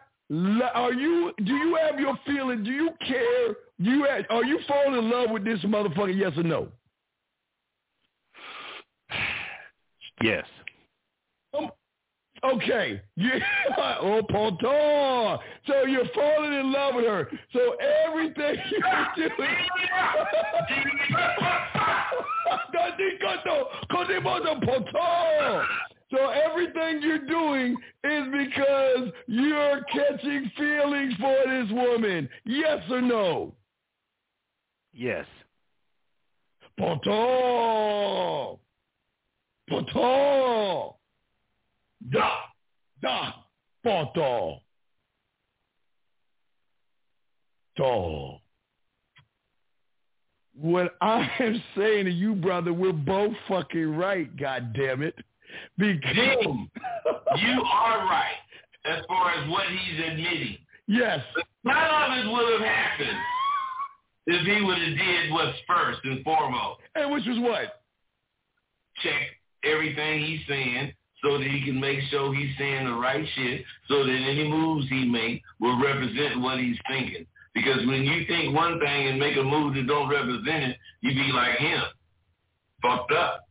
Are you? Do you have your feeling? Do you care? Do you? Have, are you falling in love with this motherfucker? Yes or no? *sighs* Yes. Um, okay. Yeah. *laughs* Oh, Ponton. So you're falling in love with her. So everything *laughs* you're doing. *laughs* So everything you're doing is because you're catching feelings for this woman. Yes or no? Yes. Ponton. Ponton. Da. Da. Ponton. To. What I am saying to you, brother, we're both fucking right, God damn it. Because you are right as far as what he's admitting. Yes. None of it would have happened if he would have did what's first and foremost. And which was what? Check everything he's saying so that he can make sure he's saying the right shit so that any moves he make will represent what he's thinking. Because when you think one thing and make a move that don't represent it, you be like him. Fucked up.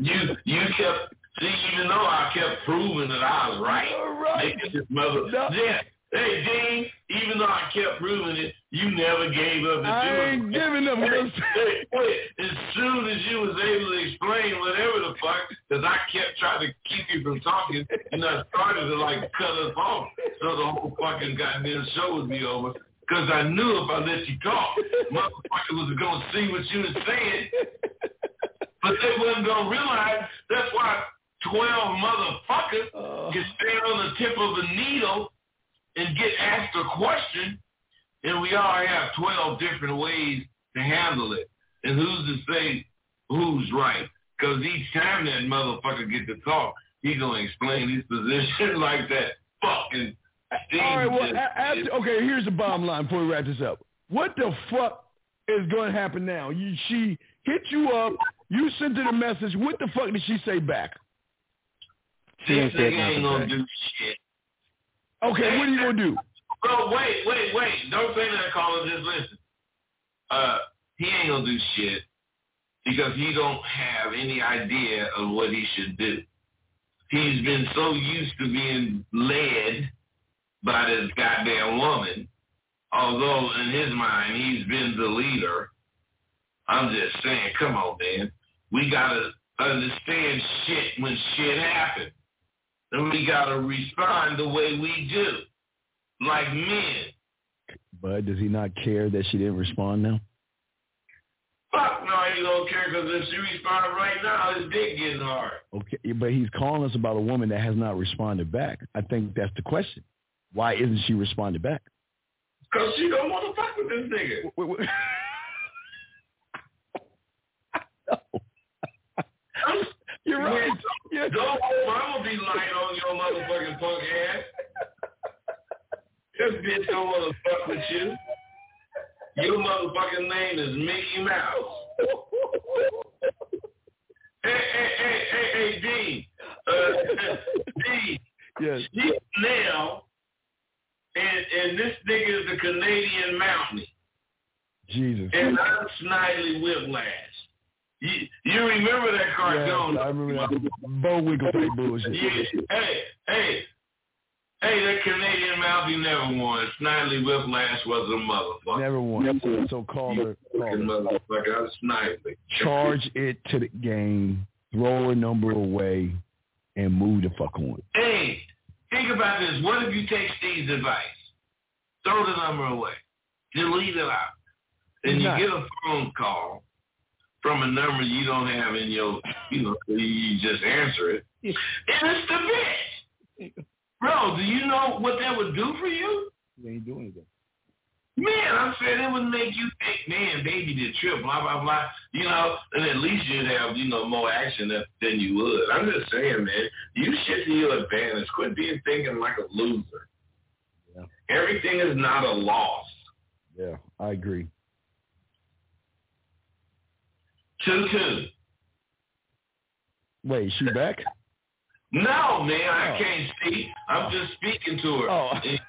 You you kept see, even though I kept proving that I was right, right. making this mother No. yeah. Hey Dean, even though I kept proving it, You never gave up. I ain't giving up. Wait, wait, wait. As soon as you was able to explain whatever the fuck, because I kept trying to keep you from talking, and I started to like cut us off, so the whole fucking goddamn show would be over. Because I knew if I let you talk, motherfucker was gonna see what you was saying, but they wasn't gonna realize that's why twelve motherfuckers uh. can stand on the tip of a needle and get asked a question, and we all have 12 different ways to handle it. And who's to say who's right? Because each time that motherfucker get to talk, he going to explain his *laughs* position like that fucking All right, well, after, okay, here's the bottom line before we wrap this up. What the fuck is going to happen now? You, she hit you up. You sent her the message. What the fuck did she say back? She ain't This said ain't nothing gonna back. do shit. Okay, what are you going to do? Bro, wait, wait, wait. Don't say that, caller. Just listen. Uh, he ain't gonna do shit because he don't have any idea of what he should do. He's been so used to being led by this goddamn woman, although in his mind he's been the leader. I'm just saying, come on, man. We gotta understand shit when shit happens. And we gotta respond the way we do. Like men. Bud, does he not care that she didn't respond now? Fuck no, he don't care because if she respond right now, his dick getting hard. Okay, but he's calling us about a woman that has not responded back. I think that's the question. Why isn't she responded back? Because she don't want to fuck with this nigga. *laughs* *laughs* You're right. Yeah. Don't hope I'm to be lying on your motherfucking punk ass. This bitch don't want to fuck with you. Your motherfucking name is Mickey Mouse. *laughs* hey, hey, hey, hey, hey, D. Uh, *laughs* D. Yes. She now, and, and this nigga is the Canadian Mountie. Jesus. And I'm Snidely Whiplash. You, remember that cartoon? I remember that. Bullwinkle type bullshit. Yeah. Hey, hey, hey, that Canadian Mountie never won. Snidely Whiplash was a motherfucker. Never won. So, so call her. Call her. motherfucker. I'm Snidely. Charge it to the game. Throw a number away, and move the fuck on. Hey, think about this. What if you take Steve's advice? Throw the number away. Delete it out. And you get a phone call from a number you don't have in your, you know, you just answer it. And it's the bitch. Bro, do you know what that would do for you? You ain't doing anything. Man, I'm saying it would make you think, man, baby did trip, blah, blah, blah. You know, and at least you'd have, you know, more action than, than you would. I'm just saying, man, use shit to your advantage. Quit being thinking like a loser. Yeah. Everything is not a loss. Yeah, I agree. Two-two. Wait, she back? No, man, I Oh. can't speak. I'm just speaking to her. Oh. And,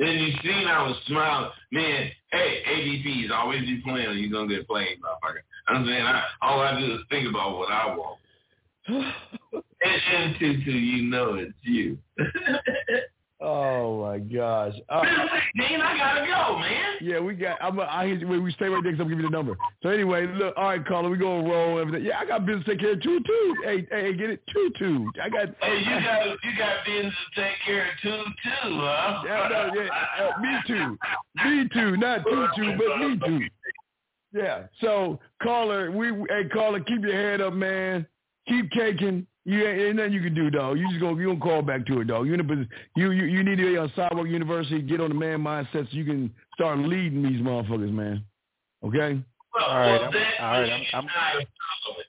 and you seen I was smiling. Man, hey, ADPs always be playing. You're going to get played, motherfucker. I'm saying I, all I do is think about what I want. *sighs* and, and Tutu, you know it's you. *laughs* Oh my gosh. Uh, *laughs* Dean, I gotta go, man. yeah, we got. I'm. I hear you. We stay right there. Cause I'm giving you the number. So anyway, look. All right, caller, we gonna roll everything. Yeah, I got business to take care of two two. Hey, hey, get it two two. I got. Hey, you got you got business to take care of too, too, huh? Yeah, no, yeah, uh, me too. Me too. Not two two, but me too. Yeah. So caller, we hey caller, keep your head up, man. Keep caking. You ain't, ain't nothing you can do, dog. You just gonna you gonna call back to it, dog. You in a posi- you you you need to be on Sidewalk University, get on the man mindset so you can start leading these motherfuckers, man. Okay. Well, all right. Well, I'm, all right. I'm- I'm- not a problem.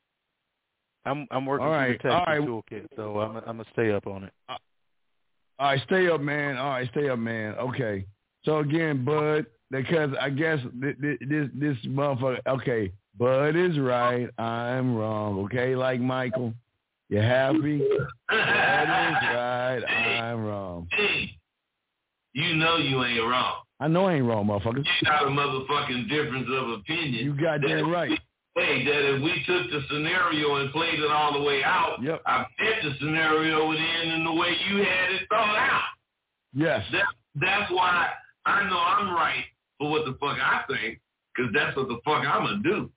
I'm I'm working All through right, the all texting right. toolkit, so I'm I'm gonna stay up on it. Uh, all right, stay up, man. All right, stay up, man. Okay. So again, Bud, because I guess th- th- this this motherfucker. Okay, Bud is right. I'm wrong. Okay, like Michael, you happy? *laughs* Bud is right. I'm wrong. Hey, you know you ain't wrong. I know I ain't wrong, motherfucker. You got a motherfucking difference of opinion. You goddamn right. Hey, that if we took the scenario and played it all the way out, Yep. I bet the scenario would end in the way you had it thought out. Yes. That, that's why I know I'm right for what the fuck I think, because that's what the fuck I'm gonna do.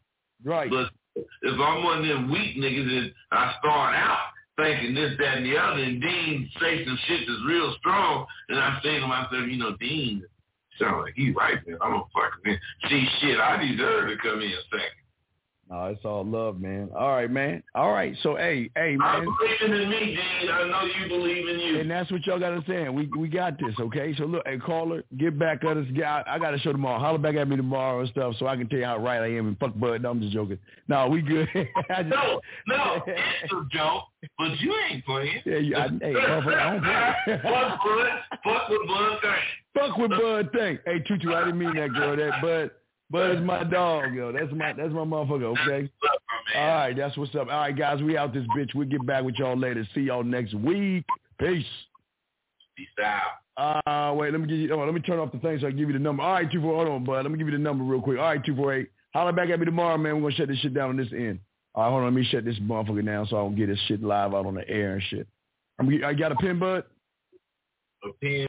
Right. But if I'm one of them weak niggas and I start out thinking this, that, and the other, and Dean say some shit that's real strong, and I say to myself, you know, Dean sound like he right man. I'm gonna fucking in. See shit, I deserve to come in second. No, it's all love, man. All right, man. All right. So, hey, hey, man. I'm man. believing in me, Dean. I know you believe in you. And that's what y'all got to say. We we got this, okay? So look, hey caller, get back at us. Guy, I got to show tomorrow. Holler back at me tomorrow and stuff, so I can tell you how right I am. And fuck Bud. No, I'm just joking. No, we good. *laughs* Just, No, no, it's a joke, but you ain't playing. Yeah, you, I, hey, motherfucker, I don't *laughs* play. fuck Bud, fuck with Bud thing. Fuck with Bud thing. Hey, Tutu, I didn't mean that, girl. That Bud, Bud it's my dog, yo. That's my that's my motherfucker. Okay. All right, that's what's up. All right, guys, we out this bitch. We'll get back with y'all later. See y'all next week. Peace. Peace out. Uh, wait, let me give you. Oh, let me turn off the thing so I can give you the number. All right, two four. Hold on, bud. Let me give you the number real quick. All right, two four eight. Holler back at me tomorrow, man. We're gonna shut this shit down on this end. All right, hold on. Let me shut this motherfucker down so I don't get this shit live out on the air and shit. I'm. I got a pin, bud. A pin.